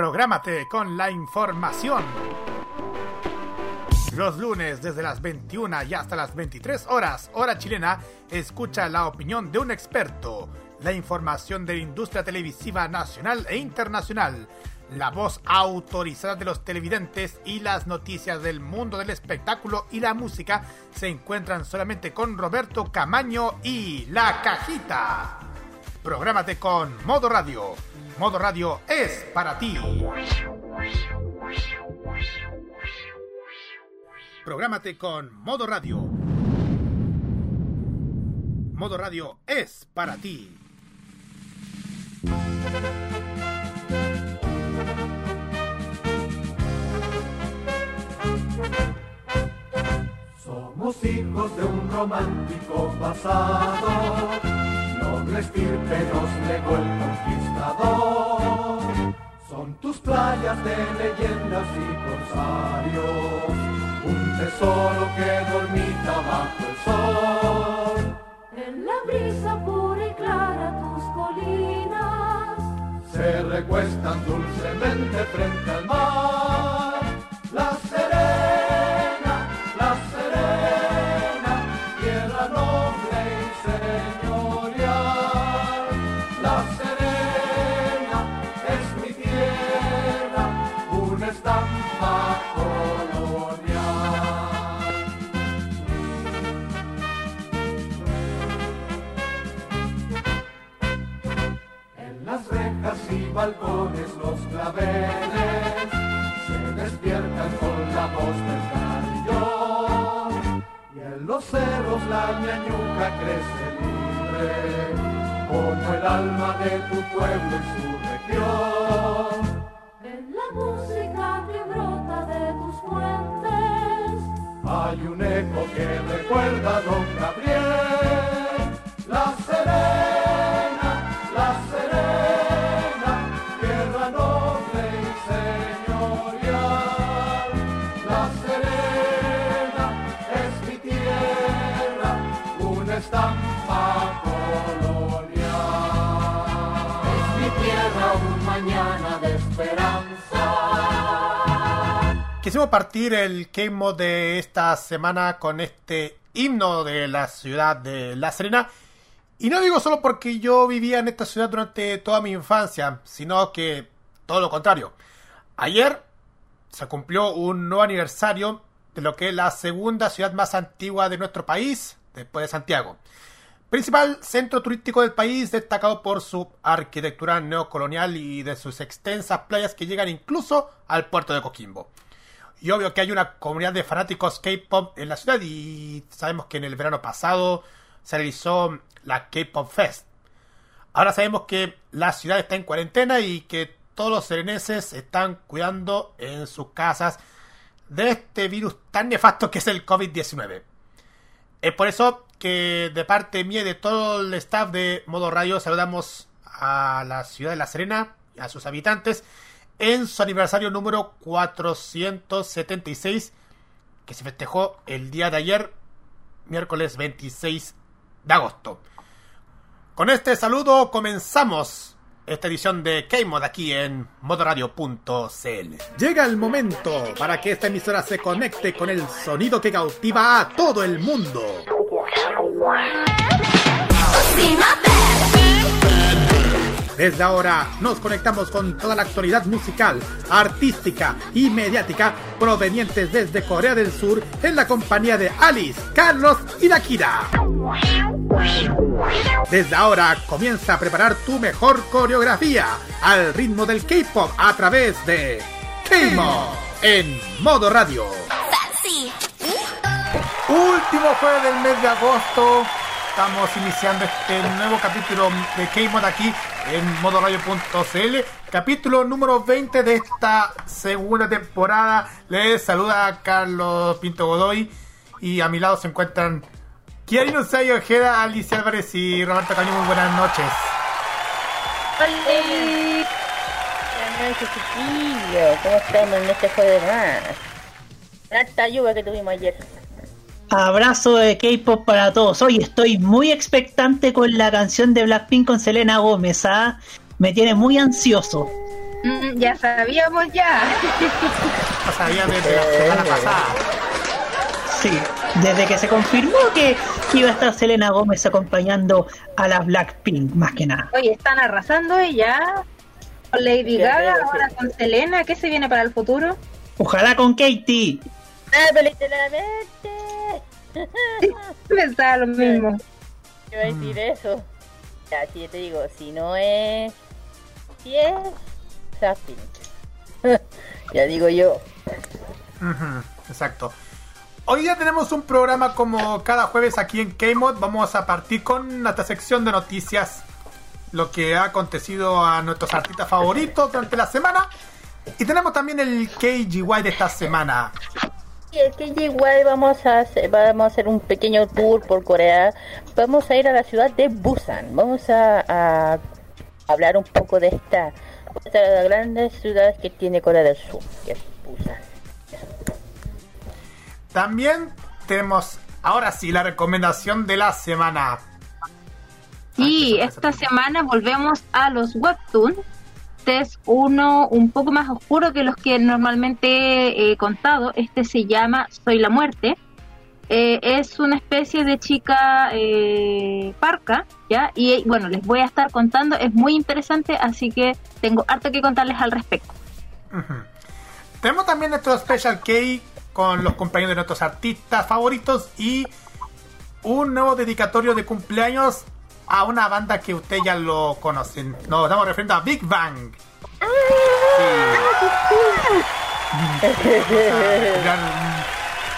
Prográmate con la información. Los lunes desde las 21 y hasta las 23 horas, hora chilena, escucha la opinión de un experto, la información de la industria televisiva nacional e internacional, la voz autorizada de los televidentes y las noticias del mundo del espectáculo y la música se encuentran solamente con Roberto Camaño y La Cajita. Prográmate con Modo Radio. Modo Radio es para ti. Prográmate con Modo Radio. Modo Radio es para ti. Somos hijos de un romántico pasado, noble estirpe nos legó el conquistador. Son tus playas de leyendas y corsarios, un tesoro que dormita bajo el sol. En la brisa pura y clara tus colinas se recuestan dulcemente frente al mar. Balcones los claveles se despiertan con la voz del carillón y en los cerros la ñañuca crece libre como el alma de tu pueblo y su región. En la música que brota de tus fuentes Hay un eco que recuerda a don Gabriel, Quisimos partir el Game de esta semana con este himno de la ciudad de La Serena. Y no digo solo porque yo vivía en esta ciudad durante toda mi infancia, sino que todo lo contrario. Ayer se cumplió un nuevo aniversario de lo que es la segunda ciudad más antigua de nuestro país, después de Santiago. Principal centro turístico del país, destacado por su arquitectura neocolonial y de sus extensas playas que llegan incluso al puerto de Coquimbo. Y obvio que hay una comunidad de fanáticos K-pop en la ciudad y sabemos que en el verano pasado se realizó la K-pop Fest. Ahora sabemos que la ciudad está en cuarentena y que todos los sereneses están cuidando en sus casas de este virus tan nefasto que es el COVID-19. Es por eso que de parte mía y de todo el staff de Modo Radio saludamos a la ciudad de La Serena a sus habitantes en su aniversario número 476 que se festejó el día de ayer, miércoles 26 de agosto. Con este saludo comenzamos esta edición de K-Mod aquí en modoradio.cl. Llega el momento para que esta emisora se conecte con el sonido que cautiva a todo el mundo. Desde ahora nos conectamos con toda la actualidad musical, artística y mediática provenientes desde Corea del Sur en la compañía de Alice, Carlos y Nakira. Desde ahora comienza a preparar tu mejor coreografía al ritmo del K-pop a través de K-Mod en modo radio. Último jueves del mes de agosto. Estamos iniciando este nuevo capítulo de K-Mod aquí en modoradio.cl. Capítulo número 20 de esta segunda temporada. Les saluda Carlos Pinto Godoy. Y a mi lado se encuentran Kiari Nusay Ojeda, Alicia Álvarez y Roberto Caño. Muy buenas noches. Hola. Buenas noches, chiquillos. ¿Cómo estamos en este jueves más? Tanta lluvia que tuvimos ayer. Abrazo de K-pop para todos. Hoy estoy muy expectante con la canción de Blackpink con Selena Gómez. ¿ah? Me tiene muy ansioso. Mm, ya sabíamos ya. Lo sabía desde la semana pasada. Sí, desde que se confirmó que iba a estar Selena Gómez acompañando a la Blackpink, más que nada. Oye, están arrasando ella. Con Lady Ya Gaga, ahora con Selena. ¿Qué se viene para el futuro? Ojalá con Katie. ¡Ah, pero literalmente! Pensaba lo mismo. Yo iba a decir eso. Ya, si yo te digo, si no es. Si es. Zapping. ya digo yo. Exacto. Hoy ya tenemos un programa como cada jueves aquí en K-Mod. Vamos a partir con nuestra sección de noticias. Lo que ha acontecido a nuestros artistas favoritos durante la semana. Y tenemos también el KGY de esta semana. Y es que igual vamos a hacer, vamos a hacer un pequeño tour por Corea. Vamos a ir a la ciudad de Busan. Vamos a, a hablar un poco de esta, esta de las grandes ciudades que tiene Corea del Sur, que es Busan. También tenemos, ahora sí, la recomendación de la semana. Sí, esta semana volvemos a los webtoons. Este es uno un poco más oscuro que los que normalmente he contado. Este se llama Soy la Muerte. Eh, es una especie de chica eh, parca, ¿ya? Y bueno, les voy a estar contando. Es muy interesante, así que tengo harto que contarles al respecto. Tenemos también nuestro Special K con los cumpleaños de nuestros artistas favoritos y un nuevo dedicatorio de cumpleaños a una banda que ustedes ya lo conocen. Nos estamos refiriendo a Big Bang.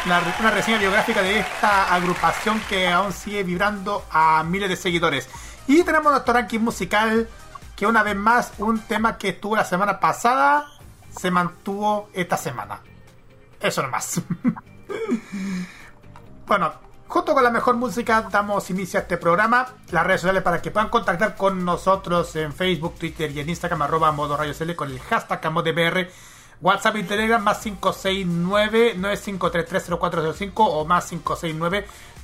Una, una reseña biográfica de esta agrupación que aún sigue vibrando a miles de seguidores. Y tenemos nuestro ranking musical que una vez más un tema que estuvo la semana pasada se mantuvo esta semana. Eso nomás. bueno, junto con la mejor música damos inicio a este programa. Las redes sociales para que puedan contactar con nosotros en Facebook, Twitter y en Instagram arroba modo rayos L con el hashtag AMODBR. WhatsApp y Telegram más 569-95330405 o más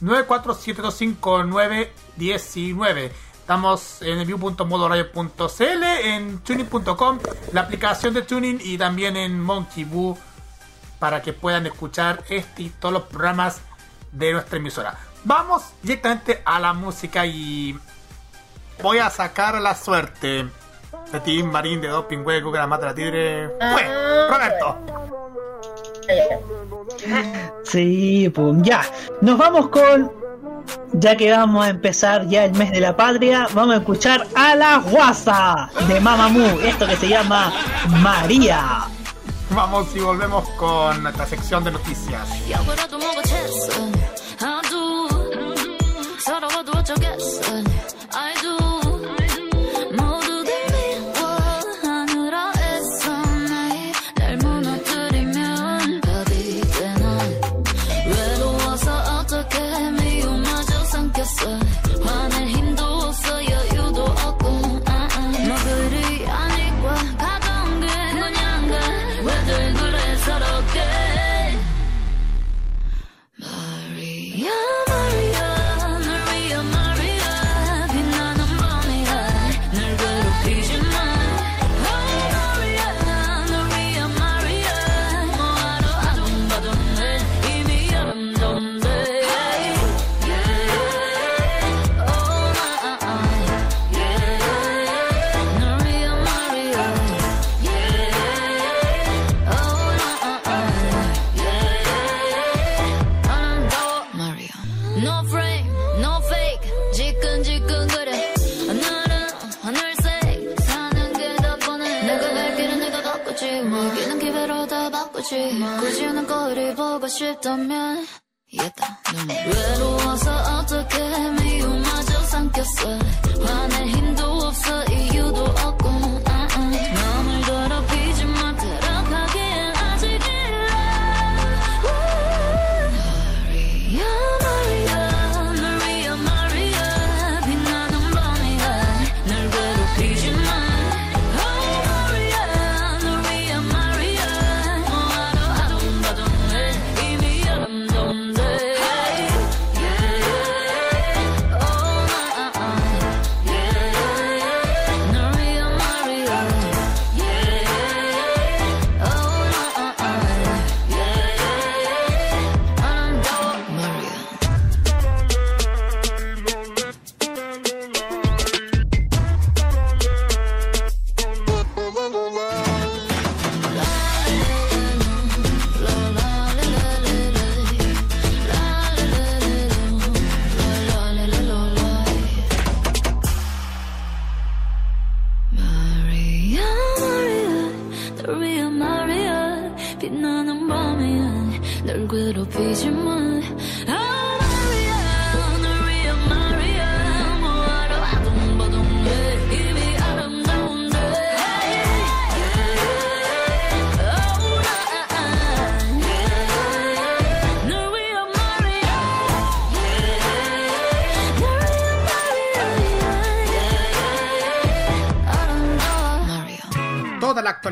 569-94725919. Estamos en view.modoradio.cl, en tuning.com, la aplicación de Tuning y también en Monkey Boo para que puedan escuchar este y todos los programas de nuestra emisora. Vamos directamente a la música y voy a sacar la suerte de Tim Marín, de Doping Hueco, que la mata la tigre. Fue, Roberto. Sí, pues ya. Nos vamos con. Ya que vamos a empezar ya el mes de la patria, vamos a escuchar a la guasa de Mamamoo, esto que se llama María. Vamos y volvemos con nuestra sección de noticias. your guess. 싶다면 이겼다 눈물 외로워서 어떻게 미움마저 삼켰어 화낼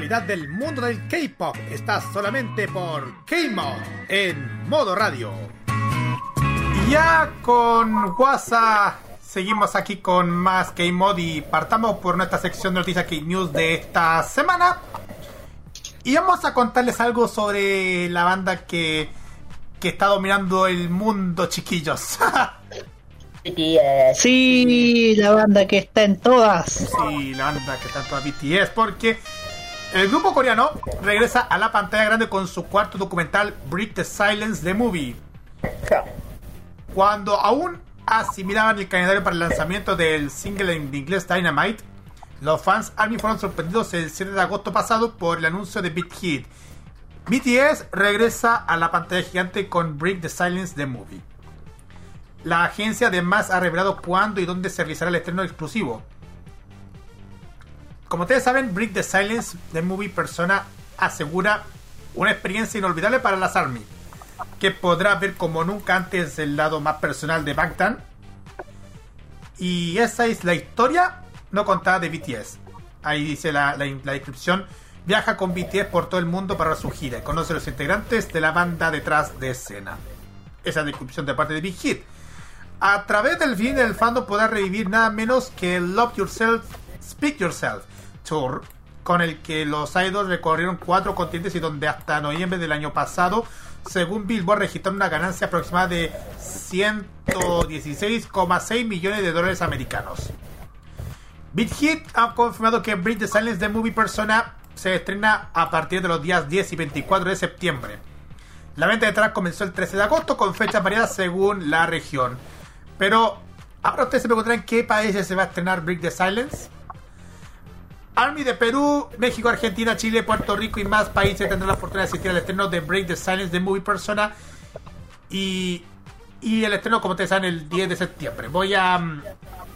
Del mundo del K-pop está solamente por K-Mod en modo radio. Y ya con WhatsApp seguimos aquí con más K-Mod y partamos por nuestra sección de noticias K-News de esta semana. Y vamos a contarles algo sobre la banda que, que está dominando el mundo, chiquillos. BTS. Sí, la banda que está en todas. Sí, la banda que tanto a BTS, porque el grupo coreano regresa a la pantalla grande con su cuarto documental Break the Silence the Movie. Cuando aún asimilaban el calendario para el lanzamiento del single en inglés Dynamite, los fans ARMY fueron sorprendidos el 7 de agosto pasado por el anuncio de Big Hit. BTS regresa a la pantalla gigante con Break the Silence the Movie. La agencia además ha revelado cuándo y dónde se realizará el estreno exclusivo. Como ustedes saben, Break the Silence de Movie Persona asegura una experiencia inolvidable para las ARMY, que podrá ver como nunca antes el lado más personal de Bangtan. Y esa es la historia no contada de BTS. Ahí dice la, la- descripción. Viaja con BTS por todo el mundo para su gira y conoce a los integrantes de la banda detrás de escena. Esa descripción de parte de Big Hit. A través del fin del fandom podrá revivir nada menos que Love Yourself, Speak Yourself Con el que los idols recorrieron cuatro continentes y donde hasta noviembre del año pasado, según Billboard, registraron una ganancia aproximada de 116,6 millones de dólares americanos. Big Hit ha confirmado que Break the Silence de Movie Persona se estrena a partir de los días 10 y 24 de septiembre. La venta de comenzó el 13 de agosto con fechas variadas según la región. Pero ahora ustedes se preguntarán en qué países se va a estrenar Break the Silence. Army de Perú, México, Argentina, Chile, Puerto Rico y más países tendrán la oportunidad de asistir al estreno de Break the Silence de Movie Persona. Y, y el estreno, como ustedes saben, el 10 de septiembre. Voy a, mm,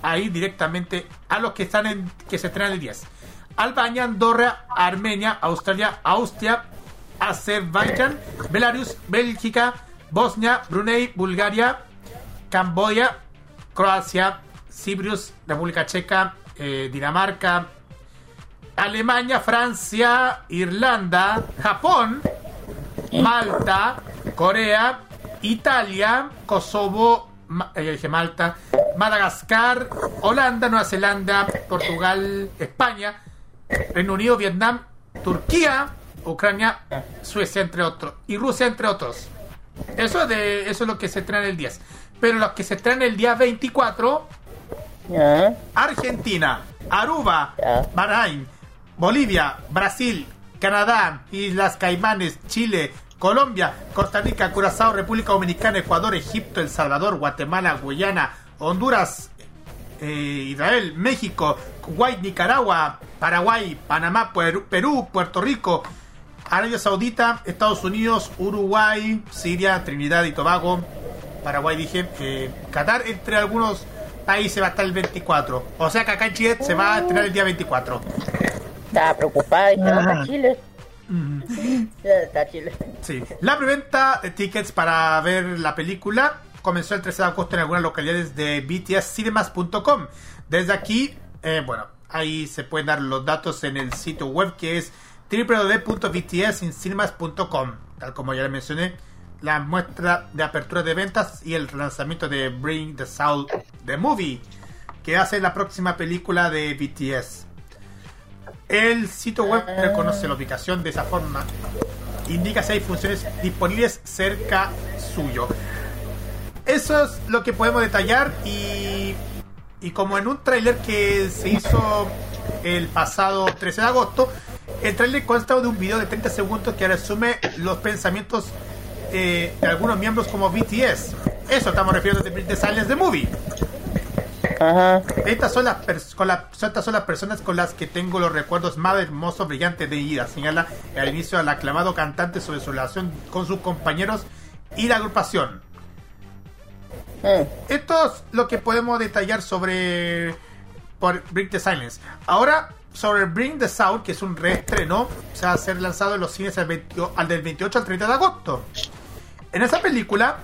a ir directamente a los que están en que se estrenan el 10. Albania, Andorra, Armenia, Australia, Austria, Azerbaiyán, Belarus, Bélgica, Bosnia, Brunei, Bulgaria, Camboya, Croacia, Ciprus, República Checa, eh, Dinamarca, Alemania, Francia, Irlanda, Japón, Malta, Corea, Italia, Kosovo, Ma- eh, dije Malta, Madagascar, Holanda, Nueva Zelanda, Portugal, España, Reino Unido, Vietnam, Turquía, Ucrania, Suecia, entre otros, y Rusia, entre otros. Eso, de, eso es lo que se trae el 10. Pero los que se traen el día 24, Ya. Argentina, Aruba. Bahrein, Bolivia, Brasil, Canadá, Islas Caimanes, Chile, Colombia, Costa Rica, Curazao, República Dominicana, Ecuador, Egipto, El Salvador, Guatemala, Guyana, Honduras, eh, Israel, México, Kuwait, Nicaragua, Paraguay, Panamá, Perú, Puerto Rico, Arabia Saudita, Estados Unidos, Uruguay, Siria, Trinidad y Tobago, Paraguay dije, eh, Qatar, entre algunos países va a estar el 24. O sea que acá en Chile se va a estrenar el día 24. Estaba preocupada y estaba Chile. Está Chile. Sí. La preventa de tickets para ver la película comenzó el 13 de agosto en algunas localidades de btscinemas.com. Desde aquí, eh, bueno, ahí se pueden dar los datos en el sitio web que es www.btssincinemas.com. Tal como ya le mencioné, la muestra de apertura de ventas y el lanzamiento de Bring the Soul the Movie, que hace la próxima película de BTS. El sitio web reconoce la ubicación de esa forma. Indica si hay funciones disponibles cerca suyo. Eso es lo que podemos detallar y, y como en un tráiler que se hizo el pasado 13 de agosto, el tráiler consta de un video de 30 segundos que resume los pensamientos eh, de algunos miembros como BTS. Eso estamos refiriendo de The Silence the Movie. Ajá. Estas son, las pers- con la- son- estas son las personas con las que tengo los recuerdos más hermosos, brillantes de vida, señala al inicio al aclamado cantante sobre su relación con sus compañeros y la agrupación. Mm. Esto es lo que podemos detallar sobre por Bring the Silence. Ahora, sobre Bring the Sound, que es un reestreno, se va a ser lanzado en los cines el 20 al del 28 al 30 de agosto. En esa película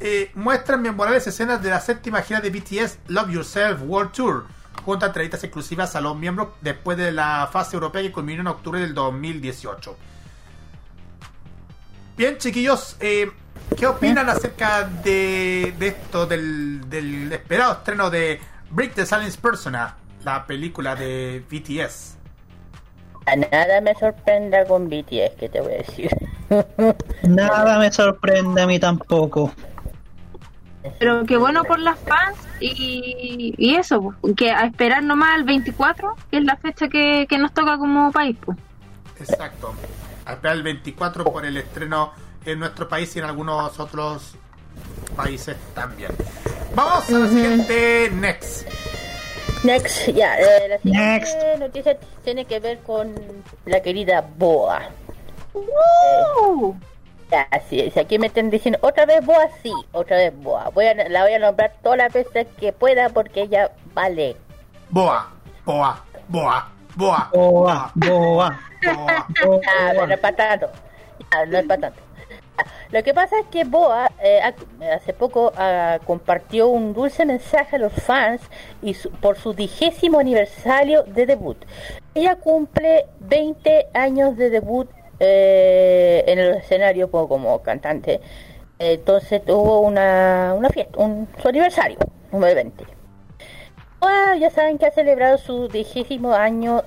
eh, muestran memorables escenas de la séptima gira de BTS Love Yourself World Tour, junto a entrevistas exclusivas a los miembros después de la fase europea que culminó en octubre del 2018. Bien, chiquillos, eh, ¿qué opinan acerca de, de esto, del, del esperado estreno de Break the Silence Persona, la película de BTS? A nada me sorprenda con BTS, que te voy a decir. Nada me sorprende a mí tampoco. Pero qué bueno por las fans y, y eso, pues, que a esperar nomás el 24, que es la fecha que, que nos toca como país. Pues. Exacto. A esperar el 24 por el estreno en nuestro país y en algunos otros países también. Vamos a la siguiente Next. Next, ya, eh, la siguiente Next. noticia tiene que ver con la querida Boa. Uh, Así es, aquí me están diciendo otra vez Boa, sí, otra vez Boa. Voy a, la voy a nombrar todas las veces que pueda porque ella vale. Boa, boa, boa, boa. Boa, boa, boa. Ah, pero no es para tanto. Ya, no es para tanto. Ah, Lo que pasa es que Boa eh, ha- hace poco ah, compartió un dulce mensaje a los fans y su- por su digésimo aniversario de debut. Ella cumple 20 años de debut eh, en el escenario como, como cantante. Entonces tuvo una, una fiesta, un, su aniversario, número 20. Boa ya saben que ha celebrado su digésimo año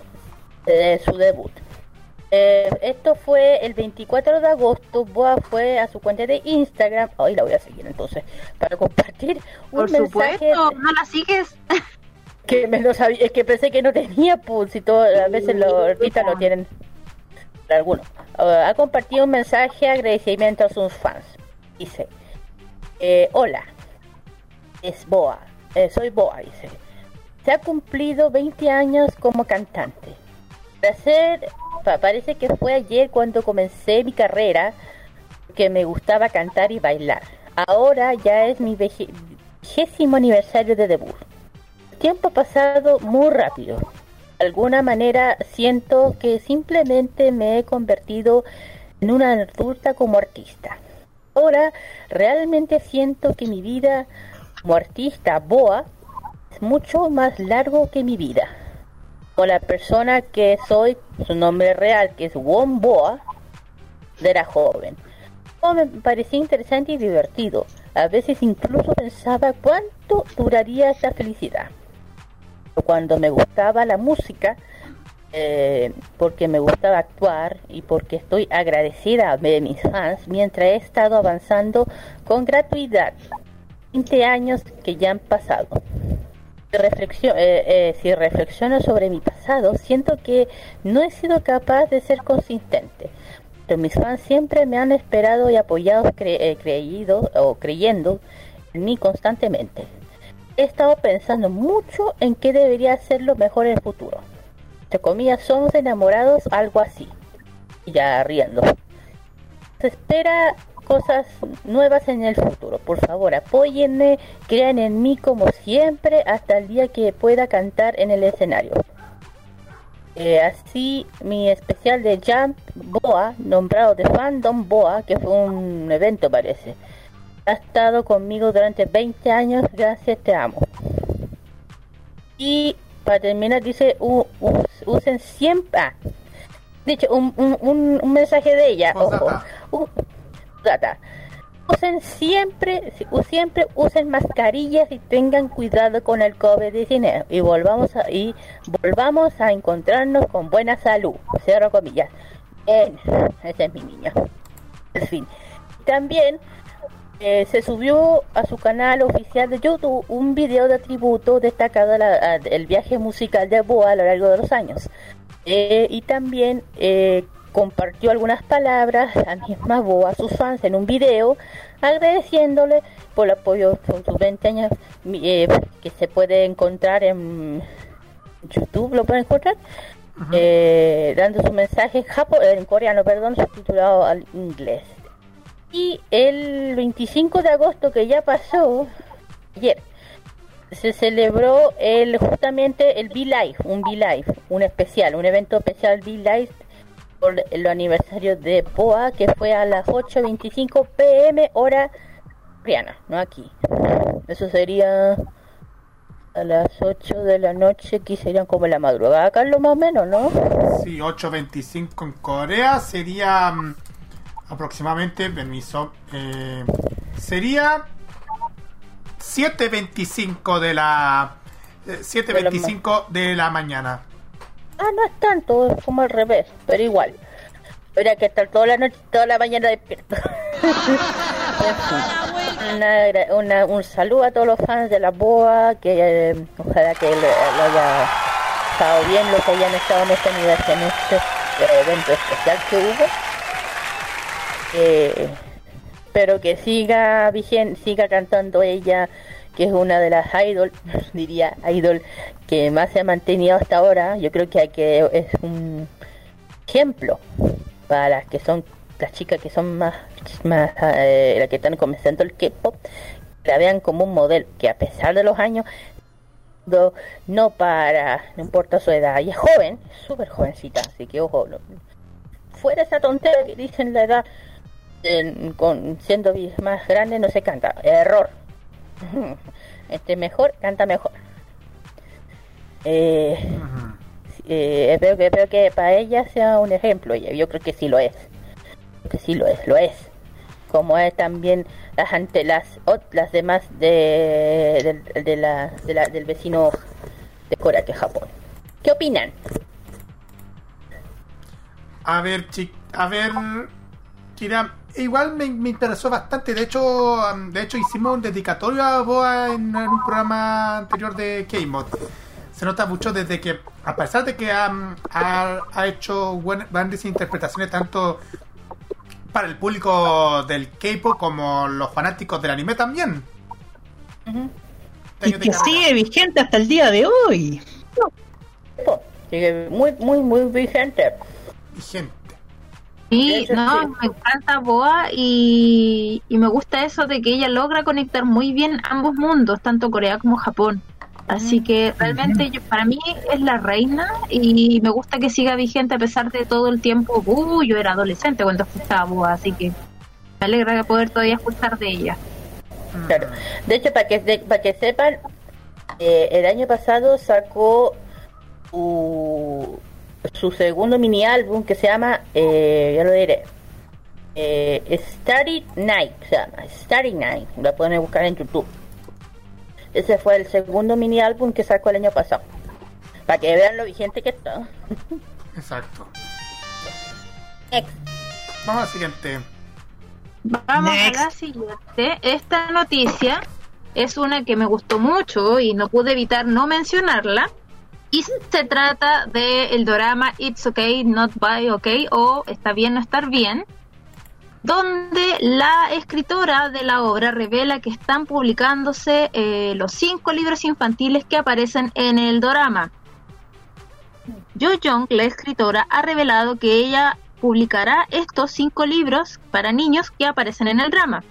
de su debut. Eh, esto fue el 24 de agosto. Boa fue a su cuenta de Instagram. Hoy la voy a seguir entonces. Para compartir un por mensaje supuesto, no la sigues. que me lo sabía. Es que pensé que no tenía pues. Y todo, a veces los artistas no tienen. Algunos. Ah, ha compartido un mensaje de agradecimiento a sus fans. Dice: eh, Hola, es Boa. Eh, soy Boa, dice. Se ha cumplido 20 años como cantante. Para ser, pa- parece que fue ayer cuando comencé mi carrera, que me gustaba cantar y bailar. Ahora ya es mi vigésimo aniversario de debut. Tiempo ha pasado muy rápido. De alguna manera siento que simplemente me he convertido en una adulta como artista. Ahora realmente siento que mi vida como artista boa es mucho más largo que mi vida. O la persona que soy, su nombre real, que es Won Boa, era joven. Todo me parecía interesante y divertido. A veces incluso pensaba cuánto duraría esta felicidad. Cuando me gustaba la música, eh, porque me gustaba actuar y porque estoy agradecida de mis fans mientras he estado avanzando con gratuidad. 20 años que ya han pasado. Si reflexio- eh, eh, si reflexiono sobre mi pasado, siento que no he sido capaz de ser consistente. Pero mis fans siempre me han esperado y apoyado, cre- eh, creído o creyendo en mí constantemente. He estado pensando mucho en qué debería hacerlo mejor en el futuro. Entre comillas, somos enamorados, algo así. Y ya riendo. Se espera cosas nuevas en el futuro. Por favor, apóyenme, crean en mí como siempre hasta el día que pueda cantar en el escenario. Eh, así, mi especial de Jump Boa, nombrado de Fandom Boa, que fue un evento parece, ha estado conmigo durante 20 años, gracias, te amo. Y para terminar dice, u- u- usen siempre... ah, dicho, un, un, un- mensaje de ella, ojo, postdata. Usen siempre, siempre usen mascarillas y tengan cuidado con el COVID-19 y volvamos a, y volvamos a encontrarnos con buena salud. Cierro comillas. Bien, ese es mi niño. En fin. También eh, se subió a su canal oficial de YouTube un video de tributo destacado a la- a- del viaje musical de Boa a lo largo de los años. Eh, y también eh, compartió algunas palabras la misma Boa a sus fans en un video agradeciéndole por el apoyo por sus 20 años eh, que se puede encontrar en YouTube, lo pueden encontrar. dando su mensaje en, japo- en coreano, perdón, subtitulado al inglés. Y el 25 de agosto que ya pasó, ayer, se celebró el justamente el V-Life, un V-Life, un especial, un evento especial V-Life por el aniversario de Boa, que fue a las 8.25 pm hora coreana, no aquí. Eso sería a las 8 de la noche, aquí serían como la madrugada, Carlos, más o menos, ¿no? Sí, 8.25 en Corea sería mm, aproximadamente, permiso, eh, sería 7.25 de la... eh, 7.25 de la mañana. Ah, no es tanto, es como al revés, pero igual. Habría que estar toda la noche, toda la mañana despierto. Una una- un saludo a todos los fans de la BOA, que eh, ojalá que le haya estado bien los que hayan estado en este en este eh, evento especial que hubo. Eh, pero que siga vigente, siga cantando ella, que es una de las idol, diría idol, que más se ha mantenido hasta ahora. Yo creo que, hay que es un ejemplo para las que son las chicas que son más, más eh, las que están comenzando el K-pop, la vean como un modelo que a pesar de los años no, para, no importa su edad, y es joven, súper jovencita, así que ojo, fuera esa tontera que dicen la edad, en- con siendo más grande no se canta, error. Este mejor, canta mejor. Eh, eh, espero que espero que para ella sea un ejemplo, yo creo que sí lo es. Que sí lo es, lo es. Como es también las ante las las demás de, del- de la, de la- del vecino de Corea, que es Japón. ¿Qué opinan? A ver, chi- a ver, Igual me, me interesó bastante. De hecho, um, de hecho hicimos un dedicatorio a Boa en, en un programa anterior de K-Mod. Se nota mucho desde que, a pesar de que um, ha, ha hecho grandes interpretaciones tanto para el público del K-pop como los fanáticos del anime también. Y que carrera. sigue vigente hasta el día de hoy. Sigue muy, muy, muy vigente. Vigente. Sí, no, sí. me encanta Boa y, y me gusta eso de que ella logra conectar muy bien ambos mundos, tanto Corea como Japón. Así que realmente yo, para mí es la reina y me gusta que siga vigente a pesar de todo el tiempo. Uh, yo era adolescente cuando escuchaba Boa, así que me alegra poder todavía escuchar de ella. Claro. De hecho, para que, de- para que sepan, eh, el año pasado sacó su, su segundo mini álbum que se llama, eh, ya lo diré, eh, Starry Night, se llama Starry Night, la pueden buscar en YouTube. Ese fue el segundo mini álbum que sacó el año pasado. Para que vean lo vigente que está. Exacto. Ex. Vamos al siguiente. Vamos Next. a la siguiente. Esta noticia es una que me gustó mucho y no pude evitar no mencionarla. Y se trata del el drama It's Okay, Not By Okay o Está bien, no estar bien, donde la escritora de la obra revela que están publicándose eh, los cinco libros infantiles que aparecen en el drama. Jo Jong, la escritora, ha revelado que ella publicará estos cinco libros para niños que aparecen en el drama.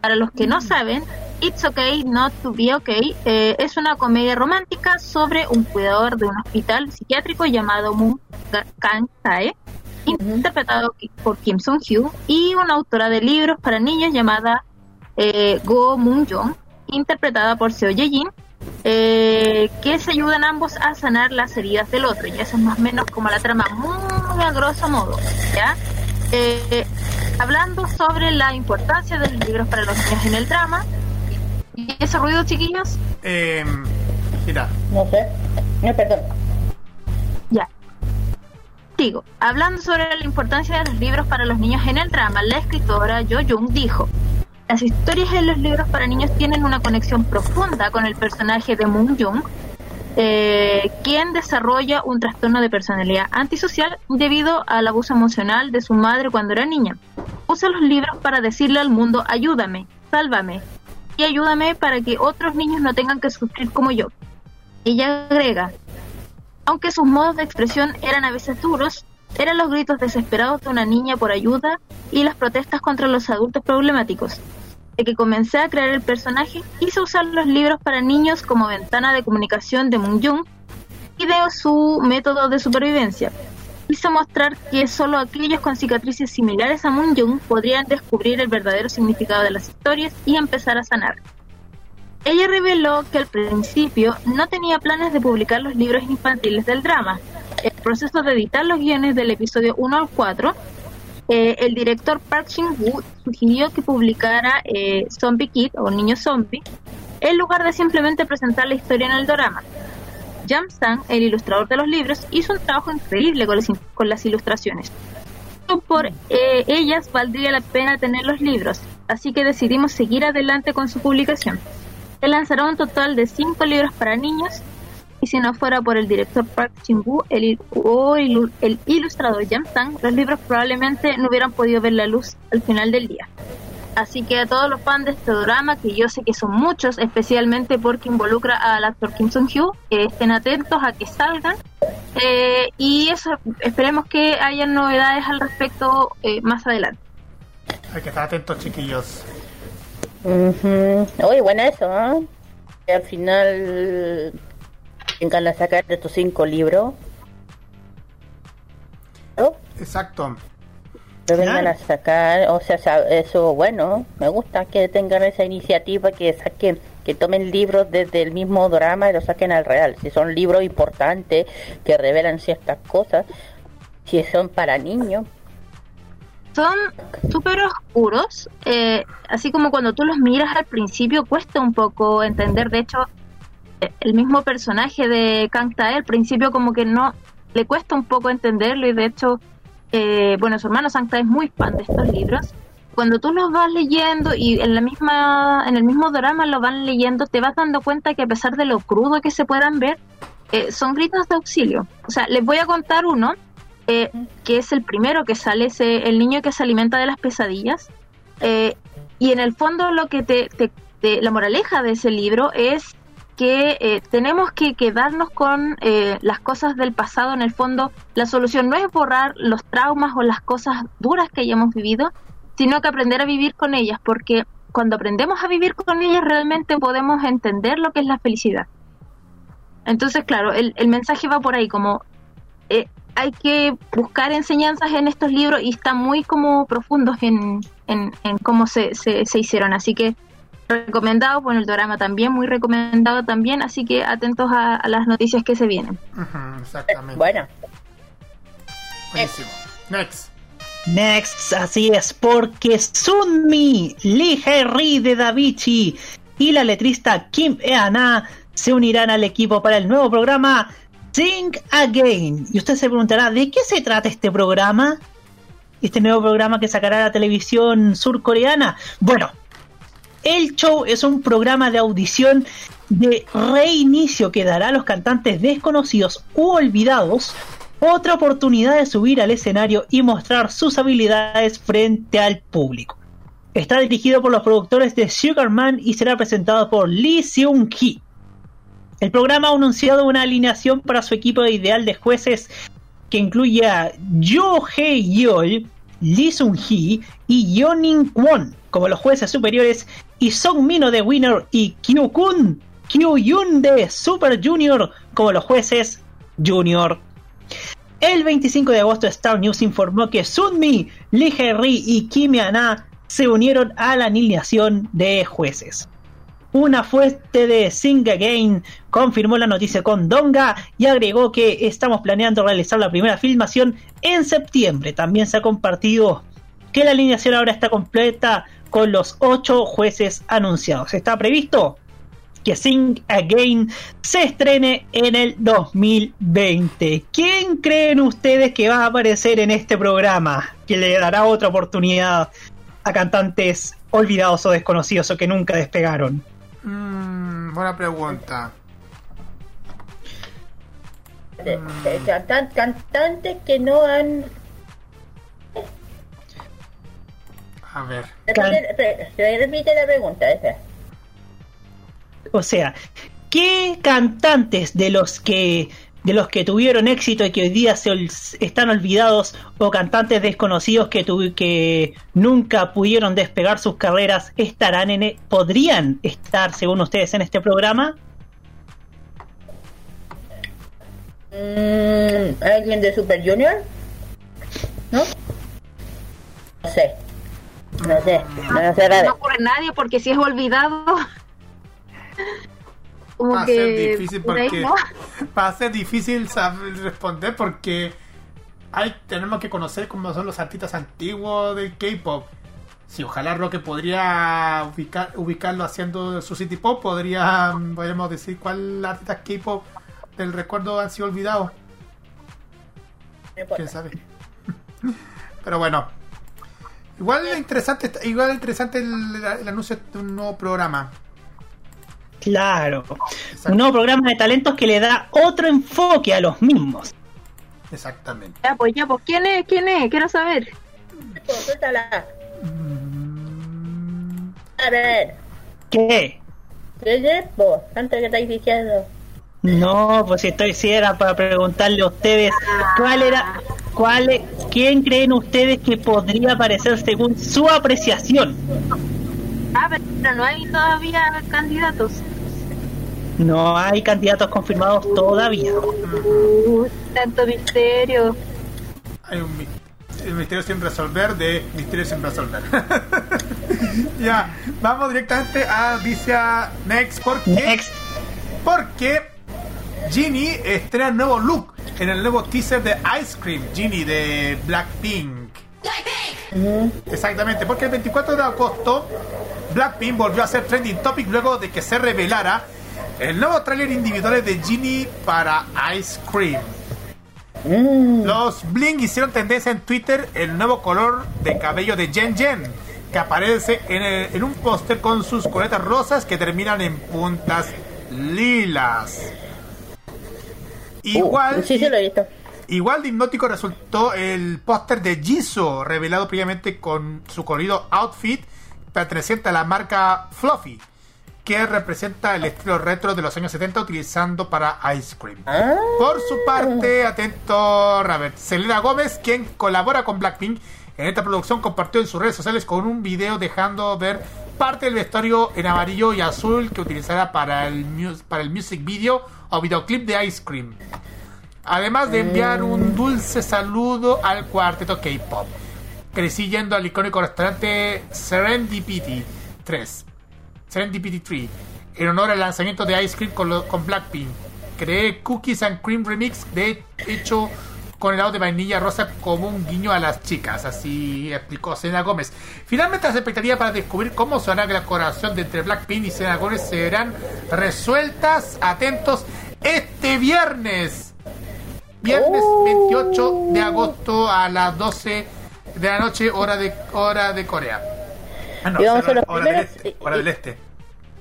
Para los que no saben, It's Okay Not to Be Okay eh, es una comedia romántica sobre un cuidador de un hospital psiquiátrico llamado Moon Kang Tae, interpretado por Kim Sung Hyo, y una autora de libros para niños llamada eh, Go Moon Jong, interpretada por Seo Ye Jin, eh, que se ayudan ambos a sanar las heridas del otro. Y eso es más o menos como la trama, muy a grosso modo. ¿ya? Eh, hablando sobre la importancia de los libros para los niños en el drama. ¿Y ese ruido, chiquillos? Eh, Kira. No sé. No, perdón. Ya. Digo, hablando sobre la importancia de los libros para los niños en el drama, la escritora Jo Jung dijo, las historias en los libros para niños tienen una conexión profunda con el personaje de Moon Jung, eh, quien desarrolla un trastorno de personalidad antisocial debido al abuso emocional de su madre cuando era niña. Usa los libros para decirle al mundo, ayúdame, sálvame, y ayúdame para que otros niños no tengan que sufrir como yo. Ella agrega, aunque sus modos de expresión eran a veces duros, eran los gritos desesperados de una niña por ayuda y las protestas contra los adultos problemáticos. De que comencé a crear el personaje, quise usar los libros para niños como ventana de comunicación de Moon Jung y de su método de supervivencia. Quise mostrar que solo aquellos con cicatrices similares a Moon Jung podrían descubrir el verdadero significado de las historias y empezar a sanar. Ella reveló que al principio no tenía planes de publicar los libros infantiles del drama. El proceso de editar los guiones del episodio 1 al 4, eh, el director Park Shin-woo sugirió que publicara eh, Zombie Kid o Niño Zombie en lugar de simplemente presentar la historia en el drama. Jam Sang, el ilustrador de los libros, hizo un trabajo increíble con las, ilustraciones. Por eh, ellas valdría la pena tener los libros, así que decidimos seguir adelante con su publicación. Se lanzará un total de cinco libros para niños y si no fuera por el director Park Chin-woo el, o el, el ilustrador Jam Sang, los libros probablemente no hubieran podido ver la luz al final del día. Así que a todos los fans de este drama, que yo sé que son muchos, especialmente porque involucra al actor Kim Sung-hyo, que estén atentos a que salgan. Eh, y eso, esperemos que haya novedades al respecto eh, más adelante. Hay que estar atentos, chiquillos. Ujú. Oye, bueno eso, ¿ah? Que al final vengan a sacar de tus cinco libros. ¿No? Exacto. Lo vengan Claro. a sacar, o sea, eso bueno, me gusta que tengan esa iniciativa, que saquen, que tomen libros desde el mismo drama y lo saquen al real. Si son libros importantes que revelan ciertas cosas, si son para niños, son súper oscuros, eh, así como cuando tú los miras al principio cuesta un poco entender, de hecho el mismo personaje de Kang Tae al principio como que no le cuesta un poco entenderlo y de hecho eh, bueno su hermano Sang Tae es muy fan de estos libros. Cuando tú los vas leyendo y en la misma en el mismo drama lo van leyendo te vas dando cuenta que a pesar de lo crudo que se puedan ver eh, son gritos de auxilio. O sea les voy a contar uno eh, que es el primero que sale, ese, el niño que se alimenta de las pesadillas. Eh, y en el fondo lo que te, te- te- la moraleja de ese libro es que eh, tenemos que quedarnos con eh, las cosas del pasado. En el fondo, la solución no es borrar los traumas o las cosas duras que hayamos vivido, sino que aprender a vivir con ellas, porque cuando aprendemos a vivir con ellas realmente podemos entender lo que es la felicidad. Entonces, claro, el, el mensaje va por ahí, como eh, hay que buscar enseñanzas en estos libros y están muy como profundos en, en, en cómo se, se, se hicieron. Así que recomendado, bueno, el drama también, muy recomendado también, así que atentos a, a las noticias que se vienen. Exactamente. bueno, Buenísimo. Next. Next, así es, porque Sunmi, Lee Ri de Davichi y la letrista Kim Eana se unirán al equipo para el nuevo programa Sing Again. Y usted se preguntará, ¿de qué se trata este programa? Este nuevo programa que sacará la televisión surcoreana. Bueno, el show es un programa de audición de reinicio que dará a los cantantes desconocidos u olvidados otra oportunidad de subir al escenario y mostrar sus habilidades frente al público. Está dirigido por los productores de Sugarman y será presentado por Lee Seung-hee. El programa ha anunciado una alineación para su equipo ideal de jueces que incluye a Yoo Hae-yeol, Lee Sung-hee y Yeonin Kwon como los jueces superiores y Song Mino de Winner y Kyu Kun Kyu Yun de Super Junior como los jueces junior. El 25 de agosto Star News informó que Sunmi, Lee Jae-ri y Kim Yana se unieron a la alineación de jueces. Una fuente de Sing Again confirmó la noticia con Donga y agregó que estamos planeando realizar la primera filmación en septiembre. También se ha compartido que la alineación ahora está completa con los ocho jueces anunciados. Está previsto que Sing Again se estrene en el 2020. ¿Quién creen ustedes que va a aparecer en este programa? Que le dará otra oportunidad a cantantes olvidados o desconocidos o que nunca despegaron. Mm, buena pregunta. de- de cantan- cantantes que no han... A ver. Repite, re- re- repite la pregunta, esa. O sea, ¿qué cantantes de los que de los que tuvieron éxito y que hoy día se ol- están olvidados o cantantes desconocidos que, que nunca pudieron despegar sus carreras estarán en e- podrían estar según ustedes en este programa Mm, ¿Alguien de Super Junior? ¿No? No sé. No sé. No sé, No Raven. ocurre nadie porque si es olvidado. Como Va a que. ser difícil porque ¿no? va a ser difícil saber responder porque hay tenemos que conocer cómo son los artistas antiguos del K-pop. Si ojalá Roque podría ubicar, ubicarlo haciendo su city pop, podría mm, podríamos decir cuál artista K-pop del recuerdo han sido olvidados. No quién sabe. Pero bueno, igual es interesante, igual es interesante el, el anuncio de un nuevo programa. claro Exacto. un nuevo programa de talentos que le da otro enfoque a los mismos Exactamente. Ya, pues, ya, pues, ¿quién es? ¿Quién es? Quiero saber. Suéltala. Mm, A ver. ¿qué? ¿Qué es vos? Antes que estáis diciendo. No, pues si estoy si era para preguntarle a ustedes cuál era, cuál, e- quién creen ustedes que podría aparecer según su apreciación. Ah, pero no hay todavía candidatos. No hay candidatos confirmados todavía. Uh, tanto misterio. Hay un, el misterio sin resolver de misterio sin resolver. ya, vamos directamente a Vicia Next. ¿Por qué? Next. Porque Genie estrena nuevo look en el nuevo teaser de Ice Cream, Genie de Blackpink. Exactamente, porque el 24 de agosto Blackpink volvió a ser trending topic luego de que se revelara el nuevo tráiler individual de Genie para Ice Cream. Los Bling hicieron tendencia en Twitter el nuevo color de cabello de Jen Jen, que aparece en, el- en un póster con sus coletas rosas que terminan en puntas lilas. Igual, Uh, sí, sí lo he visto. igual de hipnótico resultó el póster de Jisoo, revelado previamente con su colorido outfit perteneciente a la marca Fluffy, que representa el estilo retro de los años 70 utilizando para Ice Cream. Ah, Por su parte, atento, Robert. Selena Gómez, quien colabora con Blackpink en esta producción, compartió en sus redes sociales con un video dejando ver parte del vestuario en amarillo y azul que utilizará para el, para el music video o videoclip de Ice Cream. Además de enviar un dulce saludo al cuarteto K-pop. Crecí yendo al icónico restaurante Serendipity 3. Serendipity 3 en honor al lanzamiento de Ice Cream con Blackpink. Creé Cookies and Cream Remix de hecho con helado de vainilla rosa como un guiño a las chicas, así explicó Selena Gómez. Finalmente las expectativas para descubrir cómo será la colaboración de entre Blackpink y Selena Gómez serán resueltas, atentos, este viernes. Viernes 28 de agosto a las 12 de la noche, hora de hora de Corea. Ah, no, Y vamos a hora, los hora del primeros- este, hora del este.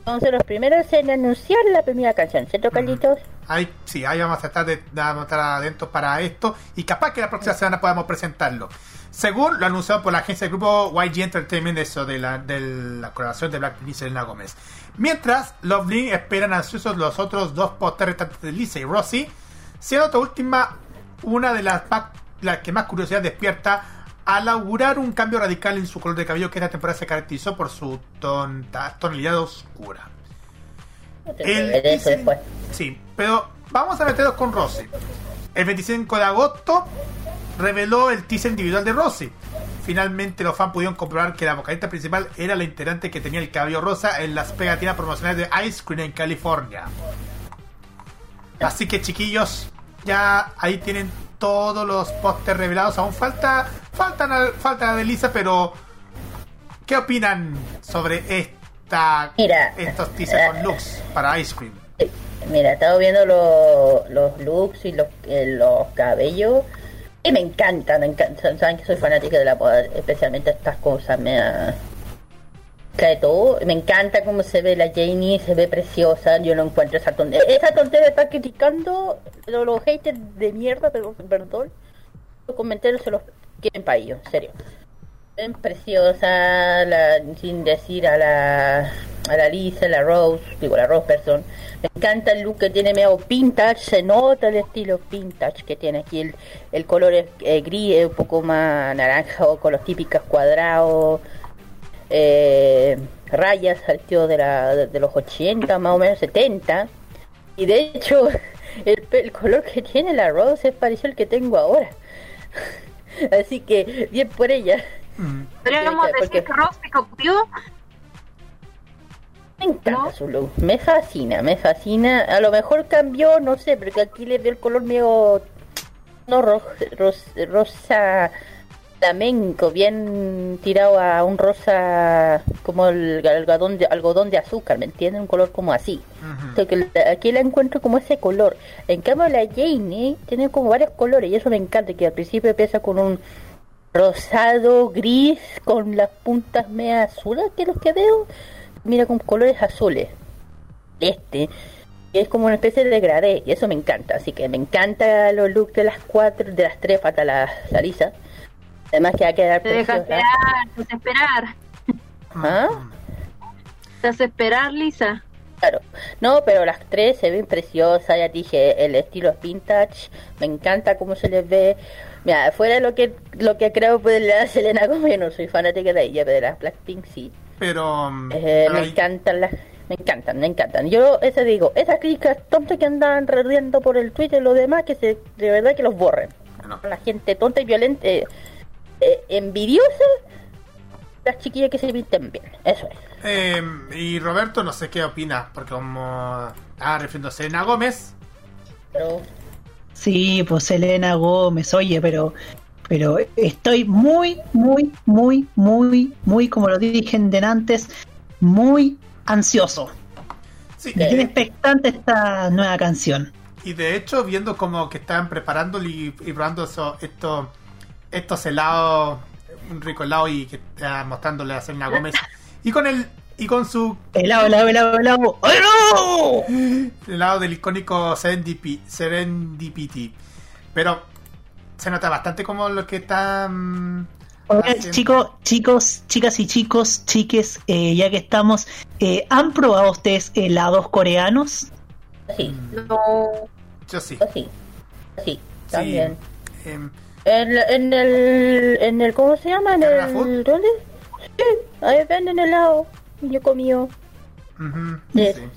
Vamos a ser los primeros en anunciar la primera canción, ¿cierto, Carlitos? Ahí, sí, ahí vamos a estar, de, vamos a estar atentos para esto y capaz que la próxima semana podamos presentarlo. Según lo anunciado por la agencia del grupo YG Entertainment, eso de la, de la colaboración de Blackpink y Selena Gómez. Mientras, Love Link esperan ansiosos los otros dos pósteres de Lisa y Rosie, siendo esta última una de las, más- las que más curiosidad despierta al augurar un cambio radical en su color de cabello que esta temporada se caracterizó por su tonta- tonalidad oscura. El eso teaser- después. Sí, pero vamos a meternos con Rosy. El 25 de agosto reveló el teaser individual de Rosy. Finalmente los fans pudieron comprobar que la vocalista principal era la integrante que tenía el cabello rosa en las pegatinas promocionales de Ice Cream en California. Así que chiquillos, ya ahí tienen todos los pósters revelados. Aún falta, faltan, falta la de Lisa, pero ¿qué opinan sobre esta, Mira, estos teasers con looks para Ice Cream? Mira, he estado viendo los, los looks y los, eh, los cabellos y me encanta, me encanta. Saben que soy fanática de la moda, especialmente estas cosas. Me ha- cae todo. Me encanta cómo se ve la Janie, se ve preciosa. Yo no encuentro esa tontería. Esa tontería está criticando los, los haters de mierda, pero perdón. Los comentarios se los quieren para ellos, en serio. Ven preciosa, la, sin decir a la a la Lisa, la Rose, digo la Rose person. Me encanta el look que tiene medio vintage, se nota el estilo vintage que tiene aquí. El, el color es eh, gris, un poco más naranja o con los típicos cuadrados. Eh, rayas al tío de, la, de, de los 80, más o menos 70. Y de hecho, el, el color que tiene la Rose es parecido al que tengo ahora. Así que, bien por ella. Podríamos Sí, decir porque- que copió. Me encanta ¿No? su look, me fascina, me fascina. A lo mejor cambió, no sé, porque aquí le veo el color medio no ro- ros- rosa flamenco, bien tirado a un rosa como el algodón de, algodón de azúcar, ¿me entienden? Un color como así. Entonces, que la- aquí la encuentro como ese color. En cambio la Jane tiene como varios colores y eso me encanta, que al principio empieza con un rosado, gris, con las puntas media azules, que es los que veo, mira con colores azules. Este, es como una especie de degradé, y eso me encanta, así que me encanta los looks de las cuatro, de las tres, falta la, la lisa. Además que va a quedar Te deja preciosa. esperar, te hace esperar. ¿Ah? Te hace esperar, Lisa. Claro, no, pero las tres se ven preciosas, ya dije, el estilo es vintage, me encanta cómo se les ve. Mira, fuera de lo que lo que creo pues la Selena Gomez, yo no soy fanática de ella, pero de las Blackpink sí. Pero. mm, Eh, me encantan las, me encantan, me encantan. Yo eso digo, esas críticas tontas que andan riendo por el Twitter y lo demás, que se, de verdad que los borren. La gente tonta y violenta, eh, eh, envidiosa, las chiquillas que se visten bien, eso es. Eh, y Roberto, no sé qué opina, porque como ah, refiriéndose a Selena Gómez, Pero Sí, pues Selena Gómez, oye, pero pero estoy muy, muy, muy, muy, muy, como lo dije en antes, muy ansioso. sí, Me eh, expectante esta nueva canción. y de hecho, viendo como que estaban preparando y, y probando eso, estos estos helados, un rico helado y que está mostrándole a Selena Gómez, y con el y con su Helado, helado, helado, helado. ¡Ay, no! helado del icónico Serendipity, Serendipity. Pero se nota bastante como lo que están Oigan, chicos, chicos, chicas y chicos, chiques, eh, ya que estamos, eh, ¿han probado ustedes helados coreanos? sí, No. Yo sí. así, así, también. Sí. Em, En, en el, en el, ¿cómo se llama? En ¿Carrera el, Food? ¿dónde? Sí, ahí venden helado. Yo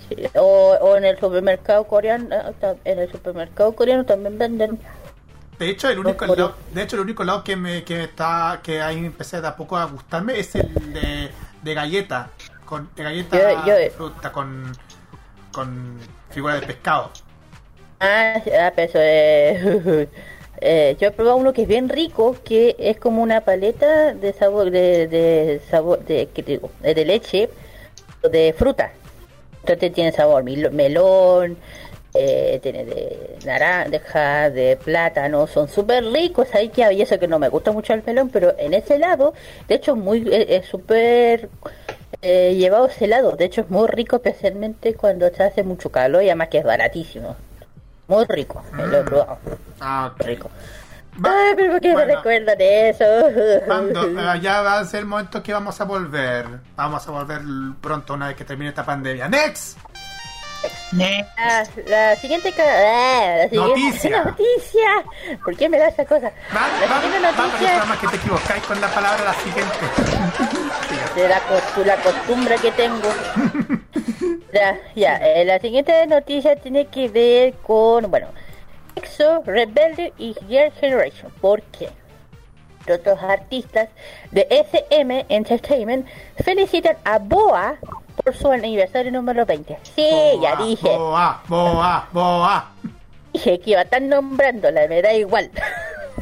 sí. O, o en el supermercado coreano, ah, en el supermercado coreano también venden. De hecho, el único helado, de hecho, el único helado que me que está que ahí empecé de a poco a gustarme es el de, de galleta, con de galleta Yo- fruta con con figura de pescado. Ah, ah, pero eso es... Eh, yo he probado uno que es bien rico, que es como una paleta de sabor, de, de sabor, de, ¿qué digo? de leche, de fruta. Entonces tiene sabor melón, eh, tiene de naranja, de plátano, son súper ricos. Ahí que hay eso que no me gusta mucho el melón, pero en ese helado, de hecho, muy eh, es súper eh, llevado ese helado. De hecho, es muy rico, especialmente cuando se hace mucho calor y además que es baratísimo. Muy rico, me lo he probado. Ah, ok. Rico. Va- Ay, pero ¿por qué me bueno, recuerdan de eso? cuando, eh, ya va a ser el momento que vamos a volver. Vamos a volver pronto una vez que termine esta pandemia. Next. La siguiente ah, la siguiente Noticia. noticia. ¿Por qué me da esa cosa? Va, la va, siguiente va, noticia más que te equivocáis con la palabra la siguiente. de la, costu- la costumbre que tengo. ya, ya, eh, la siguiente noticia tiene que ver con, bueno, EXO, Rebelde y Year Generation. ¿Por qué? Otros artistas de SM Entertainment felicitan a Boa por su aniversario número 20. Sí, ya Boa, dije. Boa, boa, boa. Dije que iba a estar nombrándola, me da igual.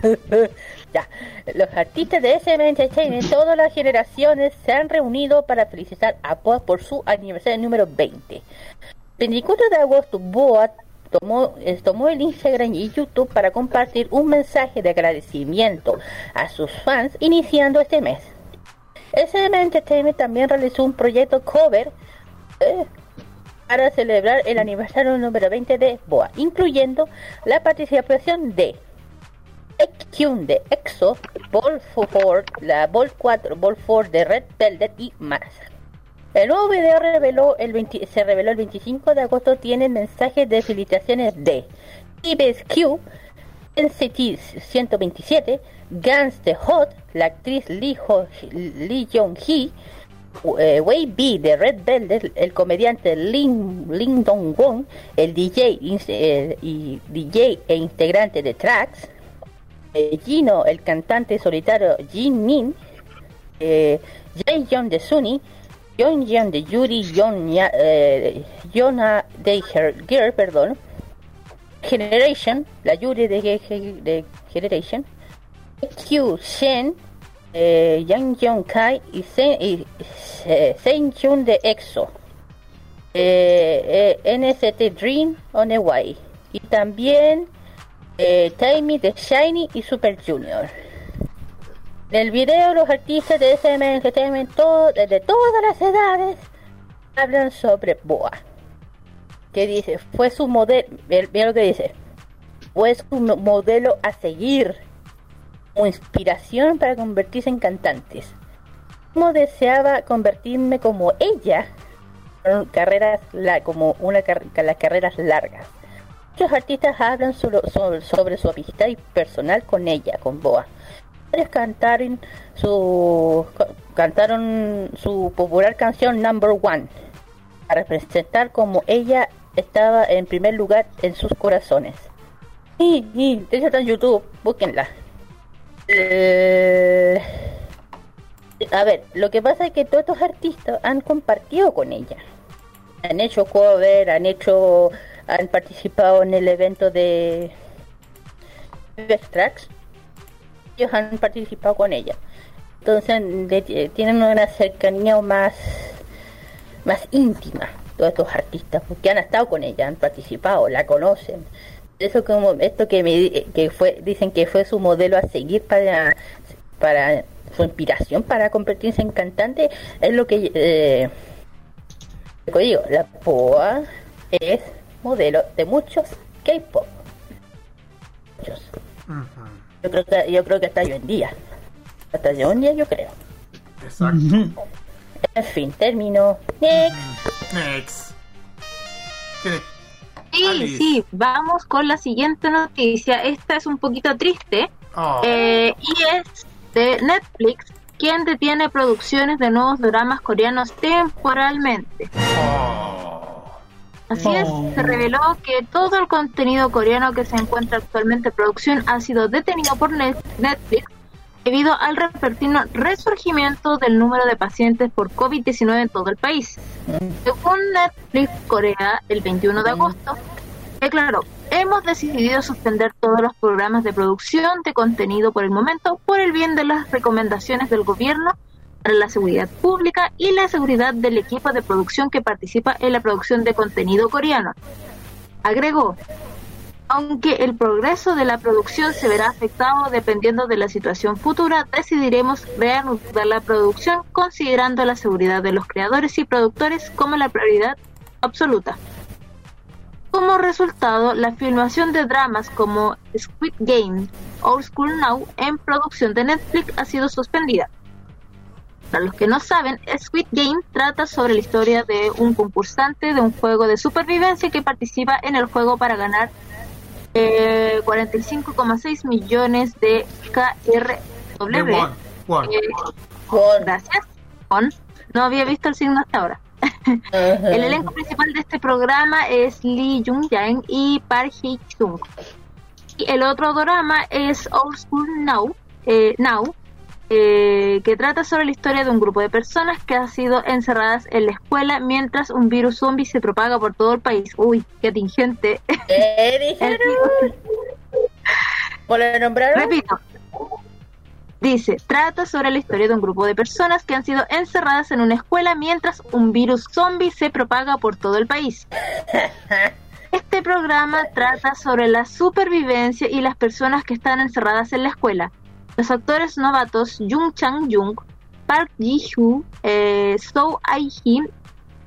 ya, los artistas de SM Entertainment, todas las generaciones, se han reunido para felicitar a Boa por su aniversario número 20. 24 de agosto, Boa tomó, eh, tomó el Instagram y YouTube para compartir un mensaje de agradecimiento a sus fans iniciando este mes. SM Entertainment también realizó un proyecto cover eh, para celebrar el aniversario número 20 de Boa, incluyendo la participación de Kyun de EXO, Ball 4, la Ball 4, Ball 4 de Red Velvet y más. El nuevo video reveló el 20 se reveló el 25 de agosto. Tiene mensajes de felicitaciones de Tibes Q, NCT 127, Guns the Hot, la actriz Lee, Ho- Lee Jong-hee, eh, Wei B de Red Velvet, el comediante Lin, Lin Dong Won, el DJ eh, y DJ e integrante de Tracks, eh, Gino, el cantante solitario Jin Min, eh, Jae Young de Sunny, Young Young de Yuri, Ya- eh, de Her Girl, perdón, Generation, la Yuri de, de Generation, Q Shen, eh, Yang Jong Kai y Sen, y, eh, Jun de EXO, eh, eh, NST Dream on the Way y también eh, Timmy de Shiny y Super Junior. En el video los artistas de SM Entertainment todo, de todas las edades hablan sobre Boa. Que dice, fue su modelo, mira lo que dice, fue su mo- modelo a seguir como inspiración para convertirse en cantantes. Como deseaba convertirme como ella, carreras la, como una car- las carreras largas. Muchos artistas hablan sobre, sobre, sobre su amistad y personal con ella, con Boa. Varios cantaron su cantaron su popular canción Number One para representar como ella estaba en primer lugar en sus corazones. Y, y de hecho está en YouTube, búsquenla. Eh, a ver, lo que pasa es que todos estos artistas han compartido con ella. Han hecho cover, han hecho, han participado en el evento de Best Tracks. Ellos han participado con ella. Entonces tienen una cercanía más, más íntima todos estos artistas, porque han estado con ella, han participado, la conocen. Eso como esto que me que fue dicen que fue su modelo a seguir para para su inspiración para convertirse en cantante es lo que eh, digo, la POA es modelo de muchos K-pop. Muchos. Yo creo que yo creo que hasta hoy en día. Hasta hoy en día yo creo. Exacto. En fin, termino. Next. Next. ¿Tiene- Sí, Alice. sí, vamos con la siguiente noticia. Esta es un poquito triste Oh, eh, y es de Netflix, quien detiene producciones de nuevos dramas coreanos temporalmente. oh. Así Oh. es, se reveló que todo el contenido coreano que se encuentra actualmente en producción ha sido detenido por Net- Netflix debido al repentino resurgimiento del número de pacientes por COVID-19 en todo el país. Según Netflix Corea, el 21 de agosto, declaró, hemos decidido suspender todos los programas de producción de contenido por el momento por el bien de las recomendaciones del gobierno para la seguridad pública y la seguridad del equipo de producción que participa en la producción de contenido coreano. Agregó, aunque el progreso de la producción se verá afectado dependiendo de la situación futura, decidiremos reanudar la producción considerando la seguridad de los creadores y productores como la prioridad absoluta. Como resultado, la filmación de dramas como Squid Game, Old School Now en producción de Netflix ha sido suspendida. Para los que no saben, Squid Game trata sobre la historia de un concursante de un juego de supervivencia que participa en el juego para ganar eh, 45,6 millones de KRW. De Won, Won. Eh, Con- gracias. Won. No había visto el signo hasta ahora. El elenco principal de este programa es Lee Jung Jae y Park Hee Sung. Y el otro drama es Old School Now, eh, Now eh, que trata sobre la historia de un grupo de personas que han sido encerradas en la escuela mientras un virus zombie se propaga por todo el país. Uy, qué atingente. ¿Qué dijeron? ¿Cómo lo nombraron? Repito. Dice, trata sobre la historia de un grupo de personas que han sido encerradas en una escuela mientras un virus zombie se propaga por todo el país. Este programa trata sobre la supervivencia y las personas que están encerradas en la escuela. Los actores novatos Jung Chang Jung, Park Ji-hoo, eh, So Ai-hee,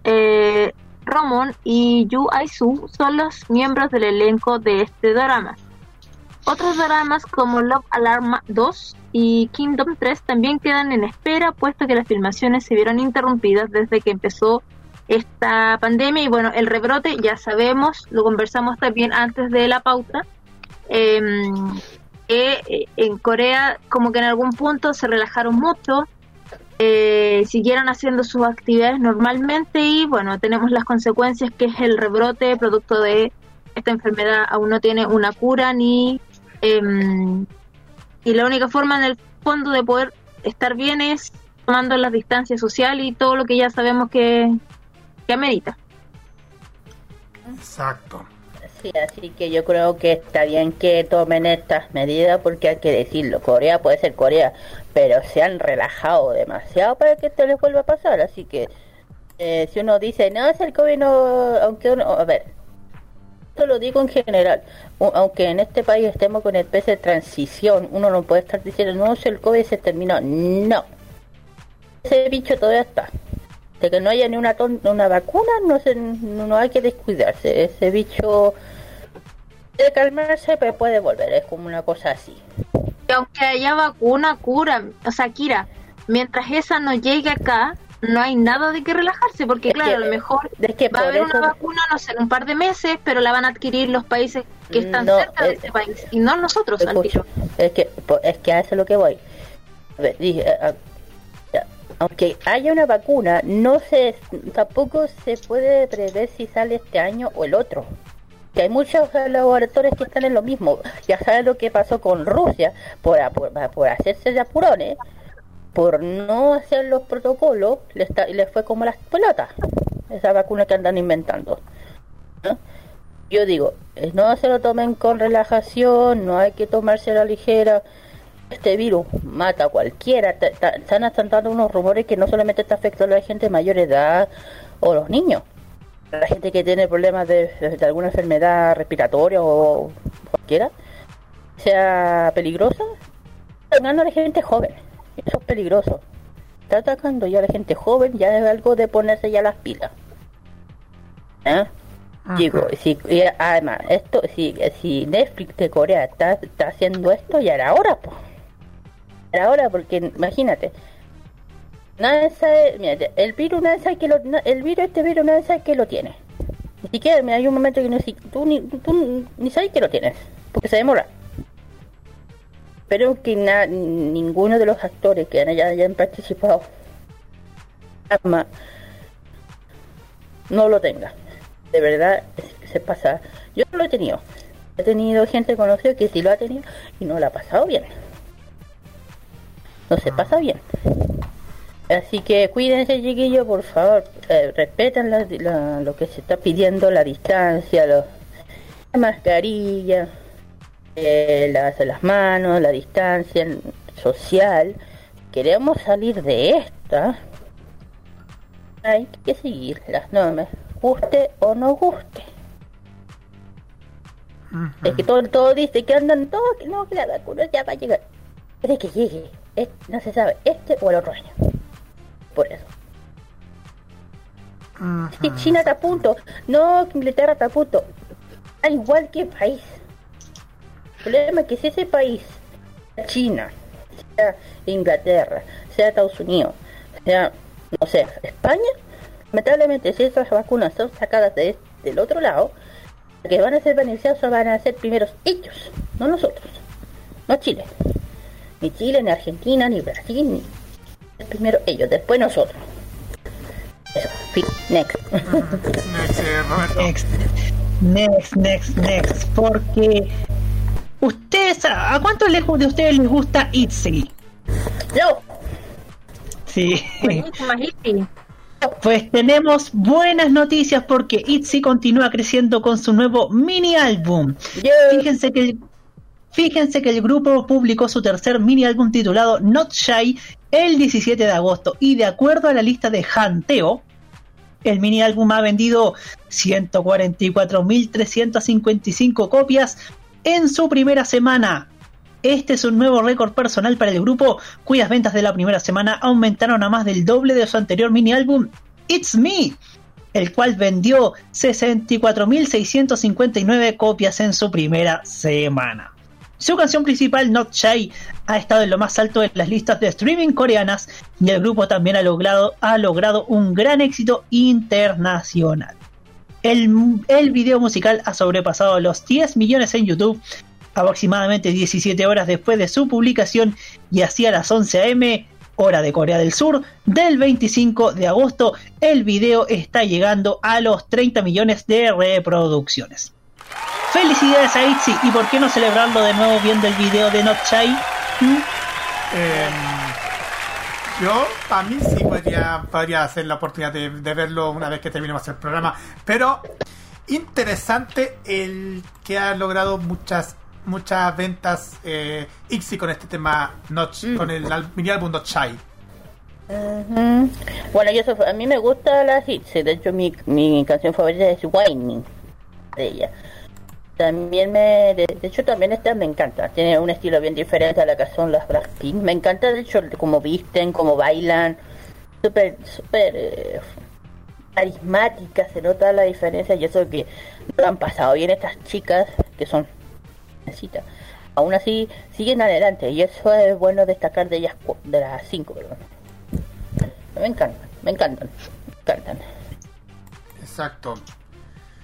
eh, Romon y Yu Ai-soo son los miembros del elenco de este drama. Otros dramas como Love Alarm 2 y Kingdom 3 también quedan en espera, puesto que las filmaciones se vieron interrumpidas desde que empezó esta pandemia. Y bueno, el rebrote ya sabemos, lo conversamos también antes de la pauta, em, que eh, en Corea como que en algún punto se relajaron mucho, eh, siguieron haciendo sus actividades normalmente y bueno, tenemos las consecuencias que es el rebrote producto de esta enfermedad aún no tiene una cura ni em, y la única forma en el fondo de poder estar bien es tomando las distancias sociales y todo lo que ya sabemos que, que amerita. Exacto. Sí, así que yo creo que está bien que tomen estas medidas porque hay que decirlo, Corea puede ser Corea, pero se han relajado demasiado para que esto les vuelva a pasar, así que eh, si uno dice, no, es el COVID, no, aunque uno, a ver, esto lo digo en general, aunque en este país estemos con especie de transición, uno no puede estar diciendo, no, si el COVID se terminó, no, ese bicho todavía está. De que no haya ni una, ton- una vacuna, no, se, no hay que descuidarse. Ese bicho de calmarse, pero puede volver. Es como una cosa así. Y aunque haya vacuna, cura, o sea, Kira, mientras esa no llegue acá, no hay nada de que relajarse, porque Es claro, que- a lo mejor Es que va a haber eso... una vacuna, no sé, en un par de meses, pero la van a adquirir los países que están No, cerca de eh, este país, y no nosotros, Escucho, es que, es que a eso es lo que voy. A ver, dije, a- aunque haya una vacuna, no se, tampoco se puede prever si sale este año o el otro. Que hay muchos laboratorios que están en lo mismo. Ya saben lo que pasó con Rusia por, apu- por, hacerse de apurones, por no hacer los protocolos, les, está- les fue como las pelotas. Esa vacuna que andan inventando. Yo digo, eh, no se lo tomen con relajación, no hay que tomarse la ligera. Este virus mata a cualquiera. Están dando unos rumores que no solamente está afectando a la gente de mayor edad o los niños. La gente que tiene problemas de, de alguna enfermedad respiratoria o cualquiera, sea peligrosa, está atacando a la gente joven. Eso es peligroso. Está atacando ya a la gente joven, ya es algo de ponerse ya las pilas. ¿Eh? Digo, si, y además, esto, si, si Netflix de Corea está, está haciendo esto, ya era hora, pues. Era hora, porque imagínate, nadie sabe, mira, el virus nadie sabe que lo, el virus, este virus nadie sabe que lo tiene. Ni siquiera, mira, hay un momento que no, si- tú, ni, tú ni sabes que lo tienes, porque se demora. Pero que na- ninguno de los actores que hayan, hayan participado ama, no lo tenga. De verdad, se pasa. Yo no lo he tenido. He tenido gente conocida que sí lo ha tenido y no lo ha pasado bien. No se pasa bien. Así que cuídense, chiquillos, por favor. Eh, respeten la- la- lo que se está pidiendo, la distancia, los, la mascarilla, eh, las, las manos, la distancia social. Queremos salir de esta. Hay que seguir las normas, guste o no guste. Es que todo, todo dice que andan todos, que no, que la vacuna ya va a llegar. Puede que llegue, es- no se sabe, este o el otro año. Por eso. Es que China está a punto, no que Inglaterra está a punto. Da igual que país. El problema es que si ese país, China, sea Inglaterra, sea Estados Unidos, sea, no sé, España, lamentablemente si esas vacunas son sacadas de, del otro lado, que van a ser beneficiados van a ser primeros ellos, no nosotros, no Chile. Ni Chile, ni Argentina, ni Brasil, ni... Primero ellos, después nosotros. Eso, fin, next. Next, eh, Roberto. Next, next, next, next. Porque ustedes, ¿a cuántos lejos de ustedes les gusta Itzy? Yo, Sí. Pues tenemos buenas noticias porque Itzy continúa creciendo con su nuevo mini álbum. Fíjense que Fíjense que el grupo publicó su tercer mini álbum titulado Not Shy el 17 de agosto y de acuerdo a la lista de Hanteo, el mini álbum ha vendido 144.355 copias en su primera semana. Este es un nuevo récord personal para el grupo, cuyas ventas de la primera semana aumentaron a más del doble de su anterior mini álbum It's Me, el cual vendió 64.659 copias en su primera semana. Su canción principal, Not Shy, ha estado en lo más alto de las listas de streaming coreanas y el grupo también ha logrado, ha logrado un gran éxito internacional. El, el video musical ha sobrepasado los 10 millones en YouTube aproximadamente 17 horas después de su publicación y hacia las 11 am hora de Corea del Sur del 25 de agosto el video está llegando a los 30 millones de reproducciones. Felicidades a ITZY y por qué no celebrarlo de nuevo viendo el video de Not Shy? ¿Mm? Em, yo, para mí sí podría, podría hacer la oportunidad de, de verlo una vez que terminemos el programa. Pero interesante el que ha logrado muchas muchas ventas eh, Ixi con este tema Not, con el mini álbum Not Shy. Ujú. Bueno, yo soy- a mí me gusta la hits, de hecho mi, mi canción favorita es Whining de ella. También me, de, hecho también esta me encanta, tiene un estilo bien diferente a la que son las Blackpink. Me encanta de hecho cómo visten, cómo bailan, súper, súper eh, carismática, se nota la diferencia y eso que no han pasado bien estas chicas que son necesitan. Aún así siguen adelante y eso es bueno destacar de ellas de las cinco, perdón. Me encantan, me encantan, me encantan. Exacto.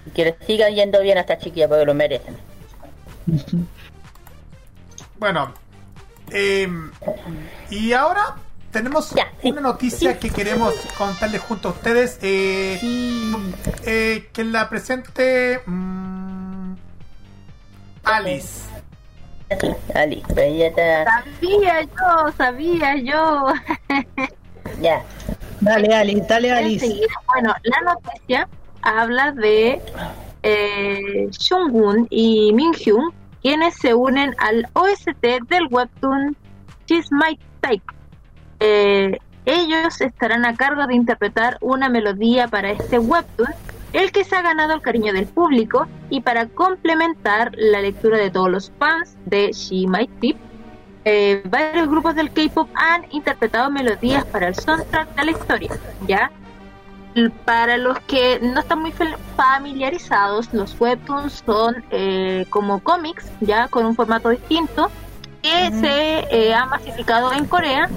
Y que les sigan yendo bien a estas chiquillas porque lo merecen. Bueno, em, y ahora tenemos Ya, sí. una noticia que queremos contarles junto a ustedes. eh, eh, que la presente mm, Alice. Sí, Ali, pero ella está... Sabía yo, sabía yo. Ya, Dale Alice, dale Alice. Bueno, la noticia habla de eh, Shungun y Minhyun, quienes se unen al OST del webtoon She's My Type. Eh, ellos estarán a cargo de interpretar una melodía para este webtoon, el que se ha ganado el cariño del público, y para complementar la lectura de todos los fans de She My Tip, eh, varios grupos del K-pop han interpretado melodías para el soundtrack de la historia, ¿ya? Para los que no están muy familiarizados, los webtoons son eh, como cómics, ya con un formato distinto, que se eh, ha masificado en Corea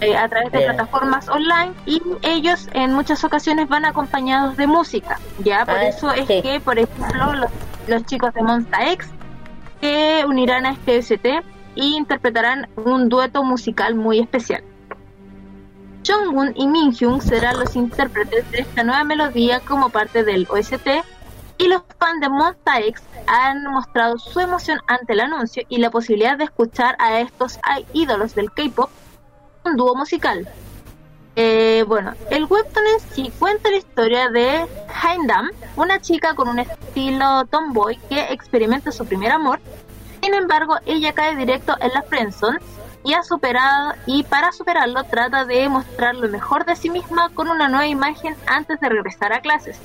eh, a través de plataformas online y ellos en muchas ocasiones van acompañados de música, ya por Ah, eso es sí. que, por ejemplo, los, los chicos de Monsta X se unirán a este OST y interpretarán un dueto musical muy especial. Jonggun y Minhyun serán los intérpretes de esta nueva melodía como parte del OST y los fans de Monsta X han mostrado su emoción ante el anuncio y la posibilidad de escuchar a estos ídolos del K-pop un dúo musical. Eh, bueno, el webtoon en sí cuenta la historia de Haindam, una chica con un estilo tomboy que experimenta su primer amor. Sin embargo, ella cae directo en la friendzone y ha superado y para superarlo trata de mostrar lo mejor de sí misma con una nueva imagen antes de regresar a clases.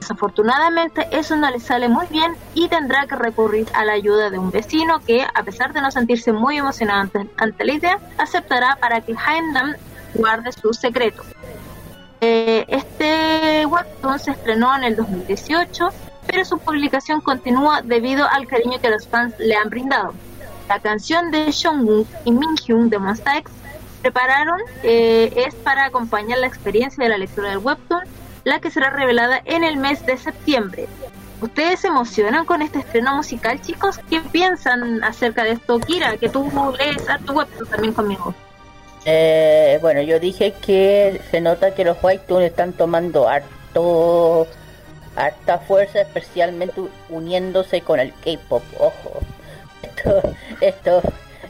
Desafortunadamente eso no le sale muy bien y tendrá que recurrir a la ayuda de un vecino que, a pesar de no sentirse muy emocionado ante, ante la idea, aceptará para que Haindam guarde su secreto. Eh, este webtoon se estrenó en el 2018, pero su publicación continúa debido al cariño que los fans le han brindado. La canción de Jonghyun y Minhyun de Monsta prepararon eh, es para acompañar la experiencia de la lectura del webtoon, la que será revelada en el mes de septiembre. ¿Ustedes se emocionan con este estreno musical, chicos? ¿Qué piensan acerca de esto? Kira, que tú lees tu webtoon también conmigo. Eh, bueno, yo dije que se nota que los White están tomando harto, harta fuerza, especialmente uniéndose con el K-pop. Ojo, esto, esto,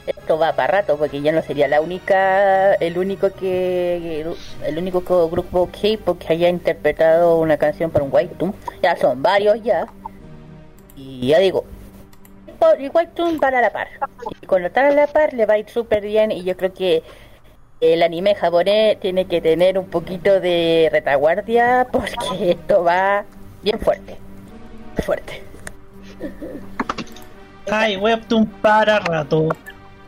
esto va para rato porque ya no sería la única, el único que, el único co- grupo K-pop que haya interpretado una canción para un White Toon. Ya son varios ya. Y ya digo, el White Toon van a la par. Y cuando están a la par le va a ir súper bien y yo creo que el anime japonés tiene que tener un poquito de retaguardia porque esto va bien fuerte. Fuerte. Hay webtoon para rato.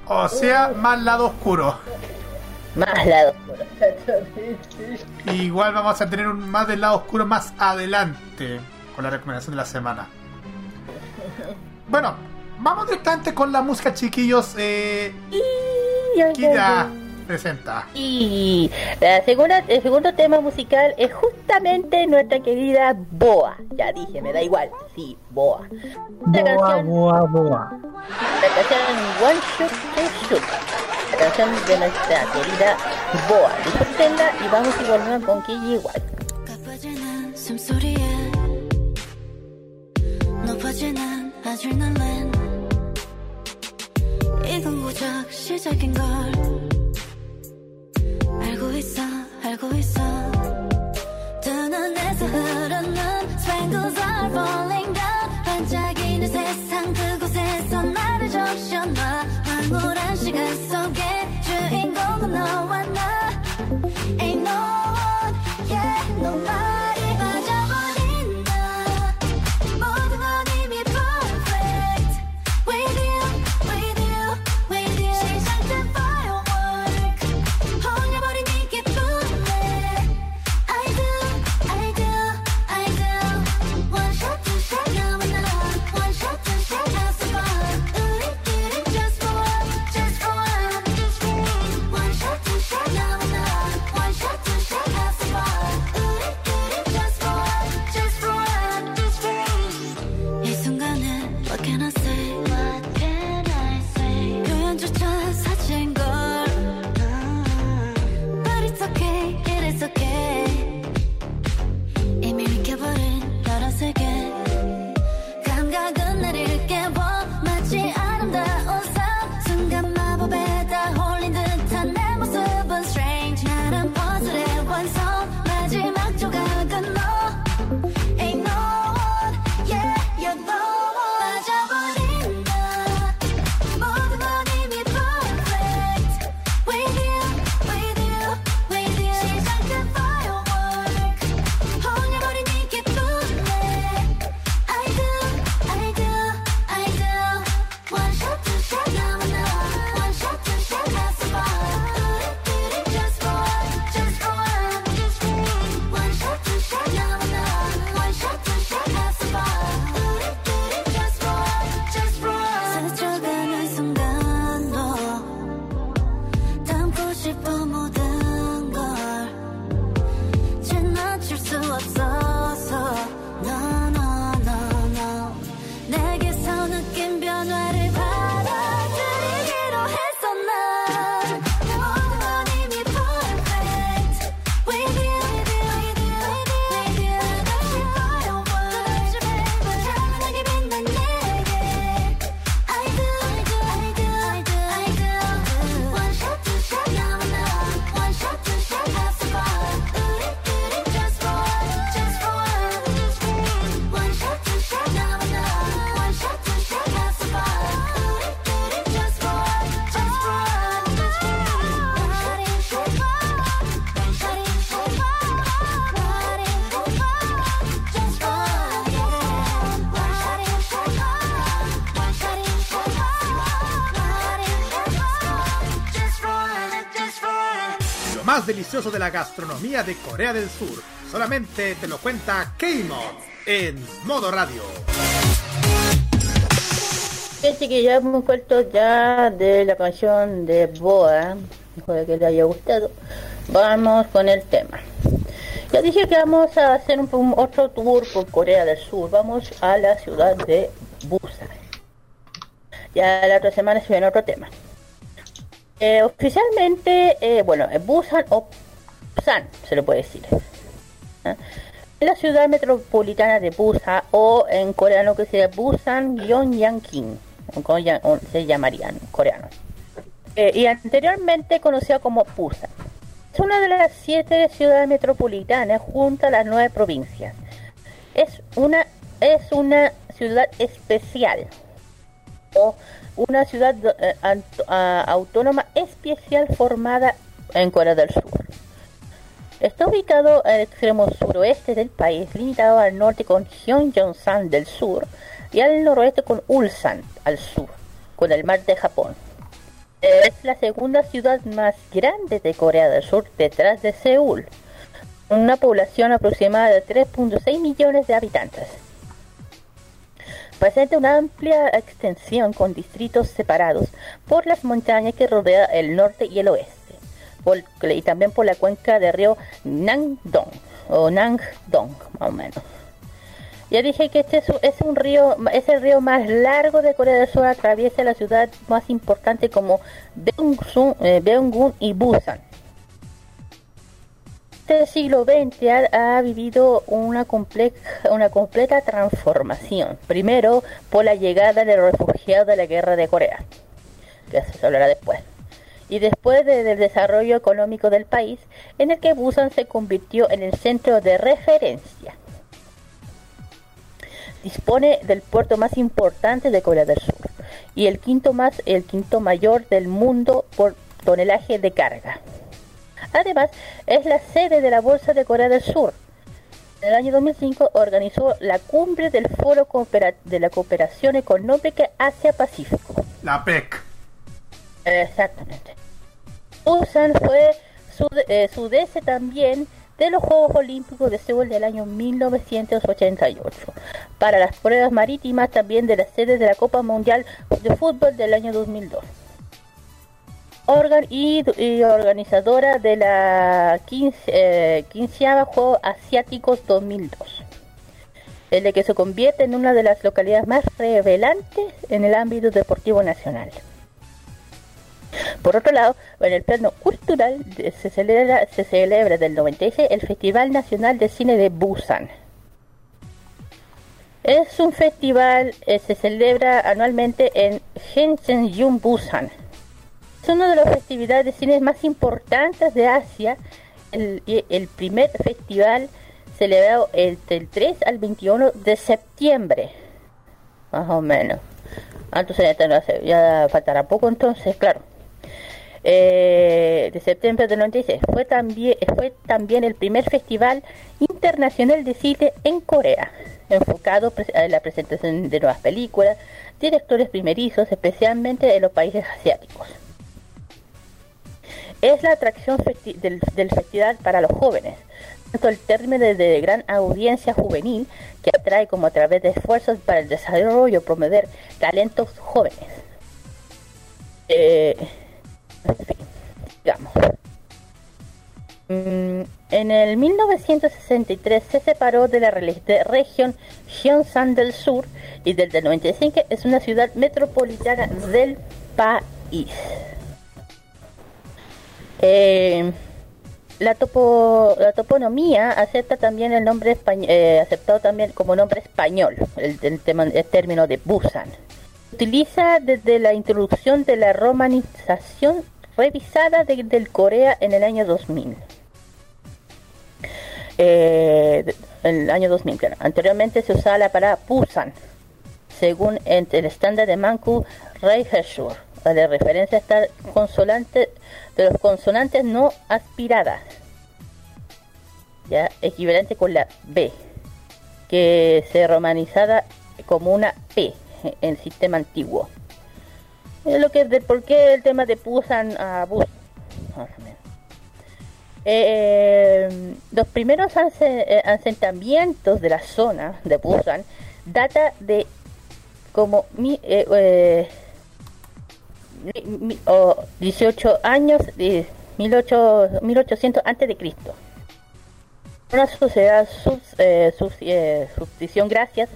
O sea, más lado oscuro. Más lado. Igual vamos a tener un más del lado oscuro más adelante con la recomendación de la semana. Bueno, vamos directamente con la música, chiquillos. Eh, Kira. presenta. Y la segunda, el segundo tema musical es justamente nuestra querida Boa. Ya dije, me da igual. Sí, Boa. La Boa, canción, boa, boa. la canción One Shoot to Shoot. La canción de nuestra querida Boa. Disfrútenla y vamos y volvemos con Kiji igual. 가빠지는 숨소리에 높아지는 아드레날린 이건 고작 시작인걸 알고 있어 알고 있어. 두 눈에서 delicioso de la gastronomía de Corea del Sur. Solamente te lo cuenta K-Mod en modo radio. Así que ya hemos vuelto ya de la canción de Boa. Espero que les haya gustado. Vamos con el tema. Ya dije que vamos a hacer un, otro tour por Corea del Sur. Vamos a la ciudad de Busan. Ya la otra semana se viene otro tema. Eh, oficialmente, eh, bueno, en Busan o Busan se le puede decir. ¿Ah? la ciudad metropolitana de Busan o en coreano que sería Busan Gyeongyangking o Gyeongyang- o se llamarían coreano Eh, y anteriormente conocida como Busan es una de las siete ciudades metropolitanas junto a las nueve provincias es una es una ciudad especial o una ciudad eh, auto- ah, autónoma especial formada en Corea del Sur Está ubicado al extremo suroeste del país, limitado al norte con Gyeongsan del sur y al noroeste con Ulsan al sur, con el mar de Japón. Es la segunda ciudad más grande de Corea del Sur detrás de Seúl, con una población aproximada de 3.6 millones de habitantes. Presenta una amplia extensión con distritos separados por las montañas que rodea el norte y el oeste, y también por la cuenca del río Nangdong, o Nangdong, más o menos. Ya dije que este es, un- río, es el río más largo de Corea del Sur, atraviesa la ciudad más importante como Beongsun, eh, Beongun y Busan. Este siglo XX ha, vivido una, compleja, una completa transformación. Primero, por la llegada de los refugiados de la guerra de Corea, que se hablará después. Y después de- del desarrollo económico del país, en el que Busan se convirtió en el centro de referencia. Dispone del puerto más importante de Corea del Sur y el quinto más el quinto mayor del mundo por tonelaje de carga. Además, es la sede de la Bolsa de Corea del Sur. En el año 2005 organizó la cumbre del Foro de la Cooperación Económica Asia-Pacífico. La PEC. Exactamente. Busan fue su, eh, sudeste también de los Juegos Olímpicos de Seúl del año 1988. Para las pruebas marítimas también de la sede de la Copa Mundial de Fútbol del año 2002. Organ y, organizadora de la 15, eh, 15 Juegos Asiáticos 2002 en la que se convierte en una de las localidades más revelantes en el ámbito deportivo nacional. Por otro lado, en el plano cultural se celebra, se celebra del 96 el Festival Nacional de Cine de Busan. Es un festival, eh, se celebra anualmente en Shenzhen Busan. Es una de las festividades de cine más importantes de Asia. El, primer festival celebrado entre el 3 al 21 de septiembre. Más o menos. Ah, entonces ya, ya faltará poco entonces, claro. Eh, de septiembre del 96. Fue también, fue también el primer festival internacional de cine en Corea, enfocado a la presentación de nuevas películas, directores primerizos, especialmente en los países asiáticos. Es la atracción del, del festival para los jóvenes, tanto el término de, de gran audiencia juvenil que atrae como a través de esfuerzos para el desarrollo, promover talentos jóvenes. Eh, digamos. Mm, En el 1963 se separó de la región Gyeongsang del Sur y desde el 95 es una ciudad metropolitana del país. Eh, la, topo- toponomía acepta también el nombre español, aceptado también como nombre español, el, el el término de Busan. Utiliza desde la introducción de la romanización revisada de- del Corea en el año 2000. Eh, el año 2000, claro. Anteriormente se usaba la palabra Busan, según el, estándar de Manku Reiheshur, de referencia a esta consonante de los consonantes no aspiradas, ya equivalente con la B, que se romanizada como una P el sistema antiguo. Es lo que de por qué el tema de Busan a o menos. Eh, los primeros eh, asentamientos de la zona de Busan data de como mi, eh, eh, mi- mi- o 18 años de 18, 1800 antes de Cristo. Una sociedad sub, eh, sub- eh, subsistieron gracias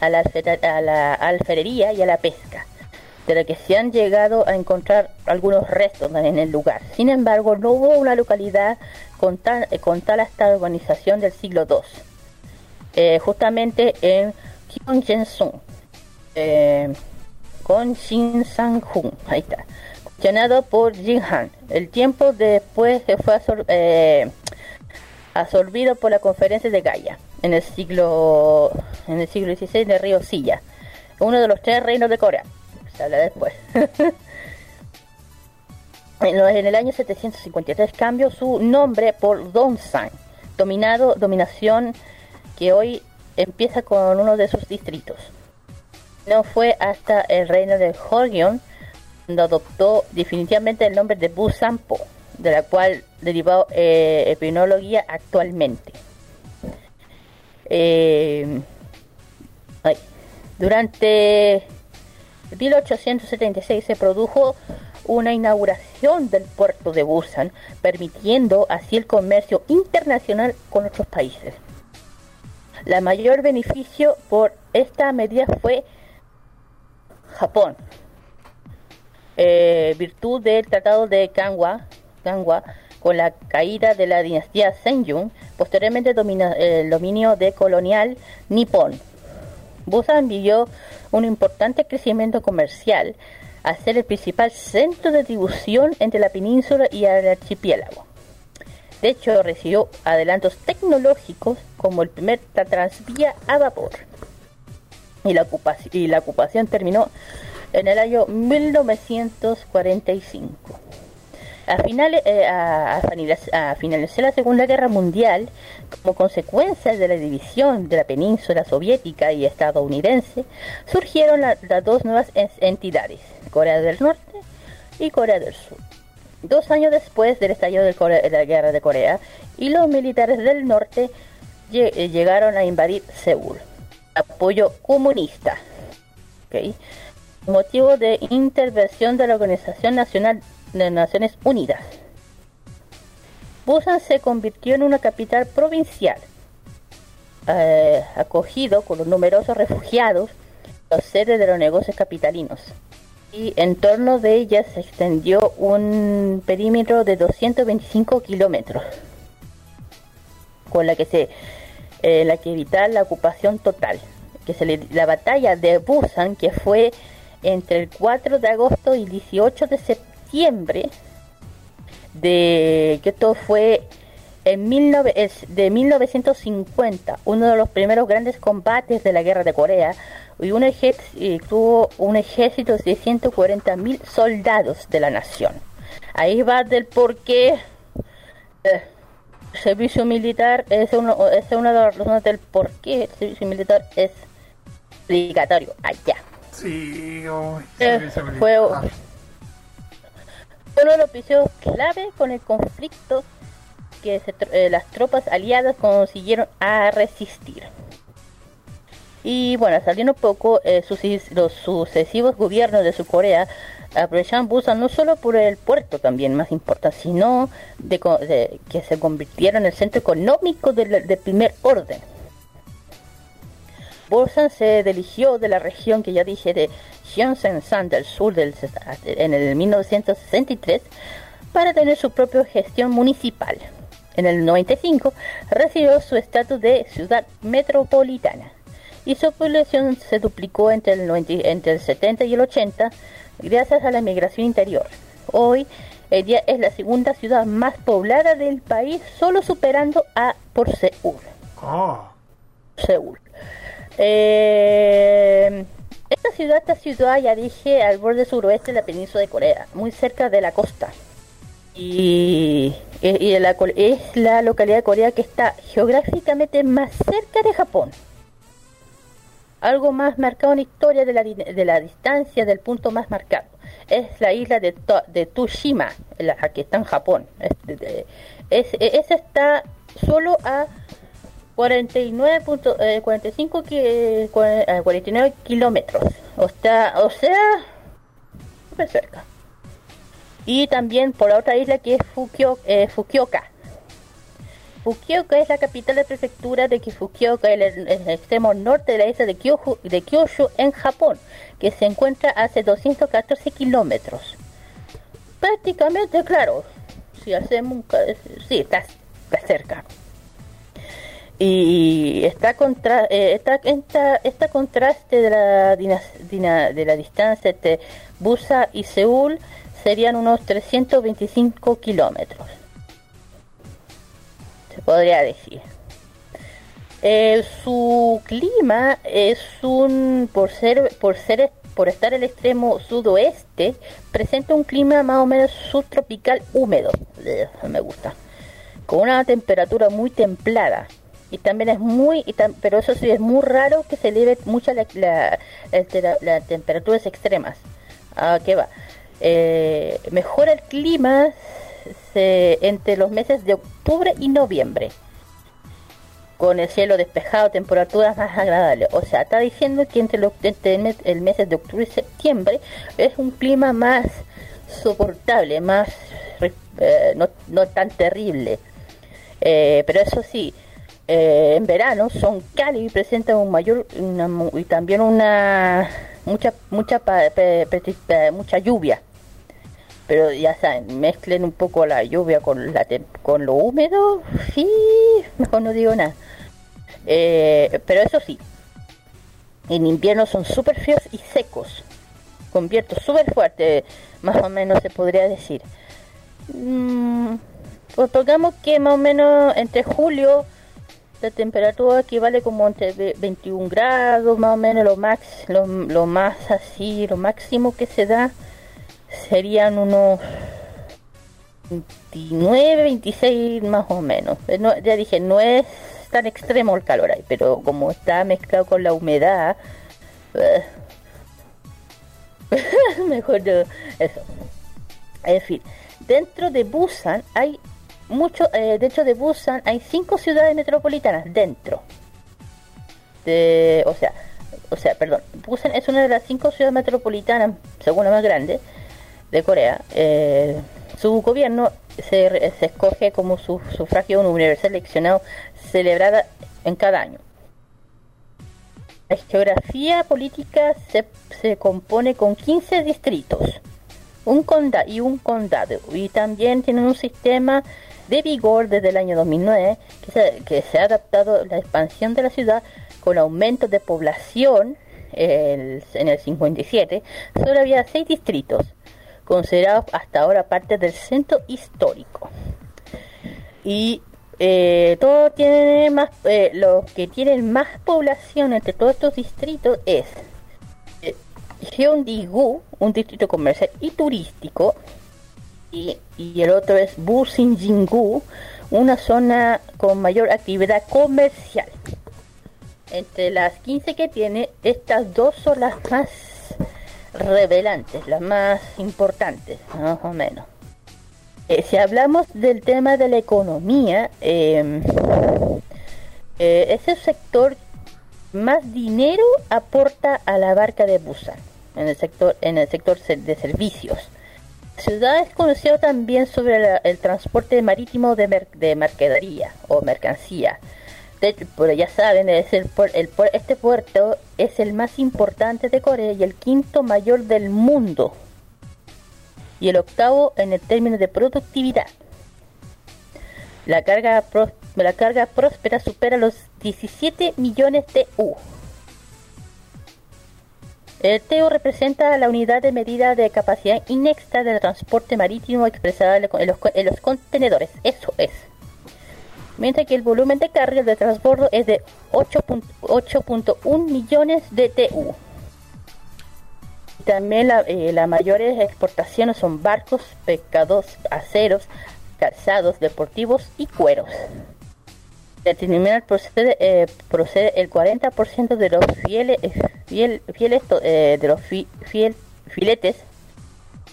a la, a la alfarería y a la pesca, de la que se han llegado a encontrar algunos restos en el lugar. Sin embargo, no hubo una localidad con tal, con tal hasta organización del siglo II, eh, justamente en Gyeongjeong, eh, ahí está, gestionado por Jin Han. El tiempo después se fue eh, absorbido por la conferencia de Gaia en el siglo en el siglo XVI de Río Silla, uno de los tres reinos de Corea. Se habla después. en, el año 753 cambió su nombre por Dongsan, dominado dominación que hoy empieza con uno de sus distritos. No fue hasta el reino de Joseon cuando adoptó definitivamente el nombre de Busanpo, de la cual derivó eh, epinología actualmente. Eh, Durante 1876 se produjo una inauguración del puerto de Busan, permitiendo así el comercio internacional con otros países. La mayor beneficio por esta medida fue Japón, eh, virtud del Tratado de Kanwa, con la caída de la dinastía Senjun, posteriormente domina- el dominio de colonial nipón. Busan vivió un importante crecimiento comercial, al ser el principal centro de distribución entre la península y el archipiélago. De hecho, recibió adelantos tecnológicos como el primer tra- transvía a vapor. Y la ocupación terminó en el año 1945. A, finales, eh, a, a finaliz- a finalizar la Segunda Guerra Mundial, como consecuencia de la división de la península soviética y estadounidense, surgieron la- las dos nuevas es- entidades, Corea del Norte y Corea del Sur. Dos años después del estallido de, la Guerra de Corea, y los militares del norte eh, llegaron a invadir Seúl. Apoyo comunista. ¿ok? Motivo de intervención de la Organización Nacional de Naciones Unidas. Busan se convirtió en una capital provincial, eh, acogido con los numerosos refugiados, los sedes de los negocios capitalinos. Y en torno de ella se extendió un perímetro de 225 kilómetros, con la que se eh, la que evitar la ocupación total. Que se le- la batalla de Busan, que fue entre el 4 de agosto y 18 de septiembre, de que esto fue en 19 es de 1950, uno de los primeros grandes combates de la guerra de Corea, y un ejército, tuvo un ejército de 140 mil soldados de la nación. Ahí va del por qué eh, el servicio militar es uno, es una de las razones del por qué el servicio militar es obligatorio allá. Sí, uy, Eh, servicio militar. Uno de los clave con el conflicto que se eh, las tropas aliadas consiguieron a resistir. Y bueno, saliendo poco, eh, suces- los sucesivos gobiernos de su Corea aprovechaban Busan no solo por el puerto también más importante, sino de, de que se convirtieron en el centro económico del, del primer orden. Busan se eligió de la región que ya dije de Gyeongsansan del sur del, en el 1963 para tener su propia gestión municipal. En el 95 recibió su estatus de ciudad metropolitana y su población se duplicó entre el, 90 entre el 70 y el 80 gracias a la migración interior. Hoy el día es la segunda ciudad más poblada del país, solo superando a por Seúl. Oh, Seúl. Eh, esta ciudad está situada, ya dije, al borde suroeste de la península de Corea, muy cerca de la costa. Y, es la localidad de Corea que está geográficamente más cerca de Japón. Algo más marcado en la historia de la, de la distancia del punto más marcado. Es la isla de, To- de Tsushima, la está en Japón. Es, es- esa está solo a 49 punto- eh, 45 ki- eh, eh, 49 kilómetros. O sea, o sea, cerca. Y también por la otra isla que es Fukio- eh, Fukuoka. Fukuoka es la capital de prefectura de Fukuoka, el, el extremo norte de la isla de Kyushu, en Japón, que se encuentra hace 214 kilómetros. Prácticamente, claro, si hacemos un... Sí, está cerca y está contra eh, esta contraste de la dina- de la distancia entre Busa y Seúl serían unos 325 kilómetros. Se podría decir. Eh, su clima es un por ser por ser por estar el extremo sudoeste presenta un clima más o menos subtropical húmedo. No me gusta. Con una temperatura muy templada y también es muy y tam- pero eso sí es muy raro que se eleve mucho la, la, la- las temperaturas extremas ¿a qué va? Eh, mejora el clima se- entre los meses de octubre y noviembre con el cielo despejado, temperaturas más agradables. O sea, está diciendo que entre, los, entre el, mes, de octubre y septiembre es un clima más soportable, más eh, no, no tan terrible. Eh, pero eso sí, eh, en verano son cálidos y presentan un mayor y también una mucha mucha pa- mucha lluvia. Pero ya saben, mezclen un poco la lluvia con la con lo húmedo, sí, mejor no digo nada. Eh, pero eso sí, en invierno son súper fríos y secos, con vientos súper fuertes, más o menos se podría decir. Mm, pues pongamos que más o menos entre julio la temperatura equivale como entre ve- 21 grados, más o menos lo max, lo, lo más así, lo máximo que se da serían unos 29, 26 más o menos. Eh, ya dije, no es tan extremo el calor ahí, pero como está mezclado con la humedad, eh, mejor no, eso. En fin, dentro de Busan hay mucho, eh, dentro de Busan hay cinco ciudades metropolitanas dentro. De, o sea, o sea, perdón, Busan es una de las cinco ciudades metropolitanas, según la más grande, de Corea. Eh, su gobierno se, se escoge como su sufragio universal eleccionado celebrada en cada año. La geografía política se, se compone con 15 distritos, un condado y un condado, y también tienen un sistema de vigor desde el año 2009 que se, que se ha adaptado la expansión de la ciudad con aumento de población el- en el 57, solo había seis distritos, considerados hasta ahora parte del centro histórico. Y eh, todo tiene más, eh, que tienen más población entre todos estos distritos es eh, Gyeonggi-gu, un distrito comercial y turístico, y, el otro es Businjingu, una zona con mayor actividad comercial. Entre las 15 que tiene, estas dos son las más revelantes, las más importantes, más o menos. Eh, si hablamos del tema de la economía, eh, eh, sector más dinero aporta a la barca de Busan en el sector en el sector se- de servicios. Ciudad es conocida también sobre el transporte marítimo de, mer- de mercadería o mercancía. De pero ya saben, este puerto es el más importante de Corea y el quinto mayor del mundo. Y el octavo en el término de productividad. La carga, la carga próspera supera los 17 millones de U. El TEU representa la unidad de medida de capacidad inexta del transporte marítimo expresada en los, en los- en los contenedores. Eso es. Mientras que el volumen de carga de transbordo es de 8.1 millones de TU. También eh, las mayores exportaciones son barcos, pescados, aceros, calzados, deportivos y cueros. Terminal procede, eh, procede el 40% de los fieles, eh, eh, de los filetes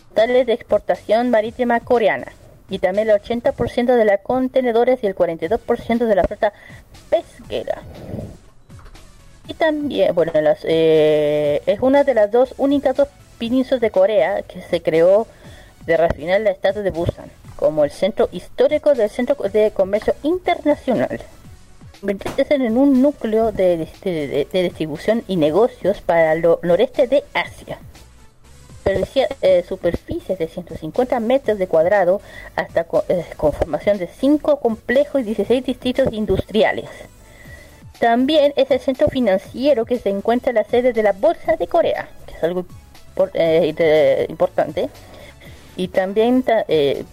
totales de exportación marítima coreana y también el 80% de los contenedores y el 42% de la flota pesquera. Y también, bueno, es una de las dos únicas dos penínsulas de Corea que se creó de refinar la estatua de Busan como el centro histórico del centro de comercio internacional convirtiéndose en un núcleo de, de- de- distribución y negocios para el noreste de Asia. Superficie, eh, superficies de 150 metros de cuadrado hasta eh, con formación de 5 complejos y 16 distritos industriales. También es el centro financiero que se encuentra en la sede de la Bolsa de Corea, que es algo eh, importante. Y también ta- eh,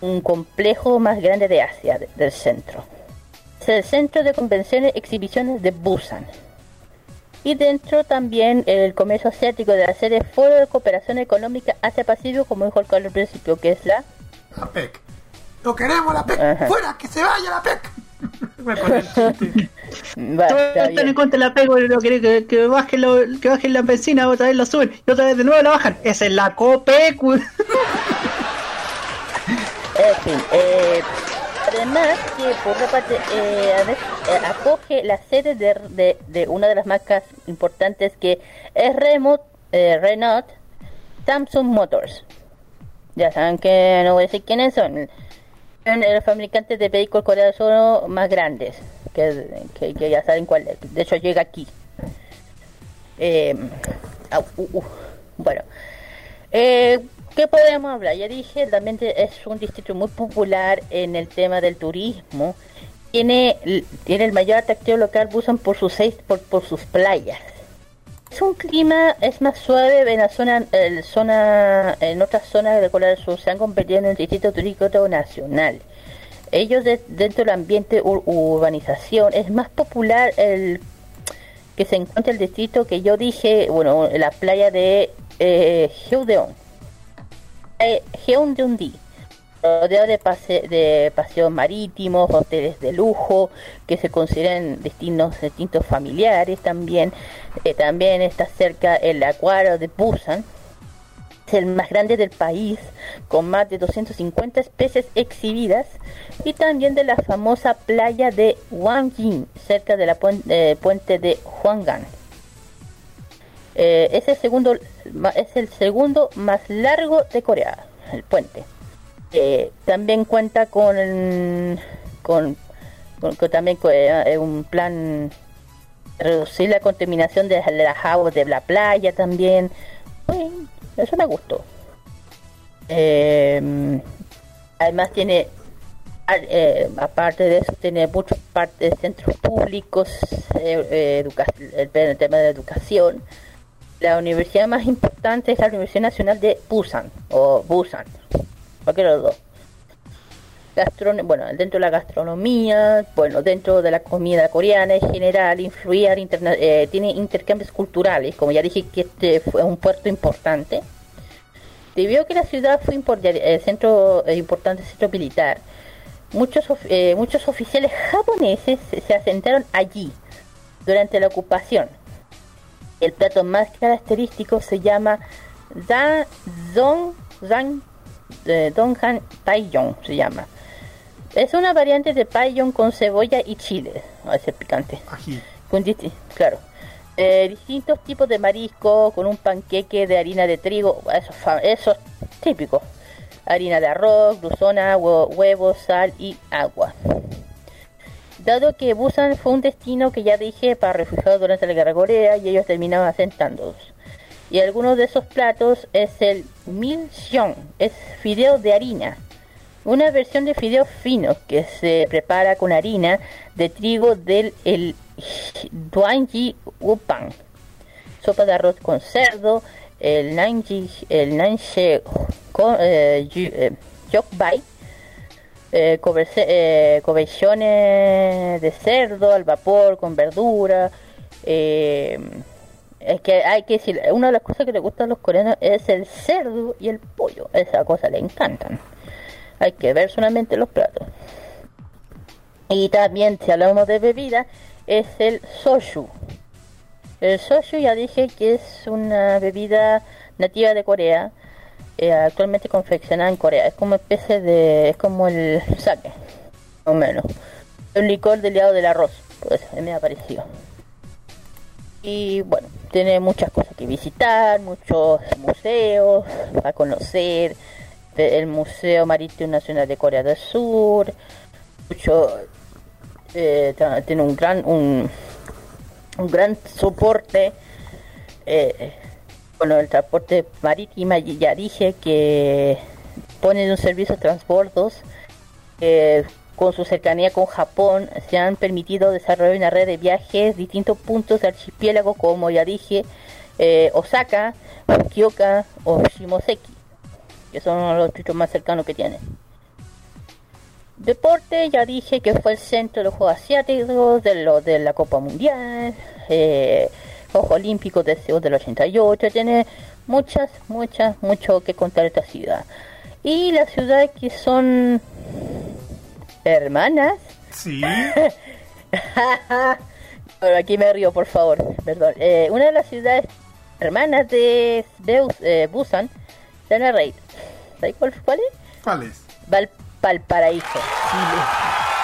un complejo más grande de Asia, de- del centro. El centro de convenciones y exhibiciones de Busan. Y dentro también el comercio asiático de la serie Foro de Cooperación Económica Asia-Pacífico, como dijo el Carlos al principio, que es la... La PEC. No queremos la PEC. Ajá. ¡Fuera! ¡Que se vaya la PEC! Me. Va, Todos está están en contra de la no quieren que, que bajen lo- que bajen la benzina, otra vez la suben y otra vez de nuevo la bajan. Esa es la COPEC. En fin, eh, además que por otra parte eh, eh, acoge la sede de, una de las marcas importantes que es Remote, eh, Renault Samsung Motors. Ya saben que no voy a decir quiénes son. Los fabricantes de vehículos coreanos más grandes, que, ya saben cuál es. De hecho llega aquí. Uh, uh. Bueno, ¿qué podemos hablar? Ya dije, realmente es un distrito muy popular en el tema del turismo. Tiene, tiene el mayor atractivo local, Busan por sus seis, por, por sus playas. Es un clima, es más suave en la zona, el zona en otras zonas de Corea del Sur se han convertido en un distrito turístico nacional. Ellos de- dentro del ambiente ur- urbanización es más popular el que se encuentra el distrito que yo dije, bueno, la playa de eh, Gyeongdeon, eh, Gyeongdeon-di, rodeado de, pase- de paseos marítimos, hoteles de lujo, que se consideran destinos distintos familiares también. Eh, también está cerca el acuario de Busan, es el más grande del país, con más de 250 especies exhibidas, y también de la famosa playa de Wangjin, cerca de la puen- eh, puente de Hwangan. Eh, es, el segundo, es el segundo más largo de Corea, el puente. Eh, también cuenta con, con, con- también eh, un plan reducir la contaminación de las aguas de la playa también. Bueno, eso me gustó. Eh, además tiene, eh, aparte de eso, tiene muchos partes, centros públicos, eh, eh, el, tema de educación. La universidad más importante es la Universidad Nacional de Busan, o Busan, cualquiera de los dos. Gastron bueno, dentro de la gastronomía, bueno, dentro de la comida coreana en general, influir eh, tiene intercambios culturales, como ya dije que este fue un puerto importante. Debido a que la ciudad fue eh, centro eh, importante centro militar, muchos muchos oficiales japoneses se- se asentaron allí durante la ocupación. El plato más característico se llama Da eh, Donghan Taiyong se llama. Es una variante de paillón con cebolla y chile. A ser picante. Ají. Con claro. Eh, distintos tipos de marisco con un panqueque de harina de trigo. Eso, es fa- eso es típico. Harina de arroz, gluzona, hue- huevos, sal y agua. Dado que Busan fue un destino que ya dije para refugiados durante la guerra Corea y ellos terminaban asentándolos. Y algunos de esos platos es el milseong, es fideo de harina. Una versión de fideos finos que se prepara con harina de trigo del el Duanji. Sopa de arroz con cerdo, el Nanji, el Nanshe eh, Yokbai, eh, coberse- eh, de cerdo al vapor con verdura. eh, es que hay que decir, una de las cosas que le gustan a los coreanos es el cerdo y el pollo. Esa cosa le encantan. Hay que ver solamente los platos. Y también, si hablamos de bebida, es el soju. El soju ya dije que es una bebida nativa de Corea, eh, actualmente confeccionada en Corea. Es como especie de, es como el sake, más o menos. Un licor del lado del arroz, pues me ha parecido. Y bueno, tiene muchas cosas que visitar, muchos museos a conocer, de- el Museo Marítimo Nacional de Corea del Sur, mucho, eh, tiene un gran, un, un gran soporte, eh, bueno, el transporte marítimo, ya dije que pone un servicio de transbordos, eh, con su cercanía con Japón, se han permitido desarrollar una red de viajes distintos puntos del archipiélago, como ya dije, eh, Osaka, Fukuoka o Shimoseki, que son los distritos más cercanos que tiene. Deporte, ya dije que fue el centro de los Juegos Asiáticos, de, lo, de la Copa Mundial, eh, Juegos Olímpicos de Seúl del 88, tiene muchas, muchas, mucho que contar esta ciudad. Y las ciudades que son hermanas, Sí. Bueno, aquí me río, por favor. Perdón. Eh, una de las ciudades hermanas de, de eh, Busan, Reid. ¿Sabes cuál, cuál es? ¿Cuál es? Val- Valparaíso.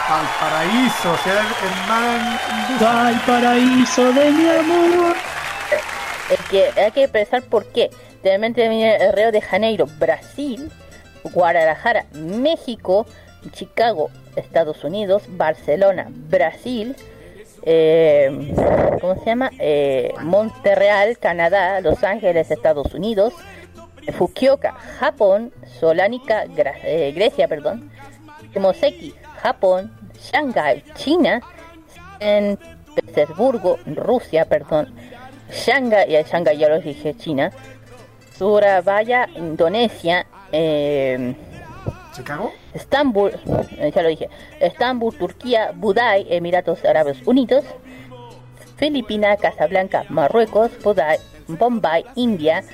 Valparaíso, ciudad hermana. Valparaíso de mi amor. Es que hay que pensar por qué. Realmente viene el Río de Janeiro, Brasil, Guadalajara, México, Chicago, Estados Unidos, Barcelona, Brasil, eh, ¿cómo se llama? Eh, Montreal, Canadá, Los Ángeles, Estados Unidos, Fukuoka, Japón, Solánica, Gra- eh, Grecia, perdón, Moseki, Japón, Shanghai, China, en Petersburgo, Rusia, perdón, Shanghai, ya Shanghai ya lo dije, China, Surabaya, Indonesia, eh, ¿Chicago? Estambul, eh, ya lo dije, Estambul, Turquía, Budai, Emiratos Árabes Unidos, Filipinas, Casablanca, Marruecos, Budai, Bombay, India,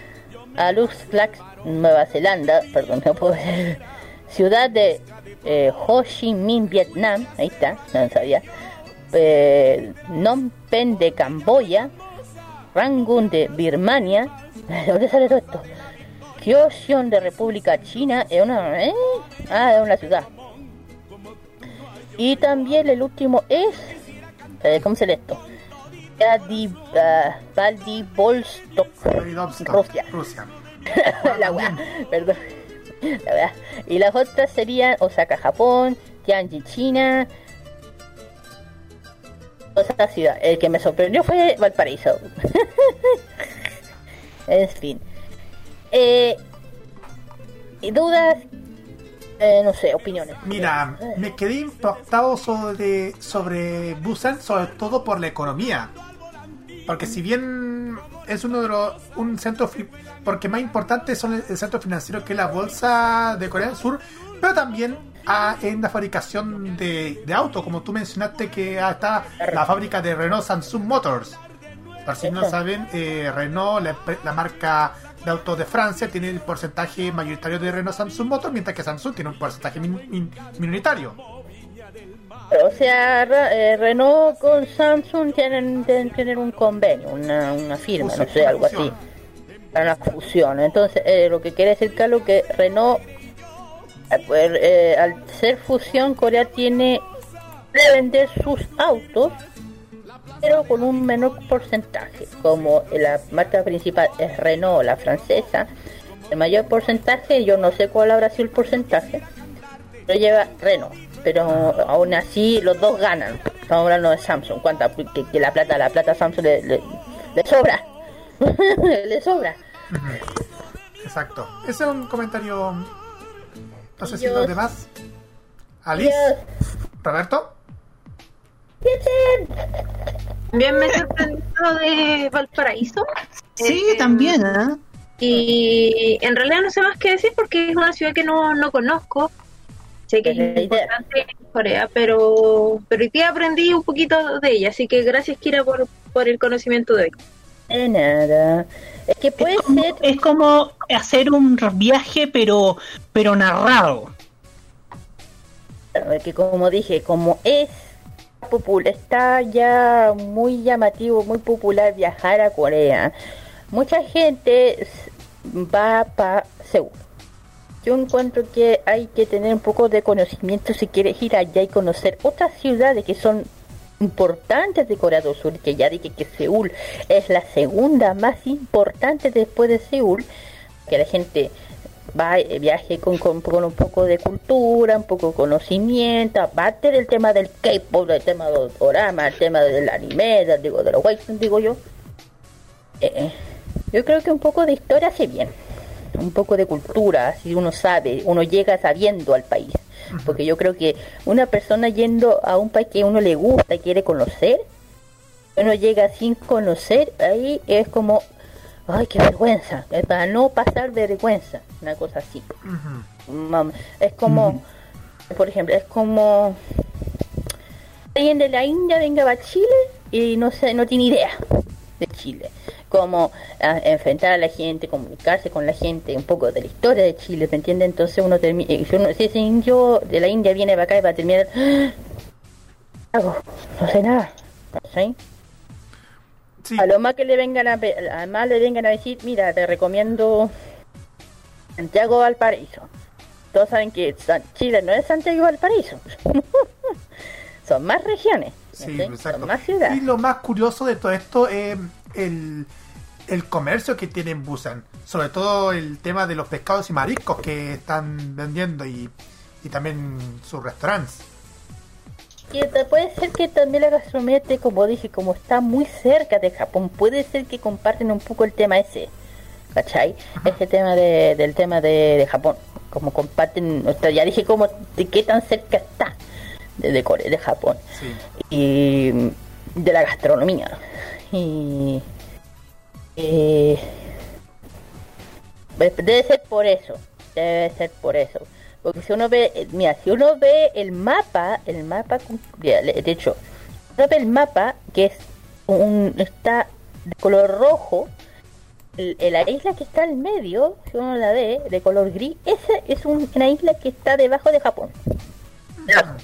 Aluxlax, Nueva Zelanda, perdón, no puedo. Ciudad de eh, Ho Chi Minh, Vietnam, ahí está, no sabía, eh, Phnom Penh de Camboya, Rangoon de Birmania, ¿de dónde sale todo esto? Kyosion de República China, es una, ¿eh? Ah, es una ciudad. Y también el último es, eh, ¿cómo se lee esto? Vladivostok, Vladivostok, Rusia. Rusia. la perdón. Y las otras serían Osaka, Japón, Tianjin, China. Esa ciudad. El que me sorprendió fue Valparaíso. en fin. Eh, dudas, eh, no sé, opiniones. Mira, me quedé impactado sobre, sobre Busan, sobre todo por la economía. Porque si bien es uno de los un centro porque más importante son el, el centro financiero que es la bolsa de Corea del Sur, pero también ah, en la fabricación de, de autos, como tú mencionaste que está la fábrica de Renault Samsung Motors. Por si no saben, eh, Renault, la, la marca de autos de Francia, tiene el porcentaje mayoritario de Renault Samsung Motors, mientras que Samsung tiene un porcentaje min- min- minoritario. O sea, eh, Renault con Samsung tienen, tener un convenio, una, una firma, no sé, algo fusión. así. Una fusión. Entonces, eh, lo que quiere decir, Carlos, que Renault, eh, pues, eh, al ser fusión, Corea tiene de vender sus autos, pero con un menor porcentaje. Como la marca principal es Renault, la francesa, el mayor porcentaje, yo no sé cuál habrá sido el porcentaje, lo lleva Renault. Pero aún así los dos ganan. Estamos hablando de Samsung. ¿Cuánta? Que, que la plata, la plata a Samsung le, le- le sobra. le sobra. Exacto. Ese es un comentario. No sé si Dios. los demás. Alice, Dios. Roberto. También me sorprendió de Valparaíso. Sí, Eh, también, ¿ah? Y en realidad no sé más qué decir porque es una ciudad que no, no conozco. Sé que es importante en Corea, pero, pero hoy día aprendí un poquito de ella, así que gracias Kira por, por el conocimiento de hoy. De nada. Es que puede Es como, ser. es como hacer un viaje, pero, pero narrado. Que como dije, como es popular, está ya muy llamativo, muy popular viajar a Corea. Mucha gente va para Seúl. Yo encuentro que hay que tener un poco de conocimiento si quieres ir allá y conocer otras ciudades que son importantes de Corea del Sur, que ya dije que Seúl es la segunda más importante después de Seúl, que la gente va eh, viaje con, con, un poco de cultura, un poco de conocimiento, aparte del tema del K-pop, del tema del drama, el tema del anime, del, digo, de los waifu, digo yo. Eh, yo creo que un poco de historia hace bien, un poco de cultura, así uno sabe, uno llega sabiendo al país. Porque yo creo que una persona yendo a un país que uno le gusta y quiere conocer, uno llega sin conocer, ahí es como, ay, qué vergüenza, es para no pasar de vergüenza, una cosa así. Es como, por ejemplo, es como alguien de la India venga a Chile y no sé, no tiene idea de Chile. Cómo ah, enfrentar a la gente, comunicarse con la gente, un poco de la historia de Chile, ¿me entiende? Entonces uno termina, si, uno- si ese indio de la India viene para acá y va a terminar, "Ah, hago? No sé nada, ¿sí? Sí, A lo más que le vengan a, le vengan a decir, mira, te recomiendo Santiago Valparaíso. todos saben que San- Chile no es Santiago Valparaíso. Son más regiones. Sí, exacto. Son más ciudades. Y lo más curioso de todo esto es el, el comercio que tiene en Busan. Sobre todo el tema de los pescados y mariscos que están vendiendo y, y también sus restaurantes. Y puede ser que también la gastronomía, como dije, como está muy cerca de Japón, puede ser que comparten un poco el tema ese, ¿cachai? Ese tema de, del tema de, de Japón, como comparten, o sea, ya dije como de qué tan cerca está de, de Corea, de Japón, Sí. y de la gastronomía. Y eh, de- debe ser por eso, debe ser por eso. Porque si uno ve, eh, mira, si uno ve el mapa, el mapa, de hecho, uno ve el mapa que es un, está de color rojo, la isla que está al medio, si uno la ve, de color gris, esa es un- una isla que está debajo de Japón. Debajo.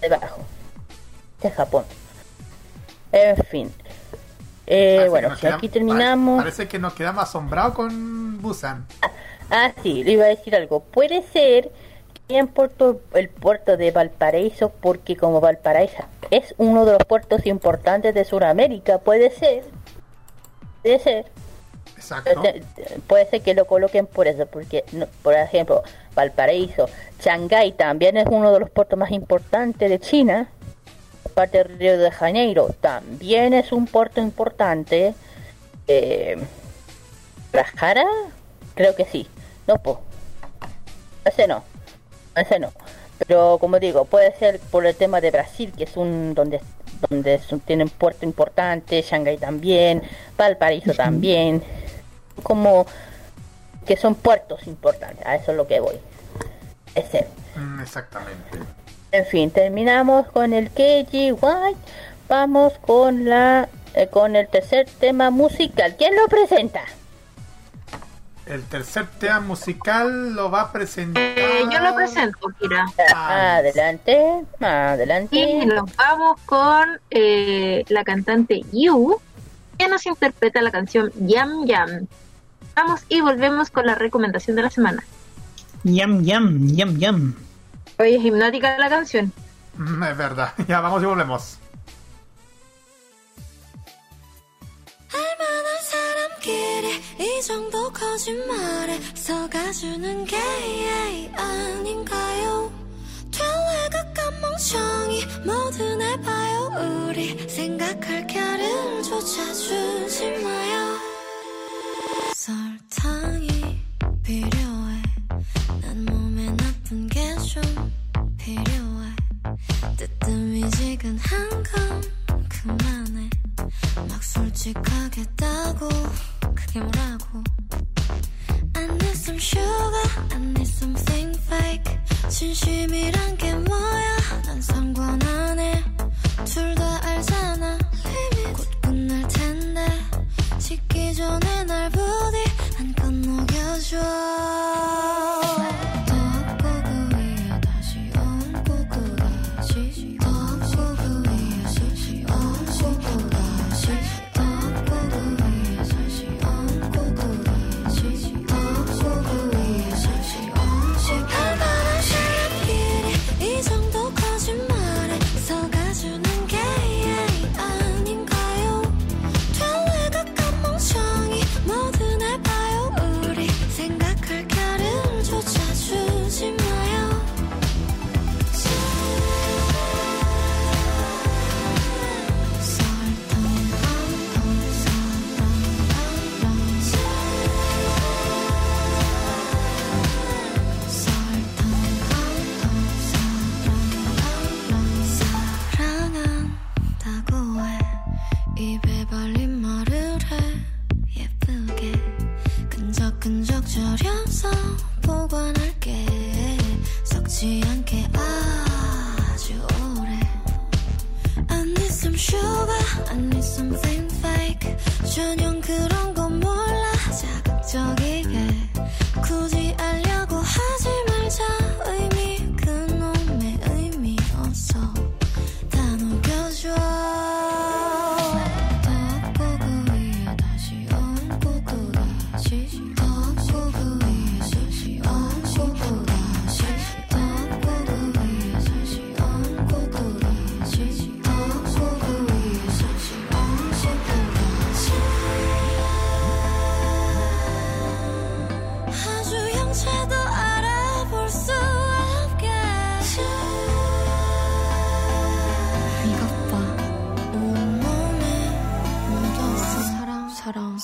Debajo. De Japón. En fin. Eh, que bueno, si aquí terminamos. pare- Parece que nos quedamos asombrados con Busan. Ah, sí, le iba a decir algo. Puede ser que en puerto, el puerto de Valparaíso, porque como Valparaíso es uno de los puertos importantes de Sudamérica, puede ser, puede ser, Exacto. puede ser que lo coloquen por eso, porque, por ejemplo, Valparaíso, Shanghái también es uno de los puertos más importantes de China, parte de Río de Janeiro también es un puerto importante, eh, Guadalajara, creo que sí, no, pues, ese no, ese no, pero como digo, puede ser por el tema de Brasil, que es un donde donde tienen puerto importante, Shanghái también, Valparaíso también, como que son puertos importantes, a eso es lo que voy. Ese. Mm, exactamente. En fin, terminamos con el KG White. Vamos con la eh, con el tercer tema musical. ¿Quién lo presenta? El tercer tema musical lo va a presentar. Eh, yo lo presento, Kira. Ah, Adelante, adelante. Y nos vamos con eh, la cantante Yu, que nos interpreta la canción Yam Yam. Vamos y volvemos con la recomendación de la semana. Yam, yam, yam, yam. Oye, hipnótica la canción. Es verdad. Ya vamos y volvemos. 멍청이 모두 날 봐요 우리 생각할 겨를 조차 주지 마요 설탕이 필요해 난 몸에 난 좀 필요해. 뜨뜻미지근한 건 그만해. 막 솔직하겠다고. 그게 뭐라고? I need some sugar I need something fake. 진심이란 게 뭐야? 난 상관 안해 둘 다 알잖아 곧 끝날 텐데. 식기 전에 날 부디 한껏 녹여줘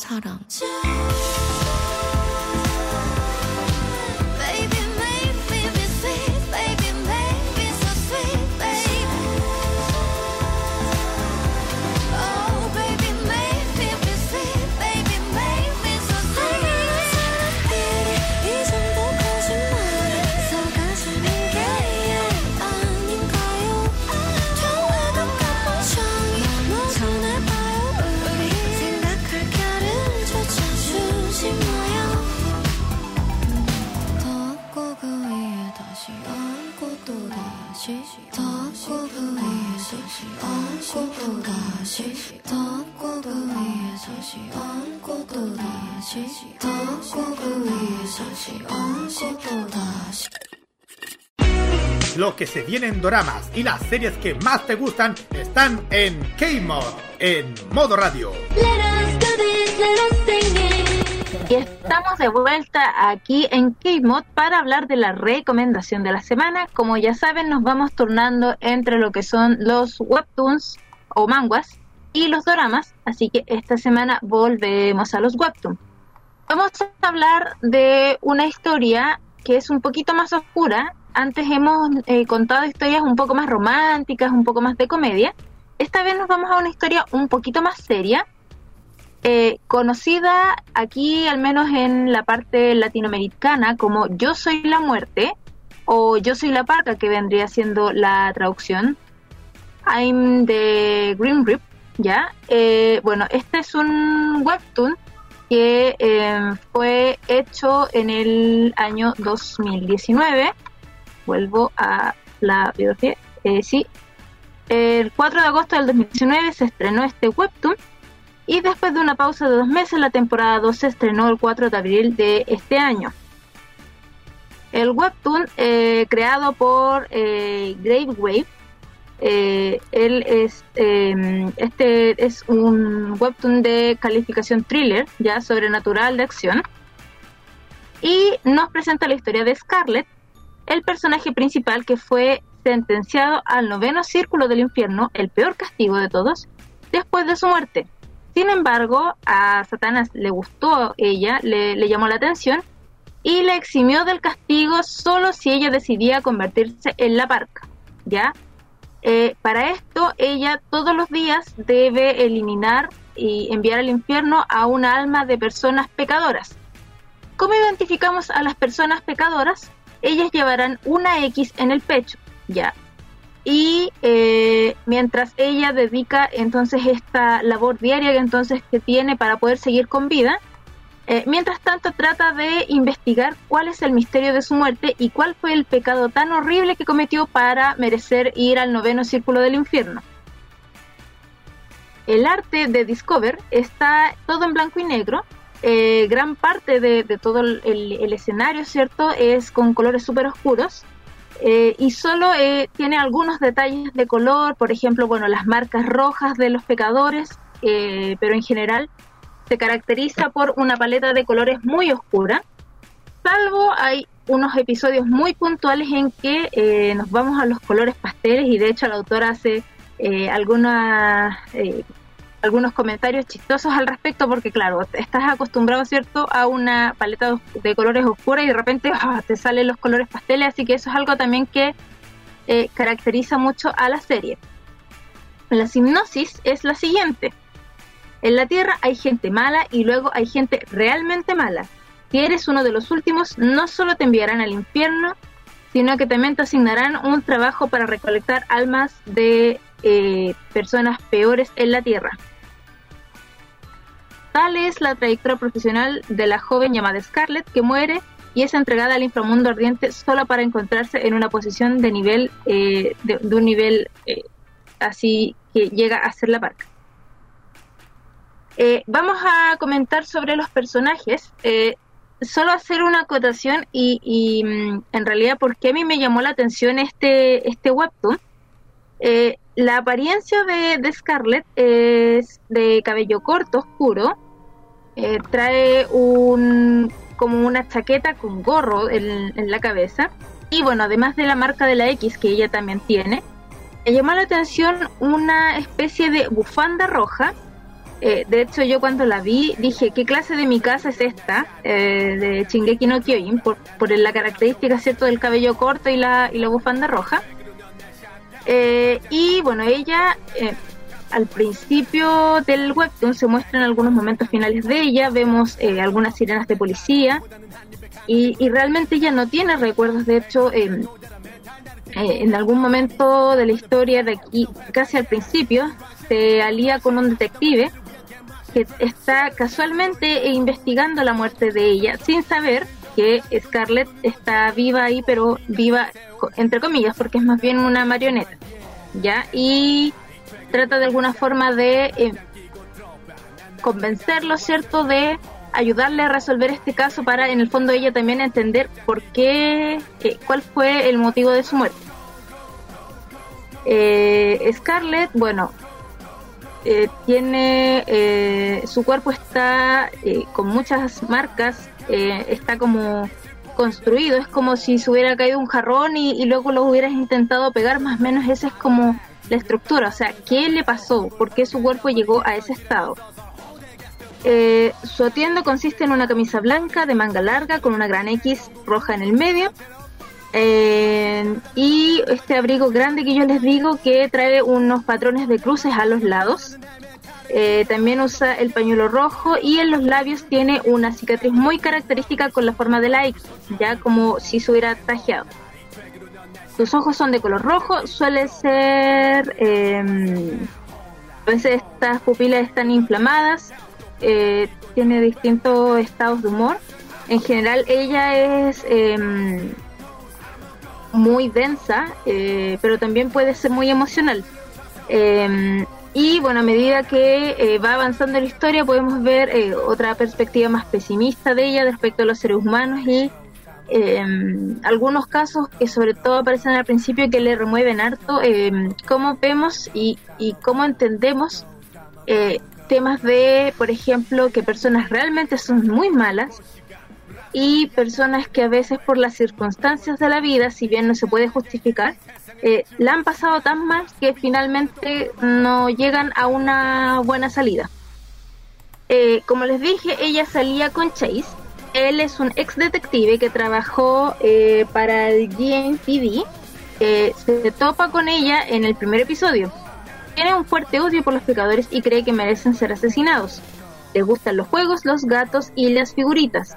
사랑 Lo que se viene en doramas y las series que más te gustan están en K-Mod, en modo radio. Y estamos de vuelta aquí en K-Mod para hablar de la recomendación de la semana. Como ya saben, nos vamos turnando entre lo que son los webtoons o manguas y los doramas, así que esta semana volvemos a los webtoons. Vamos a hablar de una historia que es un poquito más oscura. Antes hemos eh, contado historias un poco más románticas, un poco más de comedia. Esta vez nos vamos a una historia un poquito más seria, eh, conocida aquí, al menos en la parte latinoamericana, como Yo soy la muerte o Yo soy la parca, que vendría siendo la traducción. I'm the Green Rip, ¿ya? Eh, bueno, este es un webtoon que eh, fue hecho en el año 2019. Vuelvo a la biografía. Eh, sí, el 4 de agosto del 2019 se estrenó este webtoon y después de una pausa de dos meses la temporada 2 se estrenó el 4 de abril de este año. El webtoon eh, creado por eh, Grave Wave eh, él es eh, este es un webtoon de calificación thriller ya sobrenatural de acción. Y nos presenta la historia de Scarlett el personaje principal que fue sentenciado al noveno círculo del infierno el peor castigo de todos después de su muerte. Sin embargo a Satanás le gustó ella le, llamó la atención y le eximió del castigo solo si ella decidía convertirse en la parca ya eh, para esto, ella todos los días debe eliminar y enviar al infierno a una alma de personas pecadoras. ¿Cómo identificamos a las personas pecadoras? Ellas llevarán una X en el pecho, ya. Y eh, mientras ella dedica entonces esta labor diaria que entonces que tiene para poder seguir con vida, eh, mientras tanto trata de investigar cuál es el misterio de su muerte y cuál fue el pecado tan horrible que cometió para merecer ir al noveno círculo del infierno. El arte de Discover está todo en blanco y negro. Eh, gran parte de, todo el, escenario, ¿cierto? Es con colores súper oscuros. Eh, y solo tiene algunos detalles de color, por ejemplo, bueno, las marcas rojas de los pecadores, pero en general se caracteriza por una paleta de colores muy oscura, salvo hay unos episodios muy puntuales en que eh, nos vamos a los colores pasteles y de hecho la autora hace eh, algunas, eh, algunos comentarios chistosos al respecto porque claro, estás acostumbrado, ¿cierto?, a una paleta de colores oscura y de repente ¡ah! te salen los colores pasteles, así que eso es algo también que caracteriza mucho a la serie. La hipnosis es la siguiente. En la Tierra hay gente mala y luego hay gente realmente mala. Si eres uno de los últimos, no solo te enviarán al infierno, sino que también te asignarán un trabajo para recolectar almas de eh, personas peores en la Tierra. Tal es la trayectoria profesional de la joven llamada Scarlett, que muere y es entregada al inframundo ardiente solo para encontrarse en una posición de nivel, eh, de, un nivel eh, así que llega a ser la parca. Eh, vamos a comentar sobre los personajes. Eh, solo hacer una acotación y, y, en realidad por qué a mí me llamó la atención este, este webtoon. Eh, la apariencia de, de, Scarlett es de cabello corto, oscuro. trae un como una chaqueta con gorro en, en la cabeza. Y bueno, además de la marca de la X que ella también tiene, me llamó la atención una especie de bufanda roja Eh, de hecho, yo cuando la vi dije, ¿qué clase de mi casa es esta? Eh, de Shingeki no Kyojin, por, por la característica, ¿cierto?, del cabello corto y la, y la bufanda roja. Eh, y bueno, ella eh, al principio del webtoon se muestran algunos momentos finales de ella, vemos eh, algunas sirenas de policía y, y realmente ella no tiene recuerdos, de hecho, eh, eh, en algún momento de la historia de aquí, casi al principio, se alía con un detective está casualmente investigando la muerte de ella sin saber que Scarlett está viva ahí, pero viva entre comillas, porque es más bien una marioneta, ¿ya? Y trata de alguna forma de eh, convencerlo, ¿cierto?, de ayudarle a resolver este caso para, en el fondo, ella también entender por qué, eh, cuál fue el motivo de su muerte. Eh, Scarlett, bueno, eh, tiene eh, su cuerpo está eh, con muchas marcas, eh, está como construido, es como si se hubiera caído un jarrón y, luego lo hubieras intentado pegar, más o menos esa es como la estructura, o sea, ¿qué le pasó? ¿Por qué su cuerpo llegó a ese estado? Eh, su atiendo consiste en una camisa blanca de manga larga con una gran X roja en el medio eh, y este abrigo grande que yo les digo que trae unos patrones de cruces a los lados. Eh, también usa el pañuelo rojo y en los labios tiene una cicatriz muy característica con la forma de la X, ya como si se hubiera tajeado. Sus ojos son de color rojo, suele ser... eh, a veces estas pupilas están inflamadas, eh, tiene distintos estados de humor. En general ella es em, muy densa, eh, pero también puede ser muy emocional. Em, y bueno, a medida que eh, va avanzando la historia podemos ver eh, otra perspectiva más pesimista de ella respecto a los seres humanos y em, algunos casos que sobre todo aparecen al principio que le remueven harto, em, cómo vemos y, y cómo entendemos temas de, por ejemplo, que personas realmente son muy malas y personas que a veces por las circunstancias de la vida, si bien no se puede justificar, eh, la han pasado tan mal que finalmente no llegan a una buena salida. Eh, como les dije, ella salía con Chase. Él es un ex detective que trabajó eh, para el GNPD. Eh, se topa con ella en el primer episodio. Tiene un fuerte odio por los pecadores y cree que merecen ser asesinados. Le gustan los juegos, los gatos y las figuritas.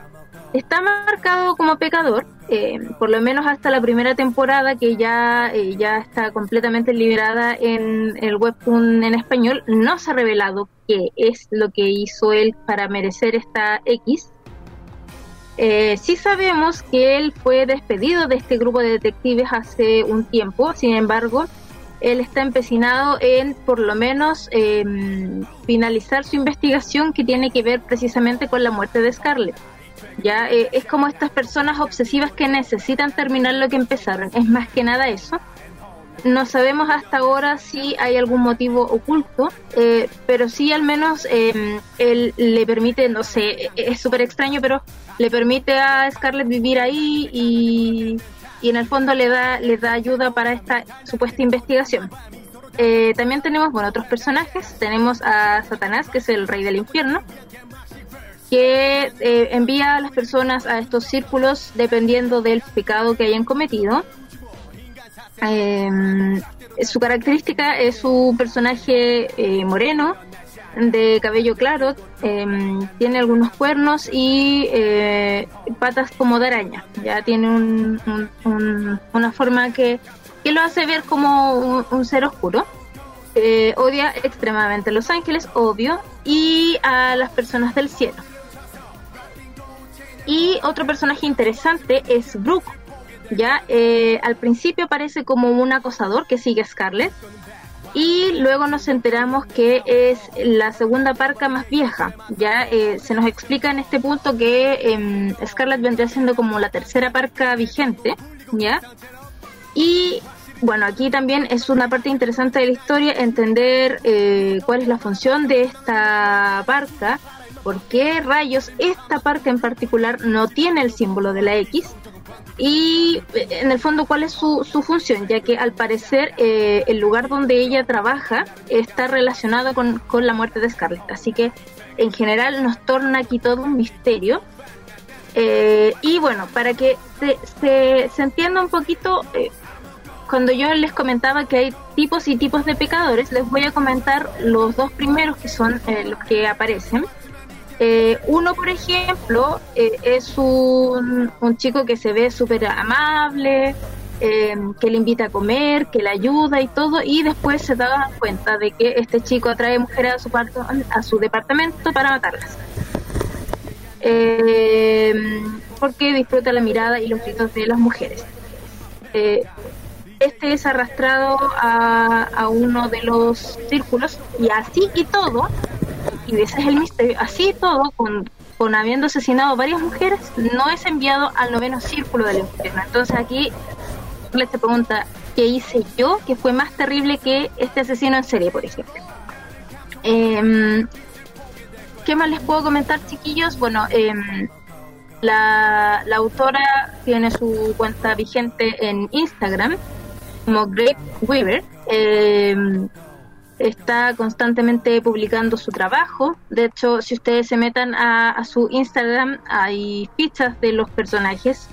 Está marcado como pecador, eh, por lo menos hasta la primera temporada que ya, eh, ya está completamente liberada en el webtoon en español. No se ha revelado qué es lo que hizo él para merecer esta X. Eh, sí sabemos que él fue despedido de este grupo de detectives hace un tiempo, sin embargo, él está empecinado en por lo menos eh, finalizar su investigación que tiene que ver precisamente con la muerte de Scarlett. Ya eh, es como estas personas obsesivas que necesitan terminar lo que empezaron, es más que nada eso. No sabemos hasta ahora si hay algún motivo oculto, eh, pero sí al menos eh, él le permite, no sé, es súper extraño, pero le permite a Scarlett vivir ahí y, y en el fondo le da, le da ayuda para esta supuesta investigación. Eh, también tenemos, bueno, otros personajes. Tenemos a Satanás, que es el rey del infierno, que eh, envía a las personas a estos círculos dependiendo del pecado que hayan cometido. Eh, su característica es su personaje eh, moreno, de cabello claro, eh, tiene algunos cuernos y patas como de araña. Ya tiene un- un- un- una forma que, que lo hace ver como un, ser oscuro. Odia extremadamente a los ángeles, obvio, y a las personas del cielo. Y otro personaje interesante es Brooke. Ya eh, al principio parece como un acosador que sigue a Scarlett. Y luego nos enteramos que es la segunda parca más vieja. Ya eh, se nos explica en este punto que em, Scarlett vendría siendo como la tercera parca vigente. ¿Ya? Y bueno, aquí también es una parte interesante de la historia entender eh, cuál es la función de esta parca, por qué rayos esta parca en particular no tiene el símbolo de la X y eh, en el fondo cuál es su, su función, ya que al parecer eh, el lugar donde ella trabaja está relacionado con, con la muerte de Scarlett. Así que en general nos torna aquí todo un misterio. Eh, y bueno, para que se, se, se entienda un poquito, eh, cuando yo les comentaba que hay tipos y tipos de pecadores, les voy a comentar los dos primeros que son eh, los que aparecen. Eh, uno, por ejemplo, eh, es un, chico que se ve súper amable, eh, que le invita a comer, que le ayuda y todo, y después se da cuenta de que este chico atrae mujeres a su, a su departamento para matarlas. Eh, porque disfruta la mirada y los gritos de las mujeres. Este es arrastrado a, a uno de los círculos y así y todo, y ese es el misterio, así todo, con, con habiendo asesinado varias mujeres, no es enviado al noveno círculo del infierno. Entonces aquí les te pregunta, ¿qué hice yo que fue más terrible que este asesino en serie, por ejemplo? Em, ¿Qué más les puedo comentar, chiquillos? Bueno, em, la, la autora tiene su cuenta vigente en Instagram como Grape Weaver. Em, está constantemente publicando su trabajo. De hecho, si ustedes se metan a, su Instagram, hay fichas de los personajes,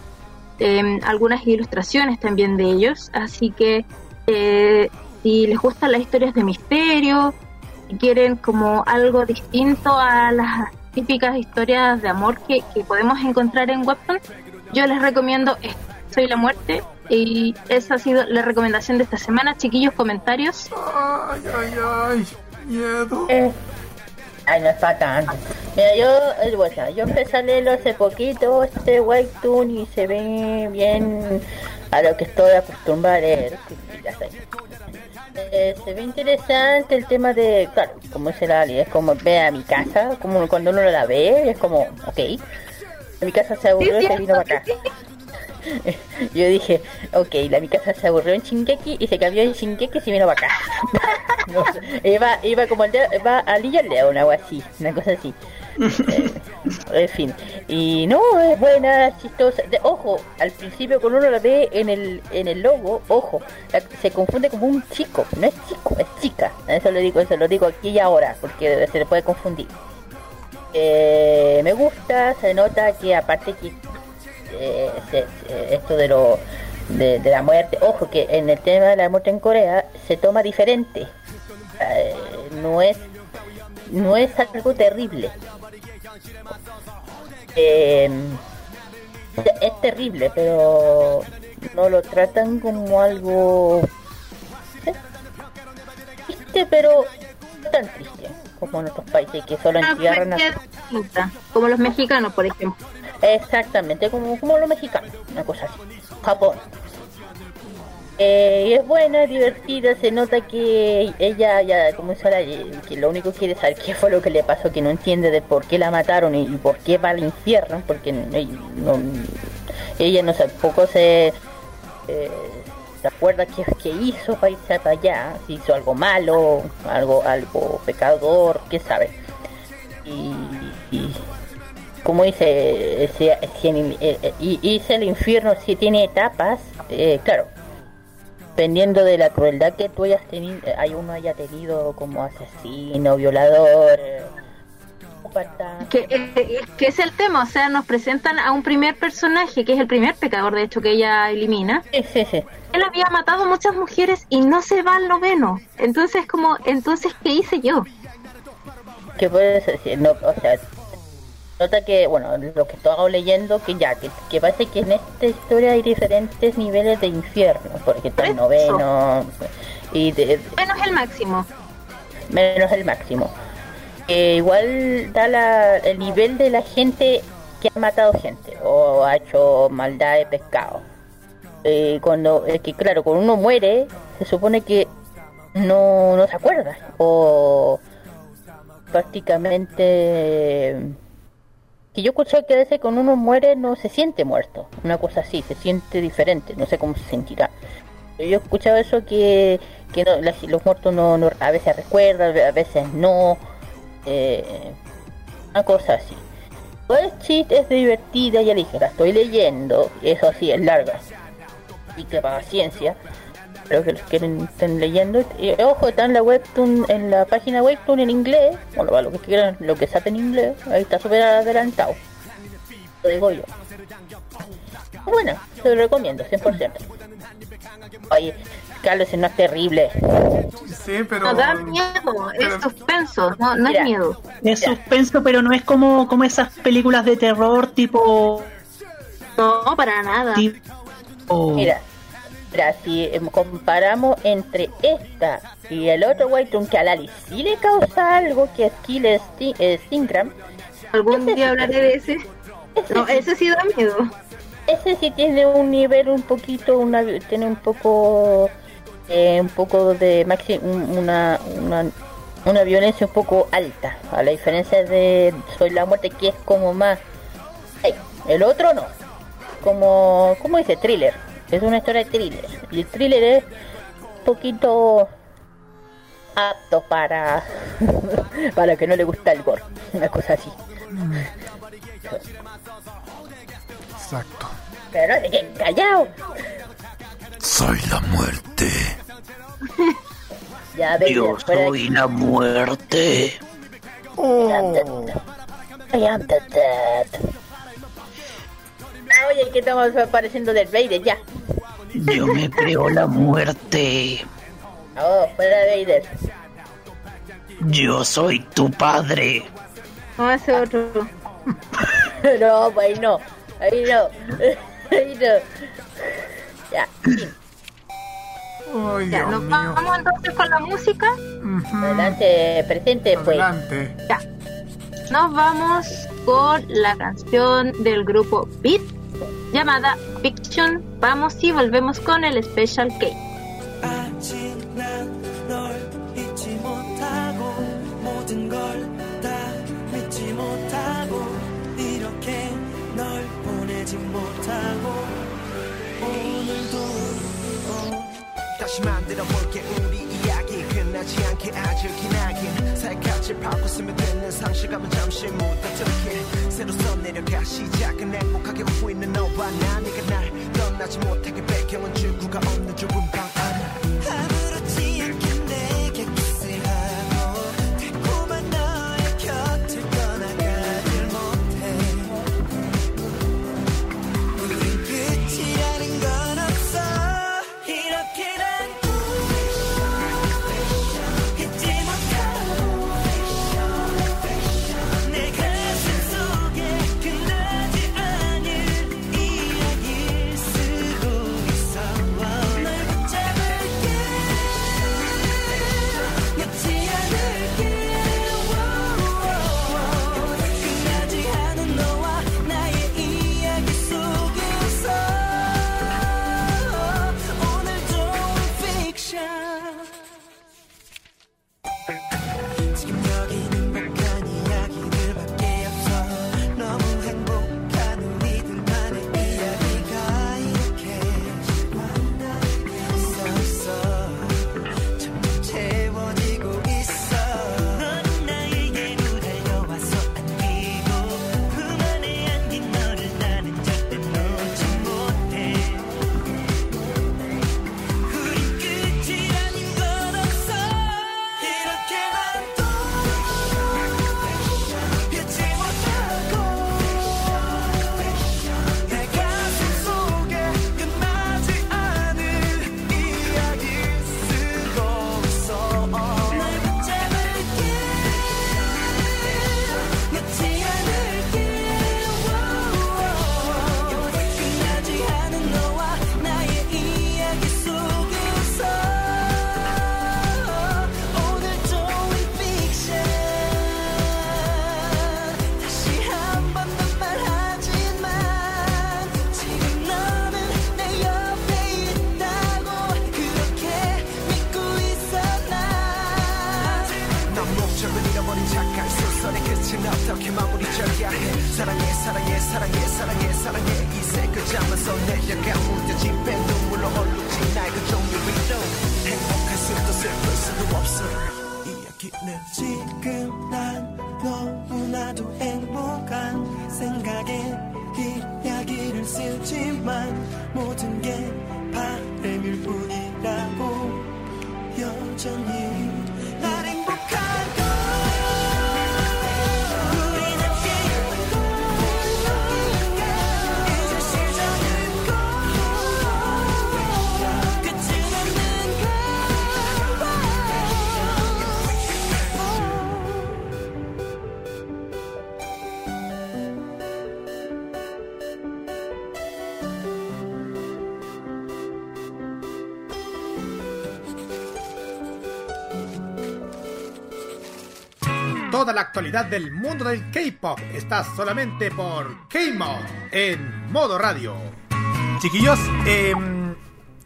em, algunas ilustraciones también de ellos. Así que eh, si les gustan las historias de misterio, si quieren como algo distinto a las típicas historias de amor que, que podemos encontrar en Webtoon, yo les recomiendo Soy la Muerte. Y esa ha sido la recomendación de esta semana. Chiquillos, comentarios. Ay, ay, ay. Miedo. Eh, Ay, no es para tanto. Mira, yo, eh, o sea, yo empecé a leerlo hace poquito, este webtoon, y se ve bien a lo que estoy acostumbrada a leer. que ya sé. Eh, se ve interesante el tema de, claro, como dice Lali, es como ve a mi casa, como cuando uno la ve, es como, ok, mi casa se aburrió y se vino para acá. Yo dije, ok, la mi casa se aburrió en Shingeki y se cambió en Shingeki y se vino para acá. No iba, iba como al dedo, va al Lilla León, algo así, una cosa así. Eh, en fin, y no, es buena, chistosa. De- ojo, al principio cuando uno la ve en el, en el logo, ojo, la- se confunde como un chico, no es chico, es chica. Eso lo digo, eso lo digo aquí y ahora, porque se le puede confundir. Eh, me gusta, se nota que aparte que eh, se- se- esto de lo de, de la muerte, ojo que en el tema de la muerte en Corea se toma diferente. Eh, no es no es algo terrible. Eh, es terrible, pero no lo tratan como algo ¿eh? triste, pero no tan triste como en otros países que solo Una entierran a distinta, como los mexicanos, por ejemplo. Exactamente, como, como los mexicanos, una cosa así. Japón. Eh, es buena, divertida, se nota que ella ya, como eh, que lo único que quiere saber qué fue lo que le pasó, que no entiende de por qué la mataron y, por qué va al infierno, porque ella no tampoco se, eh, se acuerda qué, qué hizo para irse para allá, si hizo algo malo, algo, algo pecador, qué sabe. Y, y como dice, si, si en el- eh, eh, al infierno si tiene etapas, eh, claro, dependiendo de la crueldad que tú hayas tenido, eh, hay uno haya tenido como asesino, violador, eh. Que, eh, que es el tema, o sea, nos presentan a un primer personaje, que es el primer pecador, de hecho, que ella elimina. Sí, sí, sí. Él había matado muchas mujeres y no se va al noveno. Entonces, como, entonces, ¿qué hice yo? que puedes decir, no, o sea, nota que, bueno, lo que estaba leyendo, que ya, que, que parece que en esta historia hay diferentes niveles de infierno, porque está el noveno y de, Bueno, es el máximo. menos el máximo. Eh, igual da la, el nivel de la gente que ha matado gente o ha hecho maldad de pescado. Eh, cuando, es que claro, cuando uno muere, se supone que no, no se acuerda o prácticamente que yo escuché que a veces cuando uno muere no se siente muerto, una cosa así, se siente diferente, no sé cómo se sentirá. Yo he escuchado eso que, que no- los muertos no, no- a veces recuerdan, a veces no, eh, una cosa así. Pues sí, es divertida, ya dije, la estoy leyendo. Eso sí, es larga. Y que paciencia. Pero que los quieren estén leyendo. Y, ojo, está en la webtoon, en la página webtoon en inglés. Bueno, para lo que quieran, lo que saque en inglés. Ahí está súper adelantado. Lo digo yo. Bueno, se lo recomiendo, 100%. Oye, Carlos, no es terrible. Sí, pero. No da miedo, es pero- suspenso, no, no Mira. es miedo. Es suspenso, pero no es como, como esas películas de terror tipo. No, para nada. tipo mira, si em, comparamos entre esta y el otro Webtoon que a Lali sí le causa algo, que es Killer Sti- eh, Algún día hablaré de ese. No, ese sí da miedo. ese sí tiene un nivel un poquito, una, tiene un poco, eh, un poco de maxi, un- una, una, una violencia un poco alta, a la diferencia de Soy la Muerte que es como más, el otro no, como, ¿cómo dice? Thriller, es una historia de thriller, y el thriller es un poquito apto para, para que no le gusta el gore, una cosa así. Exacto. Pero no se queden callados. Soy la muerte. Ya ves, Yo de soy la muerte. Oh, I am the dead. Oye, que estamos apareciendo del Vader ya. Yo me creo la muerte. Oh, fuera de Vader. Yo soy tu padre. No, ese otro. No, pues ahí no. Ahí no. Ahí no. Ya, Ya, Dios nos mío. vamos entonces con la música. Ujú. Adelante, presente, pues. Adelante. Ya. Nos vamos con la canción del grupo Beat llamada Fiction. Vamos y volvemos con el Special K. 아직 난 널 잊지 못하고 모든 걸 다 믿지 못하고 이렇게 널 보내지 못하고 오늘도 어. 다시 만들어 볼게 우리 끝나지 않게 아주 기나긴 살갗을 바꿨으면 되는 상실감은 잠시 묻어둘게 새로 써내려가 시작은 행복하게 웃고 있는 너와 나 네가 날 떠나지 못하게 배경은 출구가 없는 좁은 방 글자만서 내려가 무뎌진 배 눈물로 얼룩진 그 종류 위로 행복할 수도 슬플 수도 없어. 이야기는 지 Toda la actualidad del mundo del K-pop está solamente por K-Mod en modo radio. Chiquillos, eh,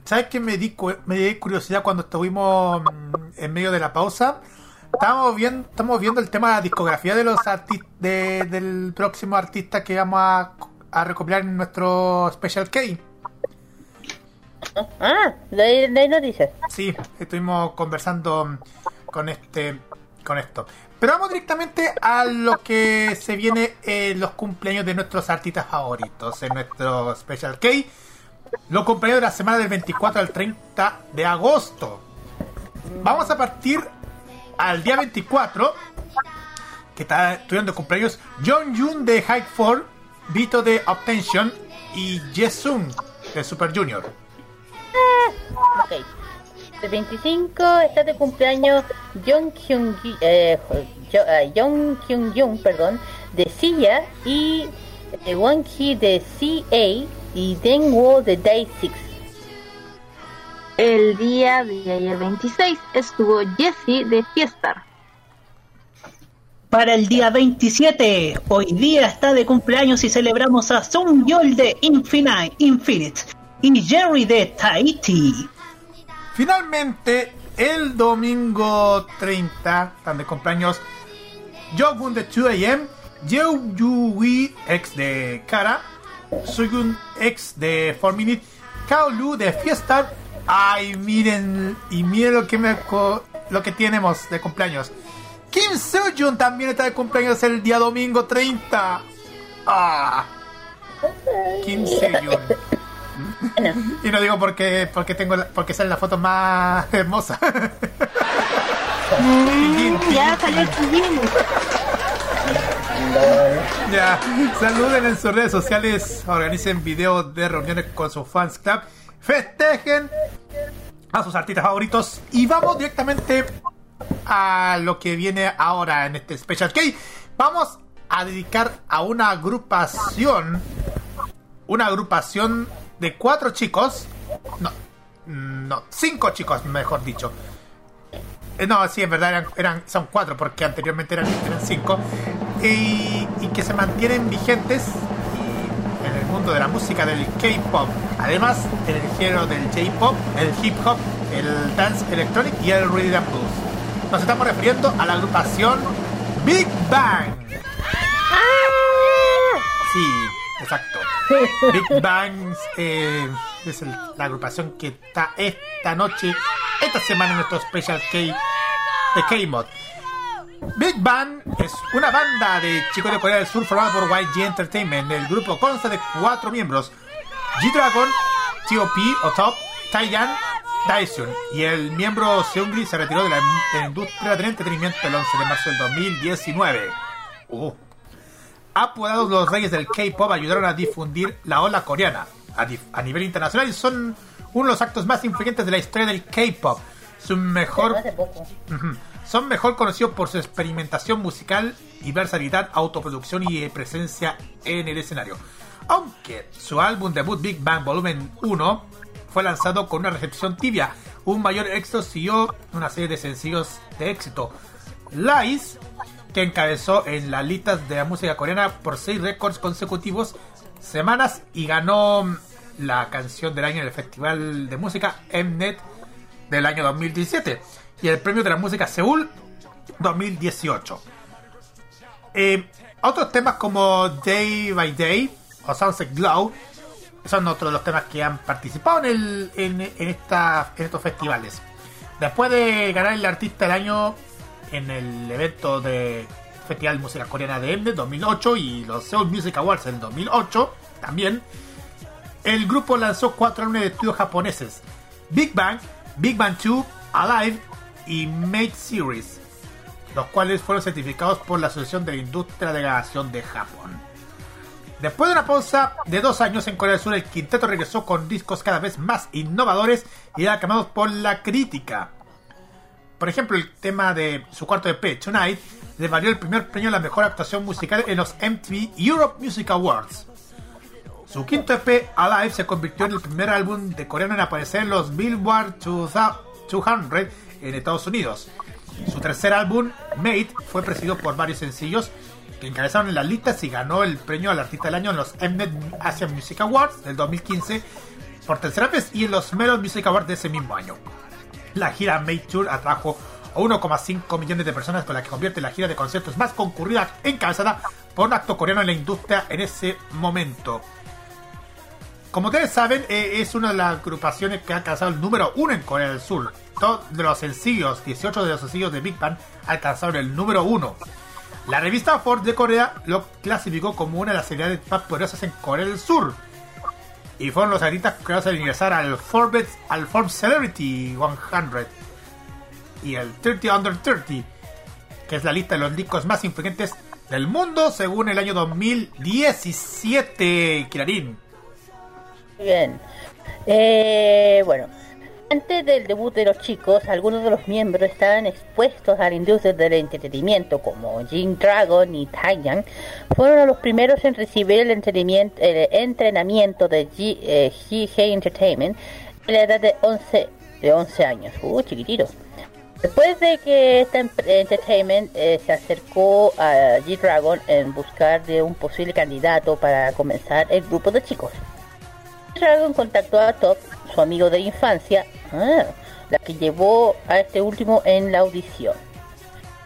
¿sabes qué me di, cu- me di curiosidad cuando estuvimos mm, en medio de la pausa? Estamos viendo, estamos viendo el tema de la discografía de los artistas del próximo artista que vamos a, a recopilar en nuestro Special K. Ah, de ahí, de ahí noticias. Sí, estuvimos conversando con este con esto. Pero vamos directamente a lo que se viene en los cumpleaños de nuestros artistas favoritos en nuestro Special K. Los cumpleaños de la semana del 24 al 30 de agosto. Vamos a partir al día 24, que está estudiando cumpleaños John Jun de High 4, Vito de Obtention y Jesung de Super Junior. Ok. El 25 está de cumpleaños Jong Hyun eh, eh, Jong Jung, perdón, de Sia y eh, Won Hee de CA y Deng Wo de Day 6. El día de ayer 26 estuvo Jessie de Fiestar. Para el día 27, hoy día está de cumpleaños y celebramos a Sung Yol de Infinite, Infinite y Jerry de Tahiti. Finalmente, el domingo 30, están de cumpleaños Jogun de 2AM, Jeo Yui, ex de Kara, Sugun, ex de 4 Minute, Kao Lu de Fiesta. Ay, miren, y miren lo que, me, lo que tenemos de cumpleaños. Kim Seojun también está de cumpleaños el día domingo 30. Ah, Kim Seojun. Y no digo porque porque tengo la- porque sale la foto más hermosa. Ya salió el Kijin. ya, saluden en sus redes sociales, organicen videos de reuniones con sus fans club, festejen a sus artistas favoritos y vamos directamente a lo que viene ahora en este Special K. Vamos a dedicar a una agrupación, una agrupación de cuatro chicos, no, no, cinco chicos, mejor dicho. Eh, No, sí, en verdad eran, eran- son cuatro porque anteriormente eran, eran cinco. Y, y que se mantienen vigentes en el mundo de la música del K-pop. Además, en el género del J-pop, el hip hop, el dance electronic y el rhythm and blues. Nos estamos refiriendo a la agrupación Big Bang. Sí, exacto. Big Bang eh, es la agrupación que está esta noche, esta semana en nuestro Special K de K-Mod. Big Bang es una banda de chicos de Corea del Sur formada por YG Entertainment. El grupo consta de cuatro miembros: G-Dragon, T.O.P. o Top, Taeyan, Daesun. Y el miembro Seungri se retiró de la, de la industria del entretenimiento el 11 de marzo del 2019. Uh. Apodados los reyes del K-pop, ayudaron a difundir la ola coreana a, nivel internacional y son uno de los actos más influyentes de la historia del K-pop. Su mejor. Son mejor conocidos por su experimentación musical y versatilidad, autoproducción y presencia en el escenario. Aunque su álbum debut Big Bang Volumen 1 fue lanzado con una recepción tibia, un mayor éxito siguió una serie de sencillos de éxito. Lies, que encabezó en las listas de la música coreana por seis récords consecutivos, semanas y ganó la canción del año en el Festival de Música Mnet del año 2017 y el premio de la música Seúl 2018. Eh, otros temas como Day by Day o Sunset Glow son otros de los temas que han participado en, el, en esta, en estos festivales. Después de ganar el artista del año en el evento de Festival Música Coreana de Mnet 2008 y los Seoul Music Awards en 2008 también, el grupo lanzó cuatro álbumes de estudio japoneses: Big Bang, Big Bang 2, Alive y Made Series, los cuales fueron certificados por la Asociación de la Industria de Grabación de Japón. Después de una pausa de dos años en Corea del Sur, el quinteto regresó con discos cada vez más innovadores y aclamados por la crítica. Por ejemplo, el tema de su cuarto EP, Tonight, le valió el primer premio a la mejor actuación musical en los MTV Europe Music Awards. Su quinto EP, Alive, se convirtió en el primer álbum de coreano en aparecer en los Billboard 200 en Estados Unidos. Su tercer álbum, Made, fue precedido por varios sencillos que encabezaron en las listas y ganó el premio al artista del año en los Mnet Asian Music Awards del 2015 por tercera vez y en los Melon Music Awards de ese mismo año. La gira Made Tour atrajo a 1,5 millones de personas con la que convierte la gira de conciertos más concurrida encabezada por un acto coreano en la industria en ese momento. Como ustedes saben, eh, es una de las agrupaciones que ha alcanzado el número uno en Corea del Sur. Todos de los sencillos, 18 de los sencillos de Big Bang alcanzaron el número uno. La revista Forbes de Corea lo clasificó como una de las celebridades más poderosas en Corea del Sur. Y fueron los artistas creados al ingresar al Forbes, al Forbes Celebrity 100 y el 30 Under 30, que es la lista de los discos más influyentes del mundo según el año 2017, Kirarin. Bien. Eh, bueno, antes del debut de los chicos, algunos de los miembros estaban expuestos a la industria del entretenimiento, como Jim Dragon y Taeyang. Fueron los primeros en recibir el el entrenamiento de G, eh, GG Entertainment a la edad de 11, de 11 años. Uh, chiquitito. Después de que esta Entertainment eh, se acercó a G-Dragon en buscar de un posible candidato para comenzar el grupo de chicos. Dragon contactó a Top, su amigo de infancia, la que llevó a este último en la audición.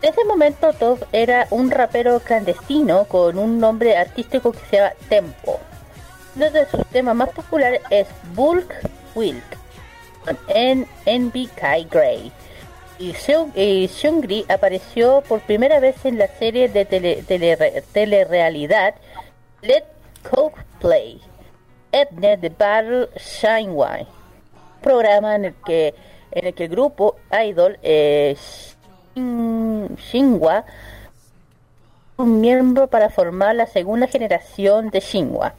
En ese momento Top era un rapero clandestino con un nombre artístico que se llama Tempo. Uno de sus temas más populares es Bulk Wilk, con N NBK Grey. Y y Seungri apareció por primera vez en la serie de tele, tele- telerealidad Let Coke Play. Ednet de Battle Shineway, programa en el que en el que el grupo Idol eh, Shin- Shinhwa un miembro para formar la segunda generación de Shinhwa.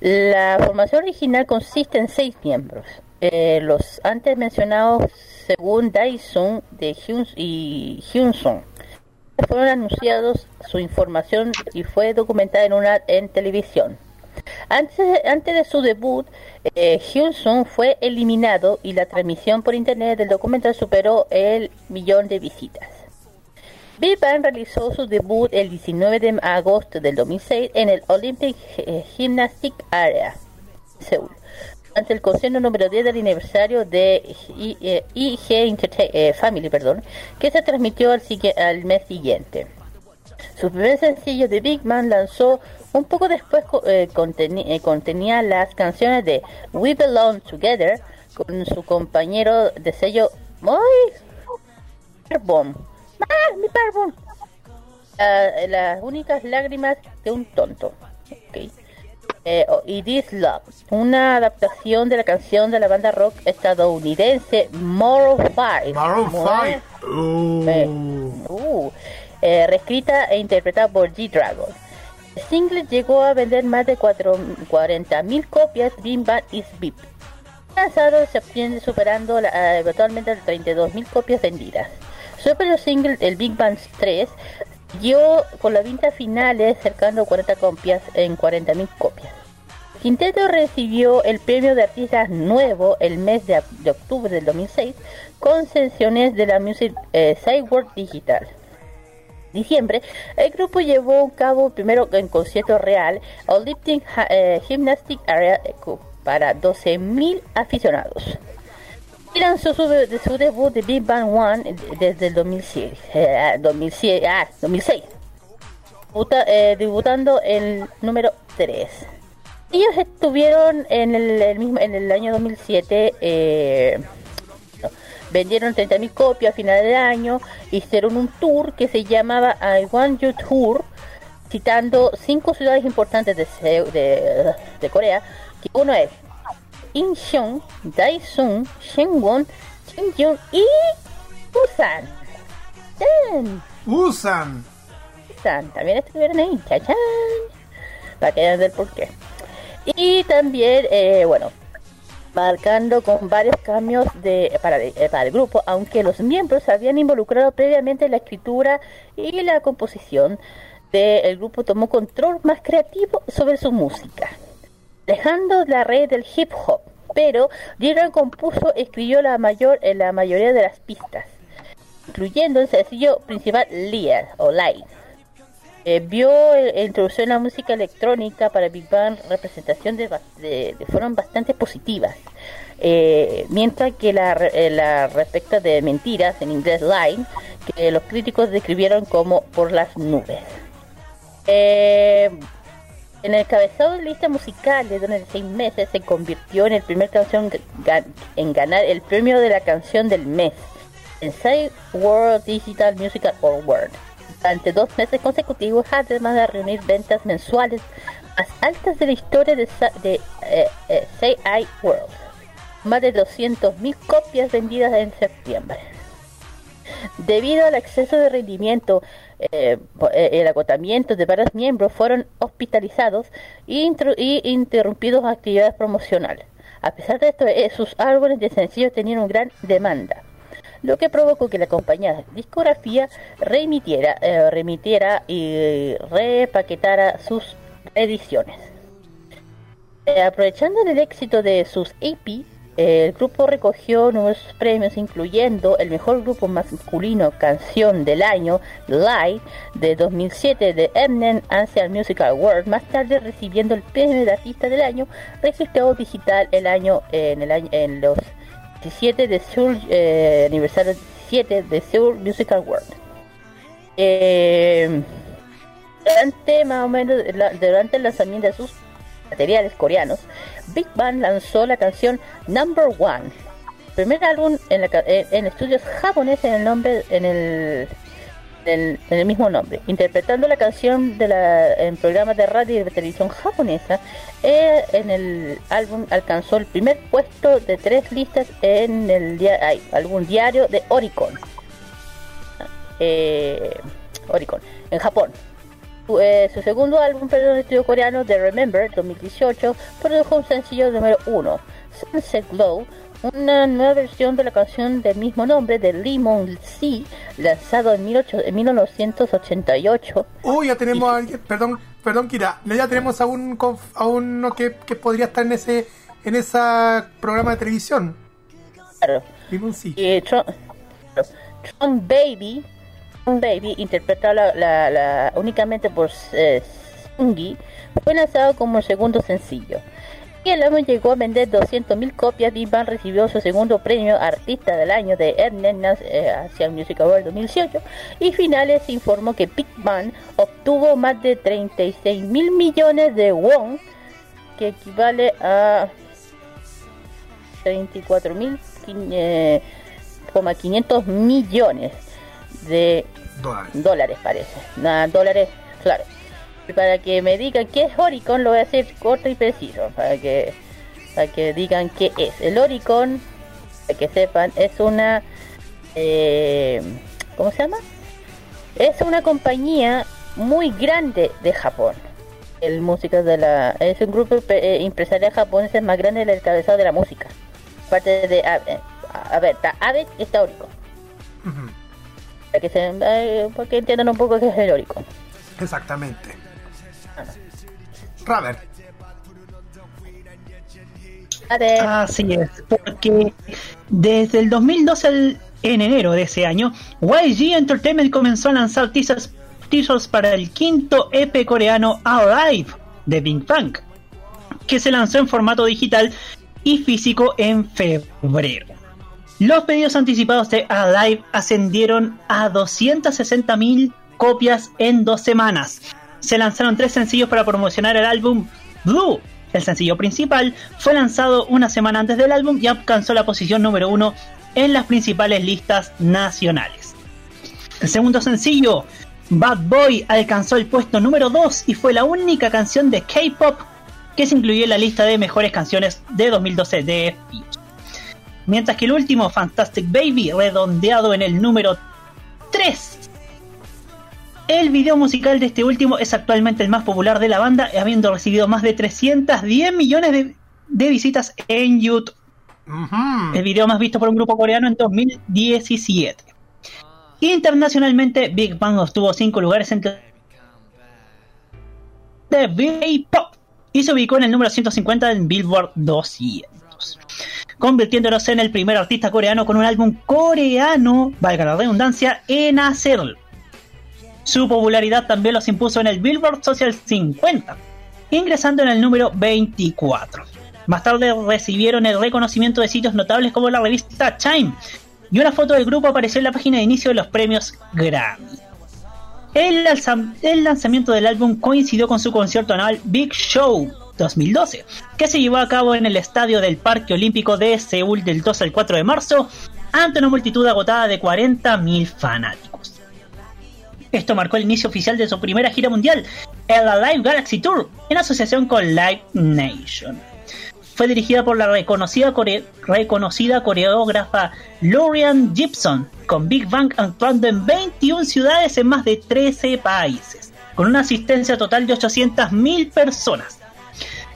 La formación original consiste en seis miembros. Eh, los antes mencionados según Daisung de Hyun y Hyunsung fueron anunciados su información y fue documentada en una en televisión. Antes, antes de su debut, eh, Hyunsung fue eliminado y la transmisión por internet del documental superó el millón de visitas. Big Bang realizó su debut el 19 de agosto del 2006 en el Olympic eh, Gymnastic Area, Seúl, ante el concierto número 10 del aniversario de eh, IG Entertain- eh, Family, perdón, que se transmitió al, al mes siguiente. Su primer sencillo de Big Man lanzó un poco después eh, eh, contenía las canciones de We Belong Together con su compañero de sello Moy Parbon. ¡Ah, mi Parbon! Ah, las únicas lágrimas de un tonto. Eh, oh, y This Love, una adaptación de la canción de la banda rock estadounidense 5. Maroon Muy- 5. eh, uh, eh, reescrita e interpretada por G-Dragon. Single llegó a vender más de 40.000 copias Bim Bam Is Beep. Lanzado en septiembre superando la, eh, eventualmente las 32.000 copias vendidas. Su primer single, el Big Bang 3, dio con la venta finales cercano a 40 copias en 40.000 copias. Quinteto recibió el premio de artista nuevo el mes de, de octubre del 2006 con sesiones de la Music eh, Digital. Diciembre, el grupo llevó a cabo primero en concierto real al eh, Gymnastic Area para 12.000 aficionados. Y lanzó su, de- su debut de Big Bang One desde el 2006. eh, 2006, ah, 2006 debuta- eh, debutando el número 3. Ellos estuvieron en el, mismo en el año 2007 eh, vendieron 30.000 copias a final de año, hicieron un tour que se llamaba I Want You Tour, citando cinco ciudades importantes de, de, de Corea, que uno es Incheon, Daesun, Shenzhen, Chungcheon y Busan. ¡Chan! Usan. Busan, también estuvieron ahí, chachán, para que vean del por qué. Y también, eh, bueno, marcando con varios cambios de, para, eh, para el grupo, aunque los miembros se habían involucrado previamente en la escritura y la composición del grupo tomó control más creativo sobre su música, dejando la red del hip hop. Pero Dylan compuso y escribió la mayor en la mayoría de las pistas, incluyendo el sencillo principal Lear o Light. Eh, vio eh, introducción a la música electrónica para Big Bang representación de, de- de- fueron bastante positivas. Eh, mientras que la, la de mentiras en inglés line que los críticos describieron como por las nubes. En el cabezado de lista musical de durante seis meses se convirtió en el primer canción en ganar el premio de la canción del mes en Side World Digital Musical Award durante dos meses consecutivos, además de reunir ventas mensuales más altas de la historia de, de eh, eh, Say World. Más de 200.000 copias vendidas en septiembre. Debido al exceso de rendimiento, eh, eh, el agotamiento de varios miembros fueron hospitalizados y, intru- y interrumpidos actividades promocionales. A pesar de esto, sus álbumes de sencillos tenían una gran demanda lo que provocó que la compañía discografía remitiera, eh, y repaquetara sus ediciones. Eh, aprovechando el éxito de sus EP, el grupo recogió numerosos premios, incluyendo el mejor grupo masculino canción del año, Live, de 2007 de Eminem Ancient Music Award, más tarde recibiendo el premio de artista del año registrado digital el año en el año en los 17 de Seoul, eh, aniversario 17 de Seoul Music Award. Eh, durante más o menos durante el lanzamiento de sus materiales coreanos, Big Bang lanzó la canción Number One, primer álbum en, la en- en estudios japoneses en el nombre en el en el, en el mismo nombre, interpretando la canción de la, en programas de radio y de televisión japonesa. eh, en el álbum alcanzó el primer puesto de tres listas en el dia- ay, álbum diario de Oricon. Eh, Oricon, en Japón. Su, eh, segundo álbum, perdón, estudio coreano, The Remember, 2018, produjo un sencillo número 1, Sunset Glow, una nueva versión de la canción del mismo nombre de Lemon Sea, lanzado en, 18 en 1988. Uy, ya tenemos a alguien, perdón, perdón Kira, ya tenemos a un a uno que, que podría estar en ese en ese programa de televisión. Claro. Limón sí. Y Tron, Tron Baby, Tron Baby, interpretado la, la- la- únicamente por eh, Sungi, fue lanzado como el segundo sencillo. Y el álbum llegó a vender 200.000 copias. Big Bang recibió su segundo premio Artista del Año de Ernest eh, Asian Music Award 2018. Y finales informó que Big Bang obtuvo más de 36 mil millones de won, que equivale a 34 mil eh, 500 millones de Dólares. dólares parece. Dólares, claro. Para que me digan qué es Oricon, lo voy a hacer corto y preciso, para que para que digan qué es. El Oricon, para que sepan, es una eh, ¿cómo se llama? Es una compañía muy grande de Japón. El música de la es un grupo eh, empresarial japonés más grande del cabezado de la música. Aparte de a, eh, a ver, está Abe y está Oricon. Para que, se, eh, para que entiendan un poco qué es el Oricon. Exactamente. Ver, Así es, porque desde el 2012 al- en enero de ese año, YG Entertainment comenzó a lanzar teasers, teasers para el quinto EP coreano Alive de Big Bang, que se lanzó en formato digital y físico en febrero. Los pedidos anticipados de Alive ascendieron a 260.000 copias en dos semanas. Se lanzaron tres sencillos para promocionar el álbum Blue. El sencillo principal fue lanzado una semana antes del álbum y alcanzó la posición número uno en las principales listas nacionales. El segundo sencillo, Bad Boy, alcanzó el puesto número 2 y fue la única canción de K-pop que se incluyó en la lista de mejores canciones de 2012 de Fuse. Mientras que el último, Fantastic Baby, redondeado en el número 3. El video musical de este último es actualmente el más popular de la banda, habiendo recibido más de 310 millones de, de visitas en YouTube. El video más visto por un grupo coreano en 2017. Internacionalmente, Big Bang obtuvo 5 lugares entre de K-pop y se ubicó en el número 150 en Billboard 200, convirtiéndose en el primer artista coreano con un álbum coreano, valga la redundancia, en hacerlo. Su popularidad también los impuso en el Billboard Social 50, ingresando en el número 24. Más tarde recibieron el reconocimiento de sitios notables como la revista Chime, y una foto del grupo apareció en la página de inicio de los premios Grammy. El, lanza- el lanzamiento del álbum coincidió con su concierto anual Big Show 2012, que se llevó a cabo en el estadio del Parque Olímpico de Seúl del 2 al 4 de marzo, ante una multitud agotada de 40.000 fanáticos. Esto marcó el inicio oficial de su primera gira mundial, el Live Galaxy Tour, en asociación con Live Nation. Fue dirigida por la reconocida, reconocida coreógrafa Lorian Gibson, con Big Bang actuando en 21 ciudades en más de 13 países, con una asistencia total de 800.000 personas.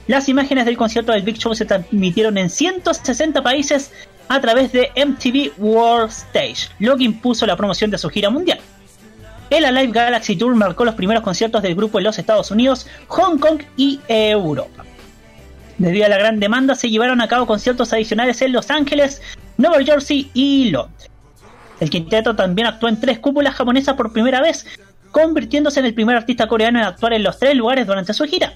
Las imágenes del concierto del Big Show se transmitieron en 160 países a través de MTV World Stage, lo que impuso la promoción de su gira mundial. El Alive Galaxy Tour marcó los primeros conciertos del grupo en los Estados Unidos, Hong Kong y Europa. Debido a la gran demanda, se llevaron a cabo conciertos adicionales en Los Ángeles, Nueva Jersey y Londres. El quinteto también actuó en tres cúpulas japonesas por primera vez, convirtiéndose en el primer artista coreano en actuar en los tres lugares durante su gira.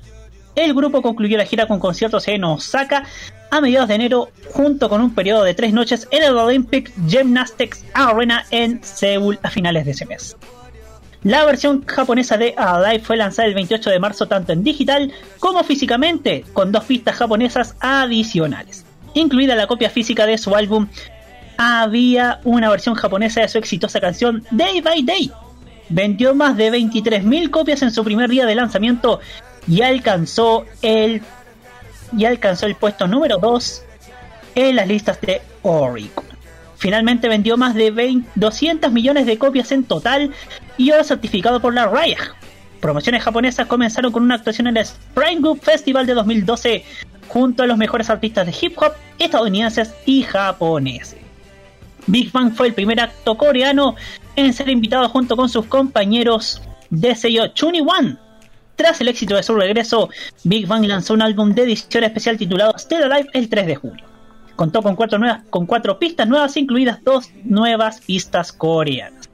El grupo concluyó la gira con conciertos en Osaka a mediados de enero, junto con un periodo de tres noches en el Olympic Gymnastics Arena en Seúl a finales de ese mes. La versión japonesa de Alive fue lanzada el 28 de marzo tanto en digital como físicamente, con dos pistas japonesas adicionales. Incluida la copia física de su álbum, había una versión japonesa de su exitosa canción Day by Day. Vendió más de 23.000 copias en su primer día de lanzamiento y alcanzó el, y alcanzó el puesto número 2 en las listas de Oricon. Finalmente vendió más de 20 200 millones de copias en total y ahora certificado por la RIAG. Promociones japonesas comenzaron con una actuación en el Spring Group Festival de 2012 junto a los mejores artistas de hip hop estadounidenses y japoneses. Big Bang fue el primer acto coreano en ser invitado junto con sus compañeros de sello Chuni One. Tras el éxito de su regreso, Big Bang lanzó un álbum de edición especial titulado Still Alive el 3 de julio. Contó con cuatro, nuevas, con cuatro pistas nuevas, incluidas dos nuevas pistas coreanas,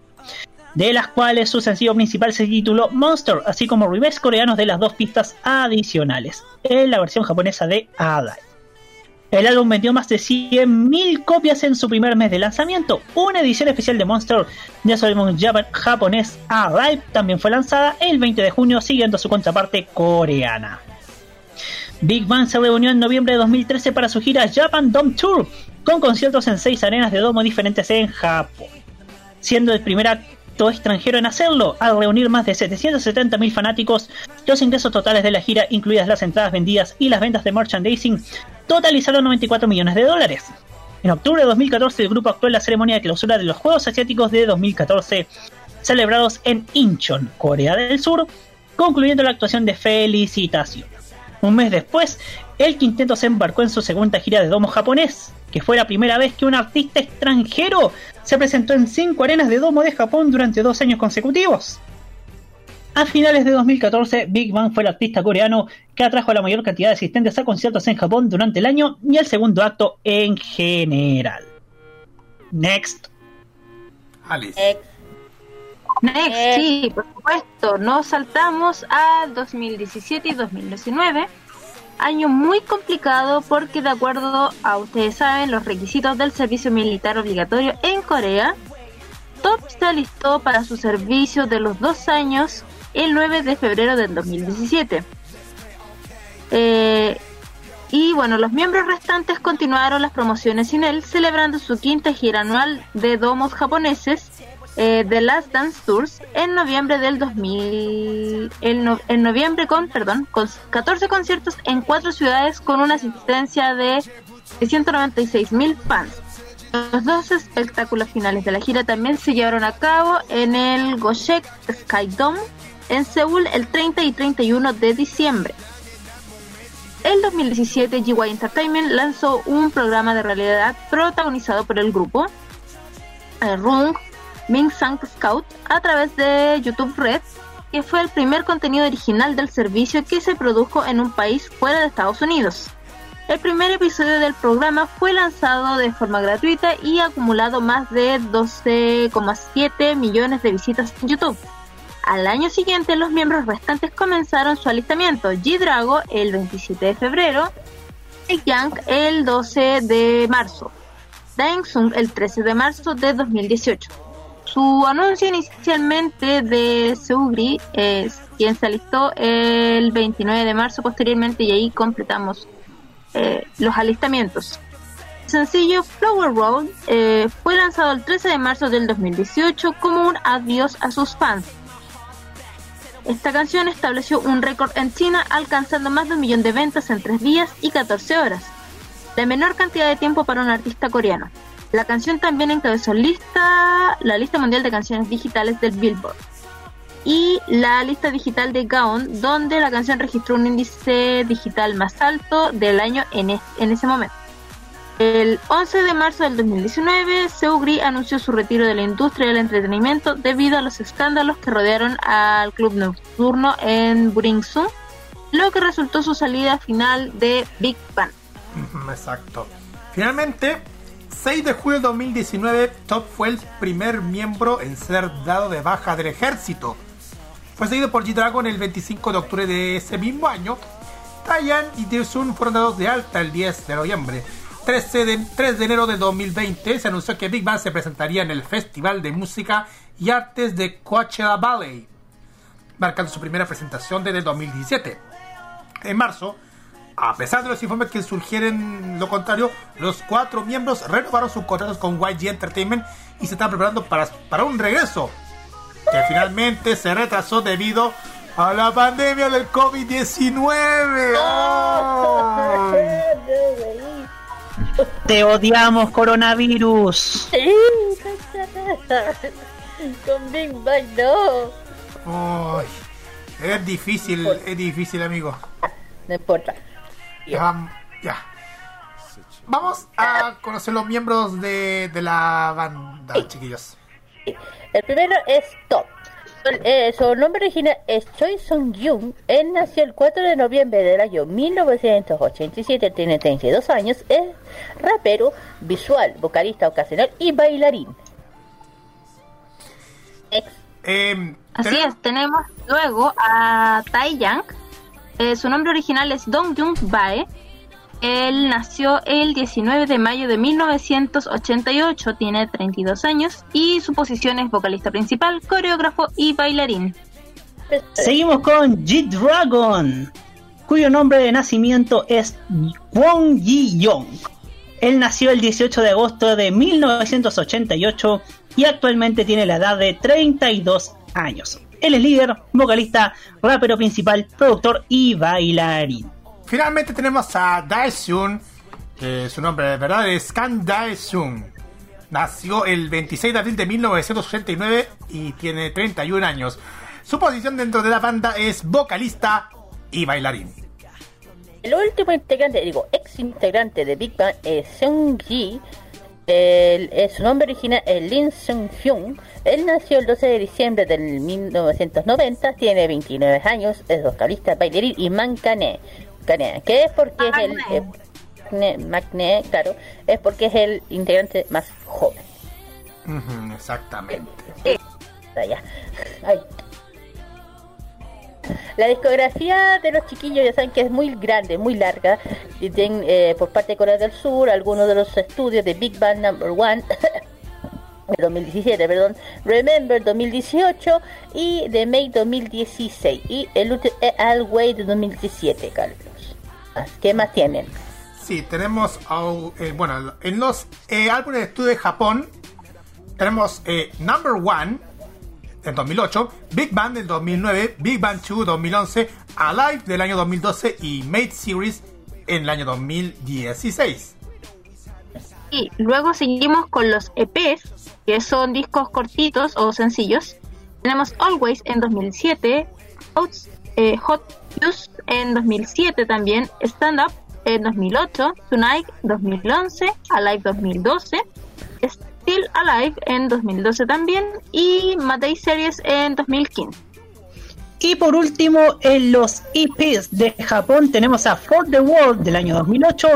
de las cuales su sencillo principal se tituló Monster, así como remakes coreanos de las dos pistas adicionales, en la versión japonesa de Alive. El álbum vendió más de 100.000 copias en su primer mes de lanzamiento. Una edición especial de Monster de su álbum japonés Alive también fue lanzada el 20 de junio, siguiendo su contraparte coreana. Big Bang se reunió en noviembre de 2013 para su gira Japan Dome Tour, con conciertos en seis arenas de domo diferentes en Japón, siendo el primer acto extranjero en hacerlo, al reunir más de 770.000 fanáticos. Los ingresos totales de la gira, incluidas las entradas vendidas y las ventas de merchandising, totalizaron 94 millones de dólares. En octubre de 2014, el grupo actuó en la ceremonia de clausura de los Juegos Asiáticos de 2014, celebrados en Incheon, Corea del Sur, concluyendo la actuación de felicitación. Un mes después, el quinteto se embarcó en su segunda gira de domo japonés, que fue la primera vez que un artista extranjero se presentó en cinco arenas de domo de Japón durante dos años consecutivos. A finales de 2014, Big Bang fue el artista coreano que atrajo a la mayor cantidad de asistentes a conciertos en Japón durante el año y el segundo acto en general. Next. Alice. Ex- Next, Eh. sí, por supuesto. Nos saltamos a 2017 y 2019. Año muy complicado porque de acuerdo a ustedes saben los requisitos del servicio militar obligatorio en Corea, Top se alistó para su servicio de los dos años el 9 de febrero del 2017. Eh, Y bueno, los miembros restantes continuaron las promociones sin él, celebrando su quinta gira anual de domos japoneses, eh, The Last Dance Tours, en noviembre del 2000, en, no- en noviembre con, perdón, con 14 conciertos en cuatro ciudades con una asistencia de 196 mil fans. Los dos espectáculos finales de la gira también se llevaron a cabo en el Goshek Sky Dome en Seúl el 30 y 31 de diciembre. El 2017 GY Entertainment lanzó un programa de realidad protagonizado por el grupo eh, Rung Ming Sang Scout a través de YouTube Red, que fue el primer contenido original del servicio que se produjo en un país fuera de Estados Unidos. El primer episodio del programa fue lanzado de forma gratuita y acumulado más de 12,7 millones de visitas en YouTube. Al año siguiente, los miembros restantes comenzaron su alistamiento. G-Drago el 27 de febrero, Yang el 12 de marzo, Daengsung el 13 de marzo de 2018. Su anuncio inicialmente de Seugri es quien se alistó el 29 de marzo posteriormente y ahí completamos eh, los alistamientos. El sencillo Flower Road eh, fue lanzado el 13 de marzo del 2018 como un adiós a sus fans. Esta canción estableció un récord en China alcanzando más de un millón de ventas en 3 días y 14 horas, la menor cantidad de tiempo para un artista coreano. La canción también encabezó lista, la lista mundial de canciones digitales del Billboard y la lista digital de Gaon, donde la canción registró un índice digital más alto del año en, en ese momento. El 11 de marzo del 2019, Seugri anunció su retiro de la industria del entretenimiento debido a los escándalos que rodearon al club nocturno en Buringsung, lo que resultó su salida final de Big Bang. Exacto. Finalmente, 6 de julio de 2019, Top fue el primer miembro en ser dado de baja del ejército. Fue seguido por G-Dragon el 25 de octubre de ese mismo año. Taeyan y Daesun fueron dados de alta el 10 de noviembre. 13 de, 3 de enero de 2020 se anunció que Big Bang se presentaría en el Festival de Música y Artes de Coachella Valley, marcando su primera presentación desde 2017. En marzo, a pesar de los informes que surgieron lo contrario, los cuatro miembros renovaron sus contratos con YG Entertainment y se están preparando para, para un regreso que finalmente se retrasó debido a la pandemia del COVID-19. ¡Ay! Te odiamos, coronavirus. Con Big Bang no. Ay, es difícil, es difícil, amigo. No importa. Ya, ya. Vamos a conocer los miembros de, de la banda, chiquillos. El primero es Top. Su- eh, su nombre original es Choi Sung Young. Él nació el 4 de noviembre del año 1987, tiene 32 años, es rapero, visual, vocalista ocasional y bailarín. Ex- Eh, Así es, tenemos luego a Tai Yang. Eh, su nombre original es Dong Jung Bae. Él nació el 19 de mayo de 1988, tiene 32 años y su posición es vocalista principal, coreógrafo y bailarín. Seguimos con G-Dragon, cuyo nombre de nacimiento es Kwon Ji-young. Él nació el 18 de agosto de 1988 y actualmente tiene la edad de 32 años. Él es líder, vocalista, rapero principal, productor y bailarín. Finalmente tenemos a Daesun, que su nombre de verdad es Kan Daesun. Nació el 26 de abril de 1989 y tiene 31 años. Su posición dentro de la banda es vocalista y bailarín. El último integrante, digo, ex integrante de Big Bang es Seung Ji. El- eh, su nombre original es Lin Seung Hyun. Él nació el 12 de diciembre del 1990, tiene 29 años, es vocalista, bailarín y mancane. Cane, que es porque es el. eh, Magne- claro, es porque es el integrante más joven. Exactamente. Allá. Ay. La discografía de los chiquillos ya saben que es muy grande, muy larga. Y tienen, eh, por parte de Corea del Sur, algunos de los estudios de Big Bang Number One de 2017, perdón, Remember 2018 y The May 2016 y el último es Alway de 2017, Carlos. ¿Qué más tienen? Sí, tenemos, eh, bueno, en los eh, álbumes de estudio de Japón, tenemos eh, Number One del 2008, Big Bang del 2009, Big Bang 2 2011, Alive del año 2012 y Made Series en el año 2016. Y luego seguimos con los EPs, que son discos cortitos o sencillos. Tenemos Always en 2007, Outs- eh, Hot Juice en 2007 también, Stand Up en 2008, Tonight 2011, Alive 2012, Still Alive en 2012 también y Matei Series en 2015. Y por último, en los EPs de Japón tenemos a For the World del año 2008,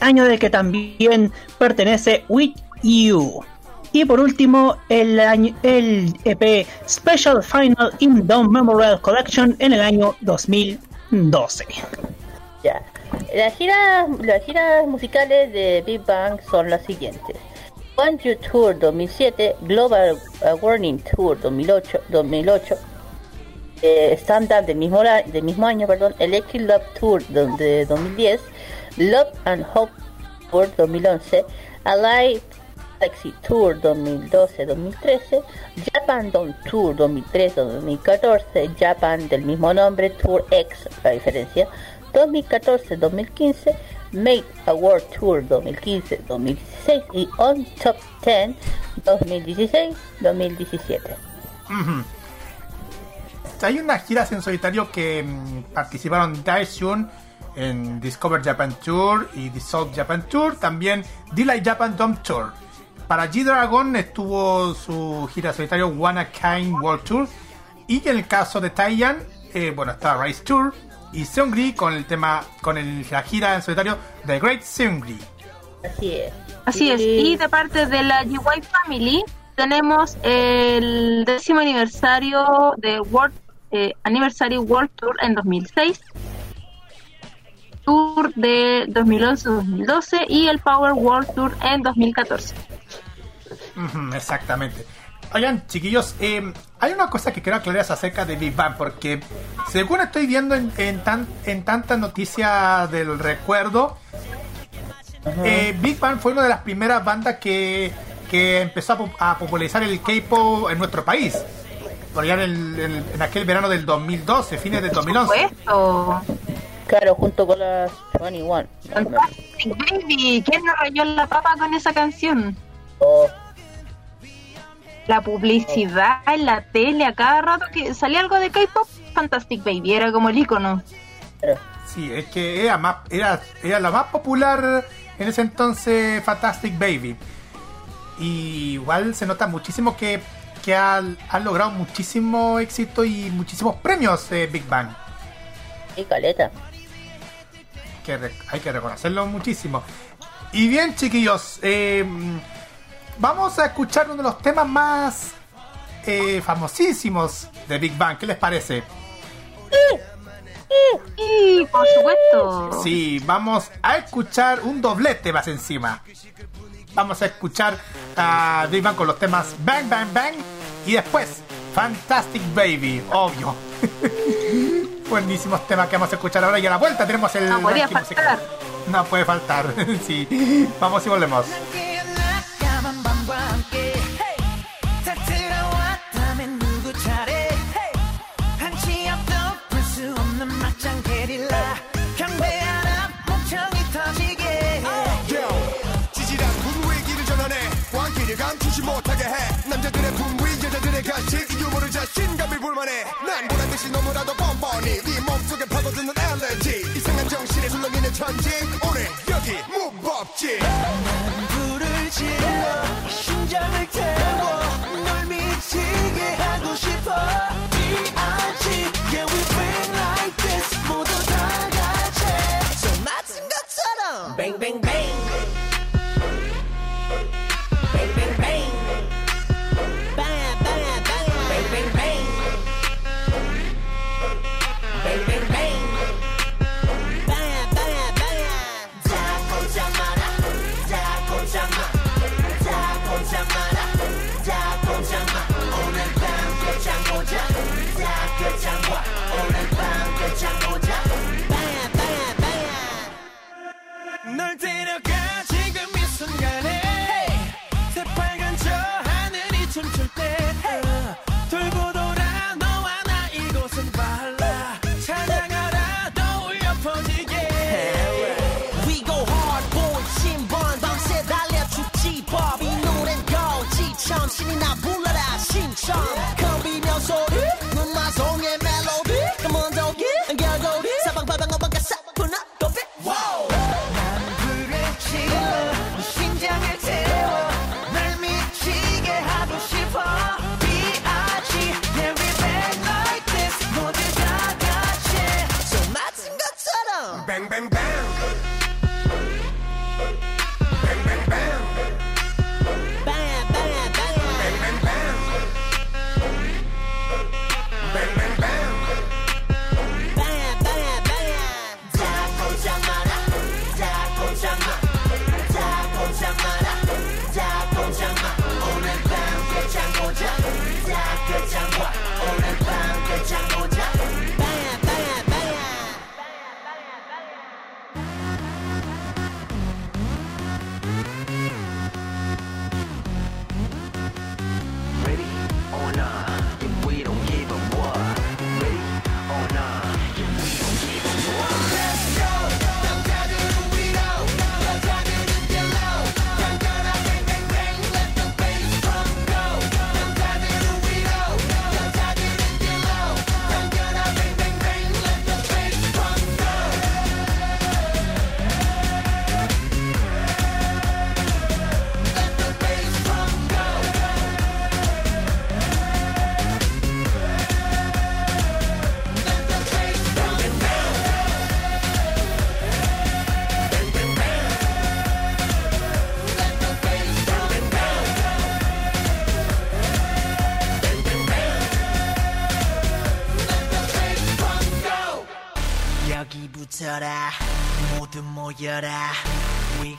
año del que también pertenece With You. Y por último, el, año- el EP Special Final in the Memorial Collection en el año 2012. Ya. Las giras, las giras musicales de Big Bang son las siguientes. One You Tour 2007, Global Warning Tour 2008, 2008 eh, Stand del mismo, del mismo año, perdón, Electric Love Tour de 2010, Love and Hope Tour 2011, Alive Galaxy Tour 2012-2013, Japan Dome Tour 2013-2014, Japan del mismo nombre, Tour X, la diferencia, 2014-2015, Make a World Tour 2015-2016 y On Top 10 2016-2017. Ujú. Hay unas giras en solitario que mm, participaron Daishun en Discover Japan Tour y The South Japan Tour, también Delight Japan Dome Tour. Para G-Dragon estuvo su gira solitario One a Kind World Tour y en el caso de Taiyan, eh, bueno, está Rise Tour y Seungri con el tema, con el- la gira en solitario The Great Seungri. Así es. Así es, y de parte de la GY Family tenemos el décimo aniversario de World eh, Anniversary World Tour en 2006, Tour de 2011-2012 y el Power World Tour en 2014. Ujú, Exactamente. Oigan, chiquillos, eh, hay una cosa que quiero aclarar acerca de Big Bang, porque según estoy viendo en, en, tan, en tantas noticias del recuerdo, eh, Big Bang fue una de las primeras bandas que, que empezó a, pop- a popularizar el K-pop en nuestro país. Por allá en, el- en el- en aquel verano del 2012, fines del 2011. Supuesto. Claro, junto con las 21. Fantastic Baby, ¿quién nos rayó la papa con esa canción? Oh, La publicidad en la tele a cada rato que salía algo de K-pop, Fantastic Baby, era como el icono. Sí, es que era, más, era, era la más popular en ese entonces Fantastic Baby. Y igual se nota muchísimo que, que ha, ha logrado muchísimo éxito y muchísimos premios eh, Big Bang. y caleta. Que hay que reconocerlo muchísimo. Y bien, chiquillos, eh, vamos a escuchar uno de los temas más eh, famosísimos de Big Bang. ¿Qué les parece? Por supuesto. Sí, vamos a escuchar un doblete más encima. Vamos a escuchar a Big Bang con los temas Bang Bang Bang y después Fantastic Baby, obvio. Buenísimos temas que vamos a escuchar ahora y a la vuelta tenemos el No podía musical. faltar. No puede faltar, sí. Vamos y volvemos. 자신감을 불만해. 난 보란듯이 너무나도 뻔뻔히 네 몸속에 파고드는 엘레지. 이상한 정신에 술렁이는 천지. 오늘 여기 무법지. 불을 질러 심장을 태워 널 미치게 하고 싶어. D.I.G. Yeah we been like this 모두 다 같이. 손 맞은 것처럼. Bang 漂。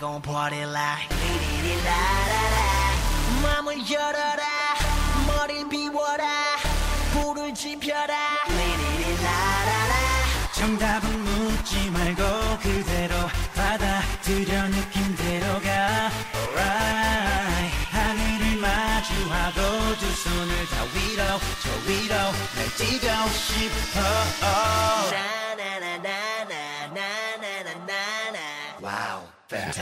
Gon' party like 맘을 열어라. 머리를 비워라. 불을 지펴라. 정답은 묻지 말고 그대로 받아들여 느낌대로 가 Alright. 하늘을 마주하고 두 손을 다 위로 저 위로 날 뛰고 싶어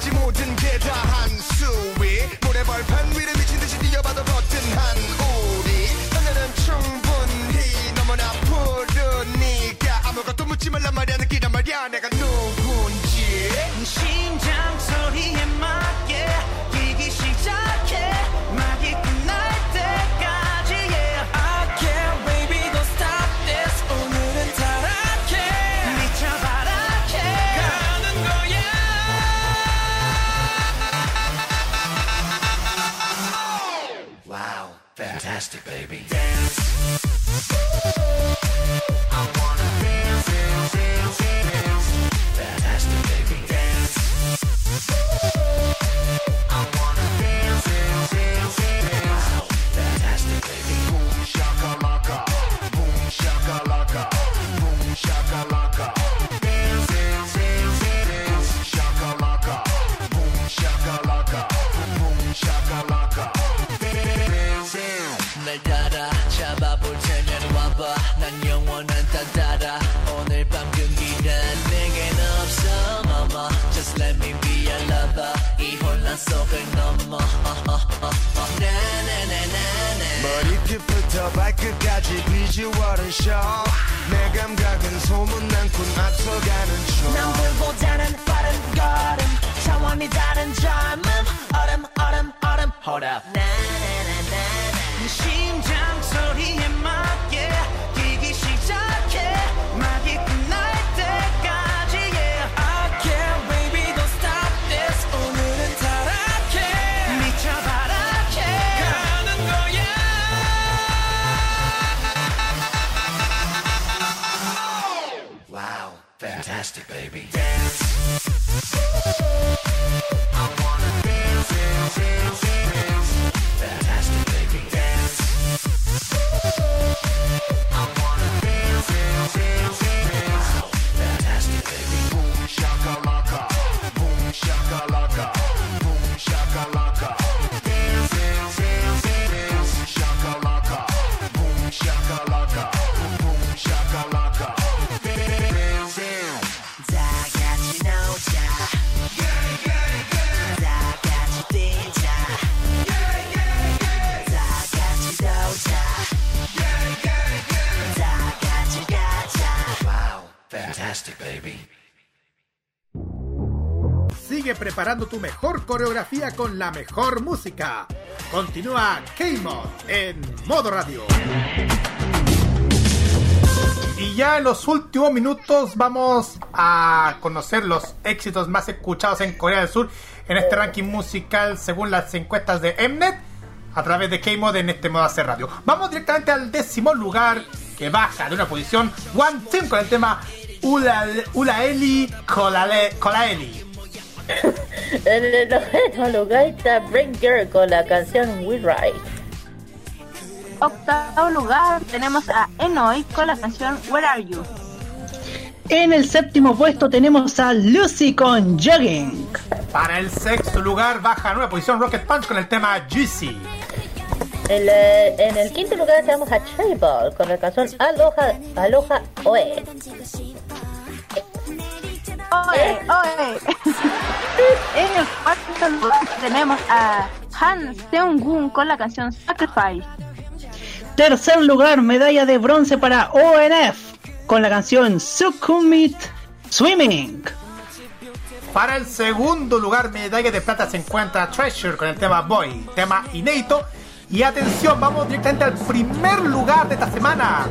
열까지 모든 게 다 한수위. 모래벌판 위를 미친 듯이 뛰어봐도 버튼 한 우리. 하늘은 충분히 너무나 푸르니까 아무것도 묻지 말란 말이야. 느끼란 말이야. 내가 발끝까지 비주얼은 쇼. 내 감각은 소문난 군 앞서가는 춤 남들보다는 빠른 걸음. 차원이 다른 젊음 얼음 얼음 얼음. Hold up. 나나나나나. 심장 baby. Dance. Baby. Sigue preparando tu mejor coreografía con la mejor música. Continúa K-Mod en modo radio. Y ya en los últimos minutos vamos a conocer los éxitos más escuchados en Corea del Sur en este ranking musical según las encuestas de Mnet a través de K-Mod en este modo hacer radio. Vamos directamente al décimo lugar que baja de una posición One Team con el tema Ula, Ulaeli Kolaeli. En el noveno lugar está Brain Girl con la canción We Ride. Octavo lugar tenemos a Enoy con la canción Where Are You. En el séptimo puesto tenemos a Lucy con Jogging. Para el sexto lugar baja a nueva posición Rocket Punch con el tema Juicy. En, la- en el quinto lugar tenemos a Cherry Ball con la canción Aloha, Aloha Oe. Oe, oe. en el cuarto lugar tenemos a Han Seung-gun con la canción Sacrifice. Tercer lugar, medalla de bronce para ONF con la canción Sukumit Swimming. Para el segundo lugar, medalla de plata se encuentra Treasure con el tema Boy, tema inédito. Y atención, vamos directamente al primer lugar de esta semana.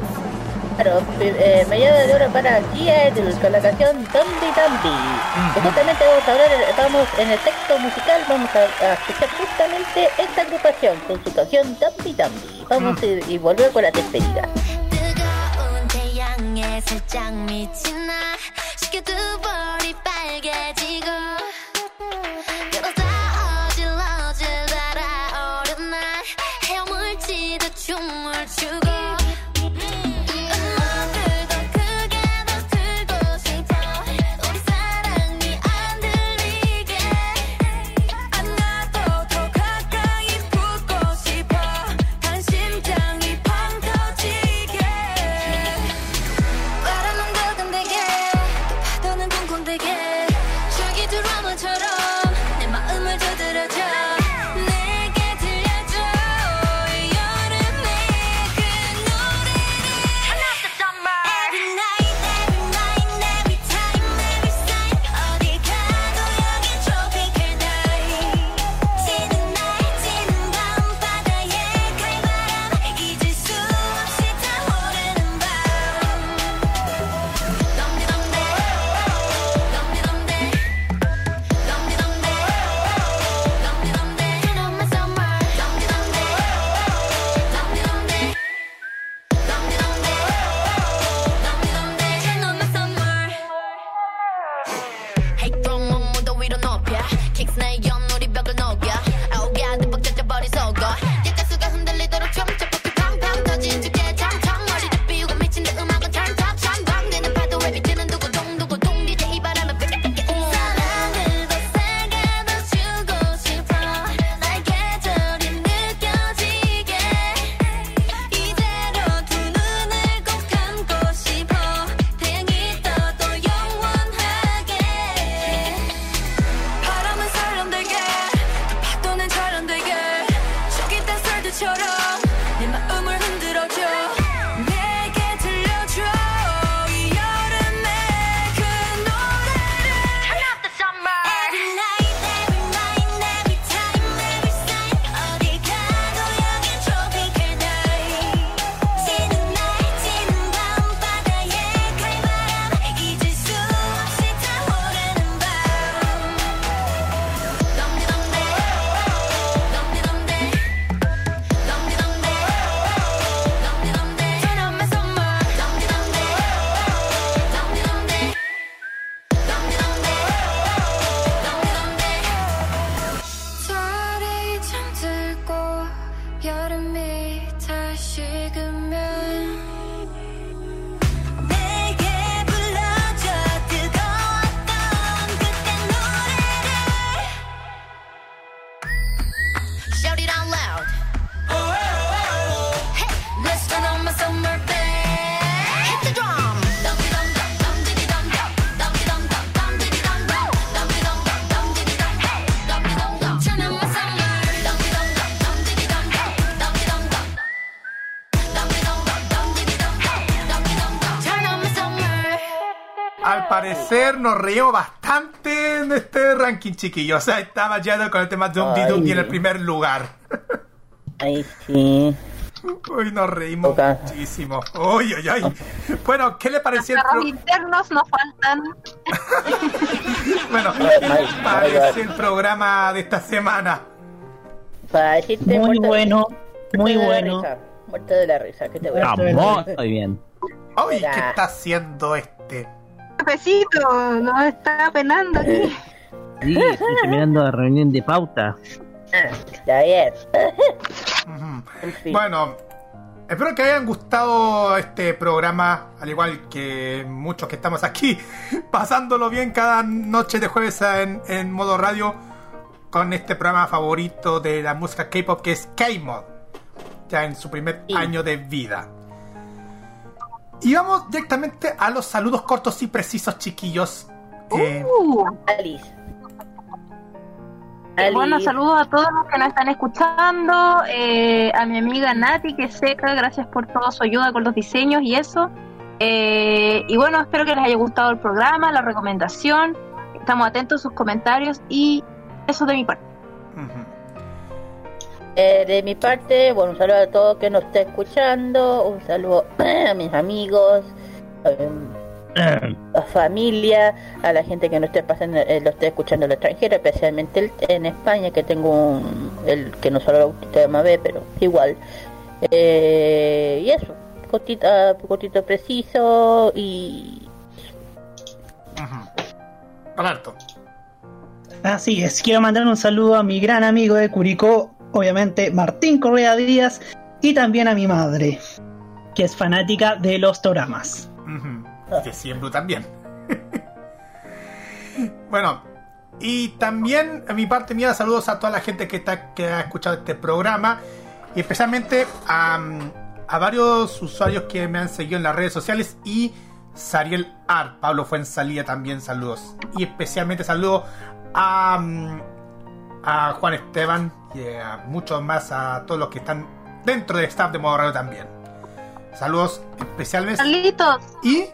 Claro, eh, medalla de oro para G-Idol con la canción Dumbi Dumbi. Y justamente vamos a hablar, vamos en el texto musical, vamos a, a escuchar justamente esta agrupación con su canción Dumbi Dumbi. Vamos y, y volver con la despedida. 뜨거운 태양에 살짝 미친 나 쉽게 두 볼이 빨개지고 Nos reímos bastante en este ranking, chiquillos. O sea, estaba ya con el tema de un y en el primer lugar. Ay, sí. Uy, nos reímos muchísimo. Uy, uy, uy. Bueno, ¿qué le pareció el pro- internos nos faltan. Bueno, ¿qué les parece el programa de esta semana? Para decirte Muy bueno, muy bueno. risa, Muerto de la risa, que te voy a estoy bien. Uy, ¿qué está haciendo este? Jefecito, nos está penando aquí. Sí, estoy terminando la reunión de pauta. Ah, está bien. Ujú. En fin. Bueno, espero que hayan gustado este programa, al igual que muchos que estamos aquí, pasándolo bien cada noche de jueves en, en modo radio con este programa favorito de la música K-pop que es K-Mod, ya en su primer Sí. año de vida. Y vamos directamente a los saludos cortos y precisos, chiquillos. Eh, Uh, Alice. bueno, saludos a todos los que nos están escuchando. eh, a mi amiga Nati, que es seca, gracias por toda su ayuda con los diseños y eso. Eh, y bueno, espero que les haya gustado el programa, la recomendación. Estamos atentos a sus comentarios y eso de mi parte. ujú. Eh, de mi parte, bueno, un saludo a todos que nos estén escuchando, un saludo a mis amigos, eh, a familia, a la gente que nos esté pasando, eh, lo esté escuchando en el extranjero, especialmente el- en España, que tengo un, el que no solo autista de Mabé, pero igual. Eh, y eso, cortito, cortito preciso y Roberto. Así es, quiero mandar un saludo a mi gran amigo de Curicó, obviamente Martín Correa Díaz, y también a mi madre, que es fanática de los toramas. De Siembru también. bueno, y también a mi parte mía, saludos a toda la gente que, está, que ha escuchado este programa, y especialmente a, a varios usuarios que me han seguido en las redes sociales y Sariel Art, Pablo Fuensalía también saludos. Y especialmente saludo a, mm, a Juan Esteban y a muchos más, a todos los que están dentro del staff de Modo Radio también. Saludos especialmente. Carlitos, Y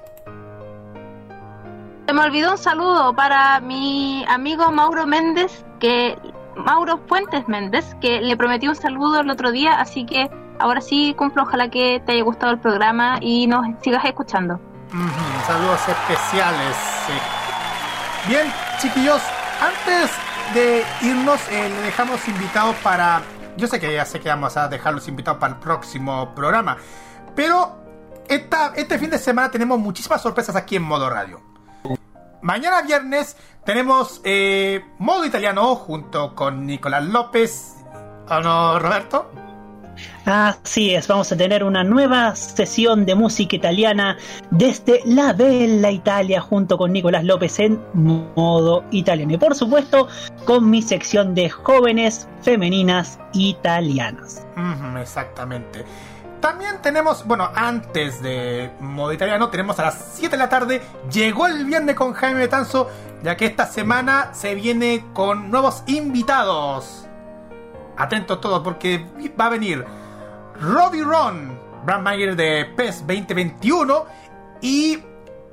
se me olvidó un saludo para mi amigo Mauro Méndez, que Mauro Fuentes Méndez, que le prometí un saludo el otro día, así que ahora sí cumplo, ojalá que te haya gustado el programa y nos sigas escuchando. Saludos especiales. sí. Bien, chiquillos, antes de irnos, eh, le dejamos invitados para. Yo sé que ya sé que vamos a dejarlos invitados para el próximo programa, pero esta, este fin de semana tenemos muchísimas sorpresas aquí en Modo Radio. Mañana viernes tenemos eh, Modo Italiano junto con Nicolás López. ¿O no, Roberto? Así es, vamos a tener una nueva sesión de música italiana desde la Bella Italia junto con Nicolás López en modo italiano. Y por supuesto con mi sección de jóvenes femeninas italianas. Exactamente. También tenemos, bueno, antes de modo italiano, tenemos a las 7 de la tarde. Llegó el viernes con Jaime Betanzo, ya que esta semana se viene con nuevos invitados. Atentos todos, porque va a venir Robbie Ron, Brand Mayer de PES 2021 y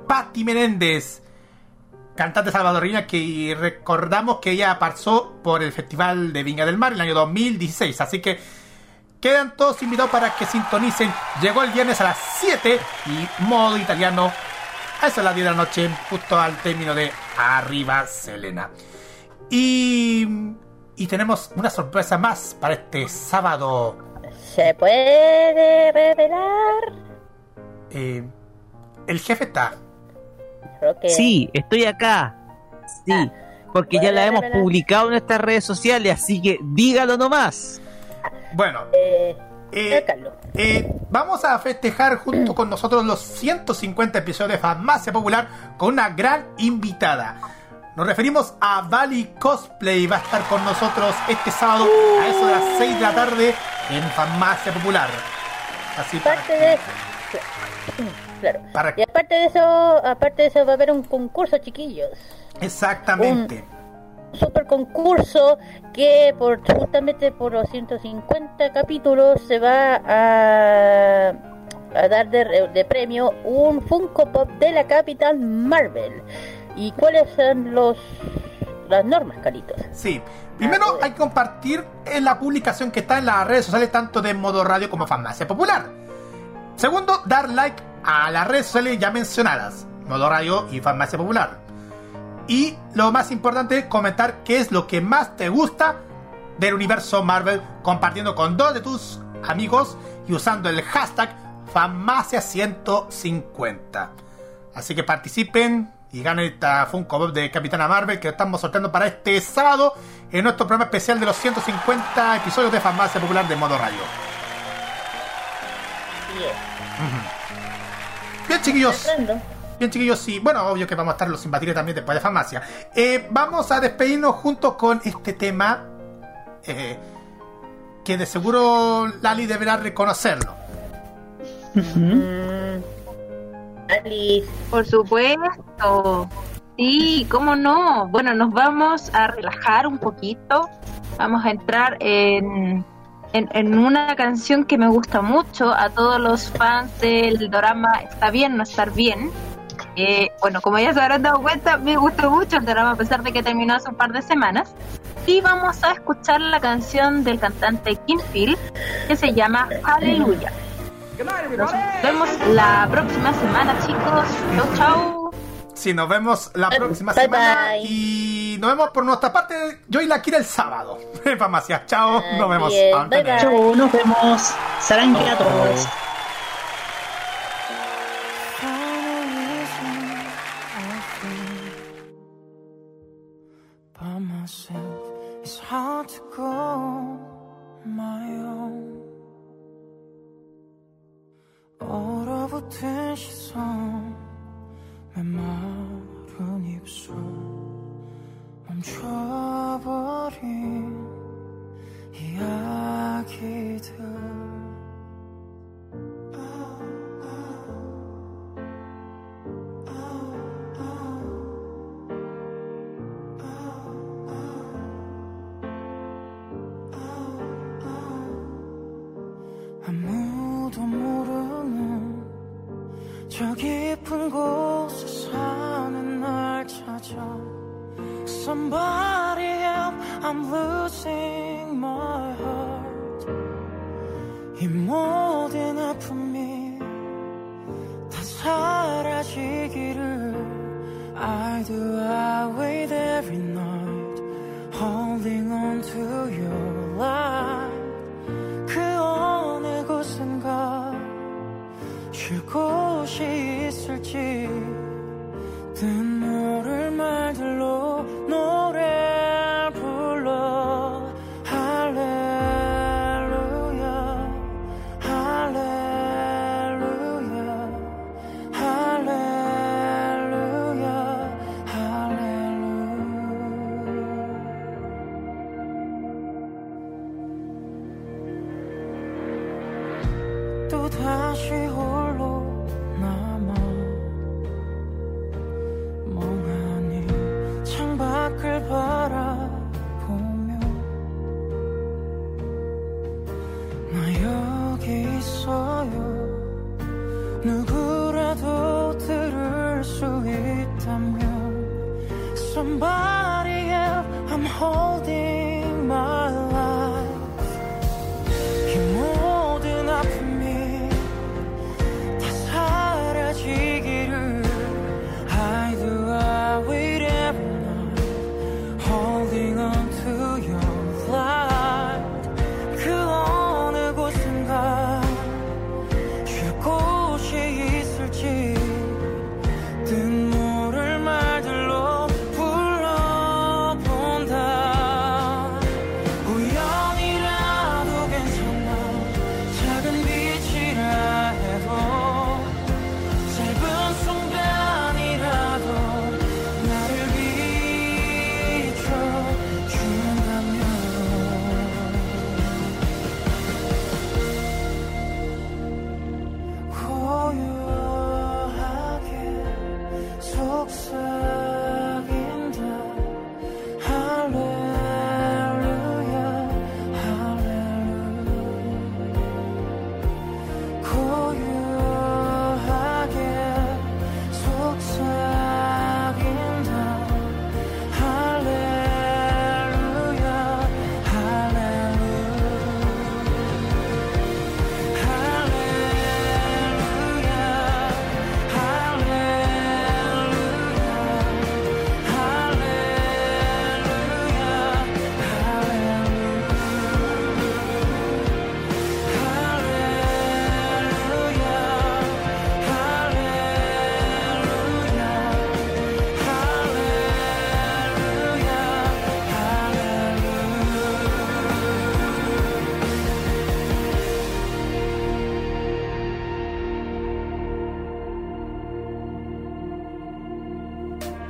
Patti Menéndez, cantante salvadoreña que recordamos que ella pasó por el Festival de Viña del Mar en el año 2016. Así que quedan todos invitados para que sintonicen. Llegó el viernes a las 7 y modo italiano. Eso a las 10 de la noche, justo al término de Arriba Selena. Y, y tenemos una sorpresa más para este sábado. ¿Se puede revelar? Eh, el jefe está. Sí, estoy acá. Sí, porque ya la hemos publicado en nuestras redes sociales, así que dígalo nomás. Bueno, eh, eh, eh, vamos a festejar junto con nosotros los 150 episodios de Farmacia Popular con una gran invitada. Nos referimos a Bali Cosplay. Va a estar con nosotros este sábado a eso de las 6 de la tarde en Farmacia Popular. Así para aparte de claro. Y aparte de eso, aparte de eso va a haber un concurso, chiquillos. Exactamente. super concurso que por justamente por los 150 capítulos se va a a dar de, de premio un Funko Pop de la Capitán Marvel. ¿Y cuáles son los las normas, Calitos? Sí. Primero hay que compartir en la publicación que está en las redes sociales tanto de Modo Radio como Farmacia Popular. Segundo, dar like a las redes sociales ya mencionadas, Modo Radio y Farmacia Popular. Y lo más importante, comentar qué es lo que más te gusta del universo Marvel, compartiendo con dos de tus amigos y usando el hashtag Farmacia150. Así que participen y ganen esta Funko Pop de Capitana Marvel que estamos sorteando para este sábado en nuestro programa especial de los 150 episodios de Farmacia Popular de Modo Radio. Bien, chiquillos. Bien, chiquillos, sí. Bueno, obvio que vamos a estar los simpatíes también después de farmacia. Eh, vamos a despedirnos juntos con este tema. eh, que de seguro Lali deberá reconocerlo. Por supuesto. Sí, cómo no. Bueno, nos vamos a relajar un poquito. Vamos a entrar en, en, una canción que me gusta mucho a todos los fans del drama Está bien, no estar bien. Eh, bueno, como ya se habrán dado cuenta, me gustó mucho el drama a pesar de que terminó hace un par de semanas. Y vamos a escuchar la canción del cantante Kinfield que se llama Aleluya. Nos vemos la próxima semana, chicos. Chau, chau. Sí, nos vemos la próxima bye, semana bye. y nos vemos por nuestra parte. Yo y la Kira el sábado en farmacia. Chao, nos vemos. bye, bye. Chau, nos vemos. Sarangue a todos. by myself. It's hard to go my own. 붙은 시선, 메마른 입술, 멈춰버린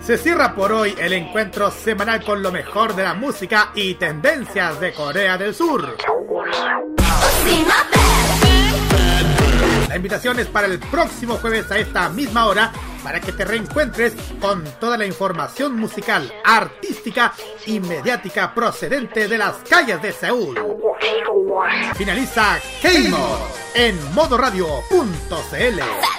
Se cierra por hoy el encuentro semanal con lo mejor de la música y tendencias de Corea del Sur. La invitación es para el próximo jueves a esta misma hora para que te reencuentres con toda la información musical, artística y mediática procedente de las calles de Seúl. Finaliza K-Mod en modoradio.cl.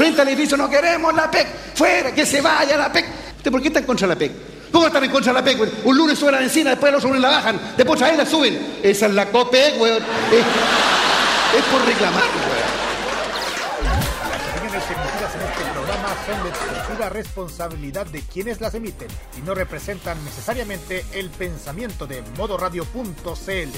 Frente al edificio no queremos la PEC. Fuera, que se vaya la PEC. ¿Usted por qué está en contra de la PEC? ¿Cómo están en contra de la PEC, güey? Un lunes suben la encina, después los lunes la bajan, después otra vez la suben. Esa es la COPEC, güey. Es, es por reclamar, en este son de exclusiva responsabilidad de quienes las emiten y no representan necesariamente el pensamiento de modoradio.cl.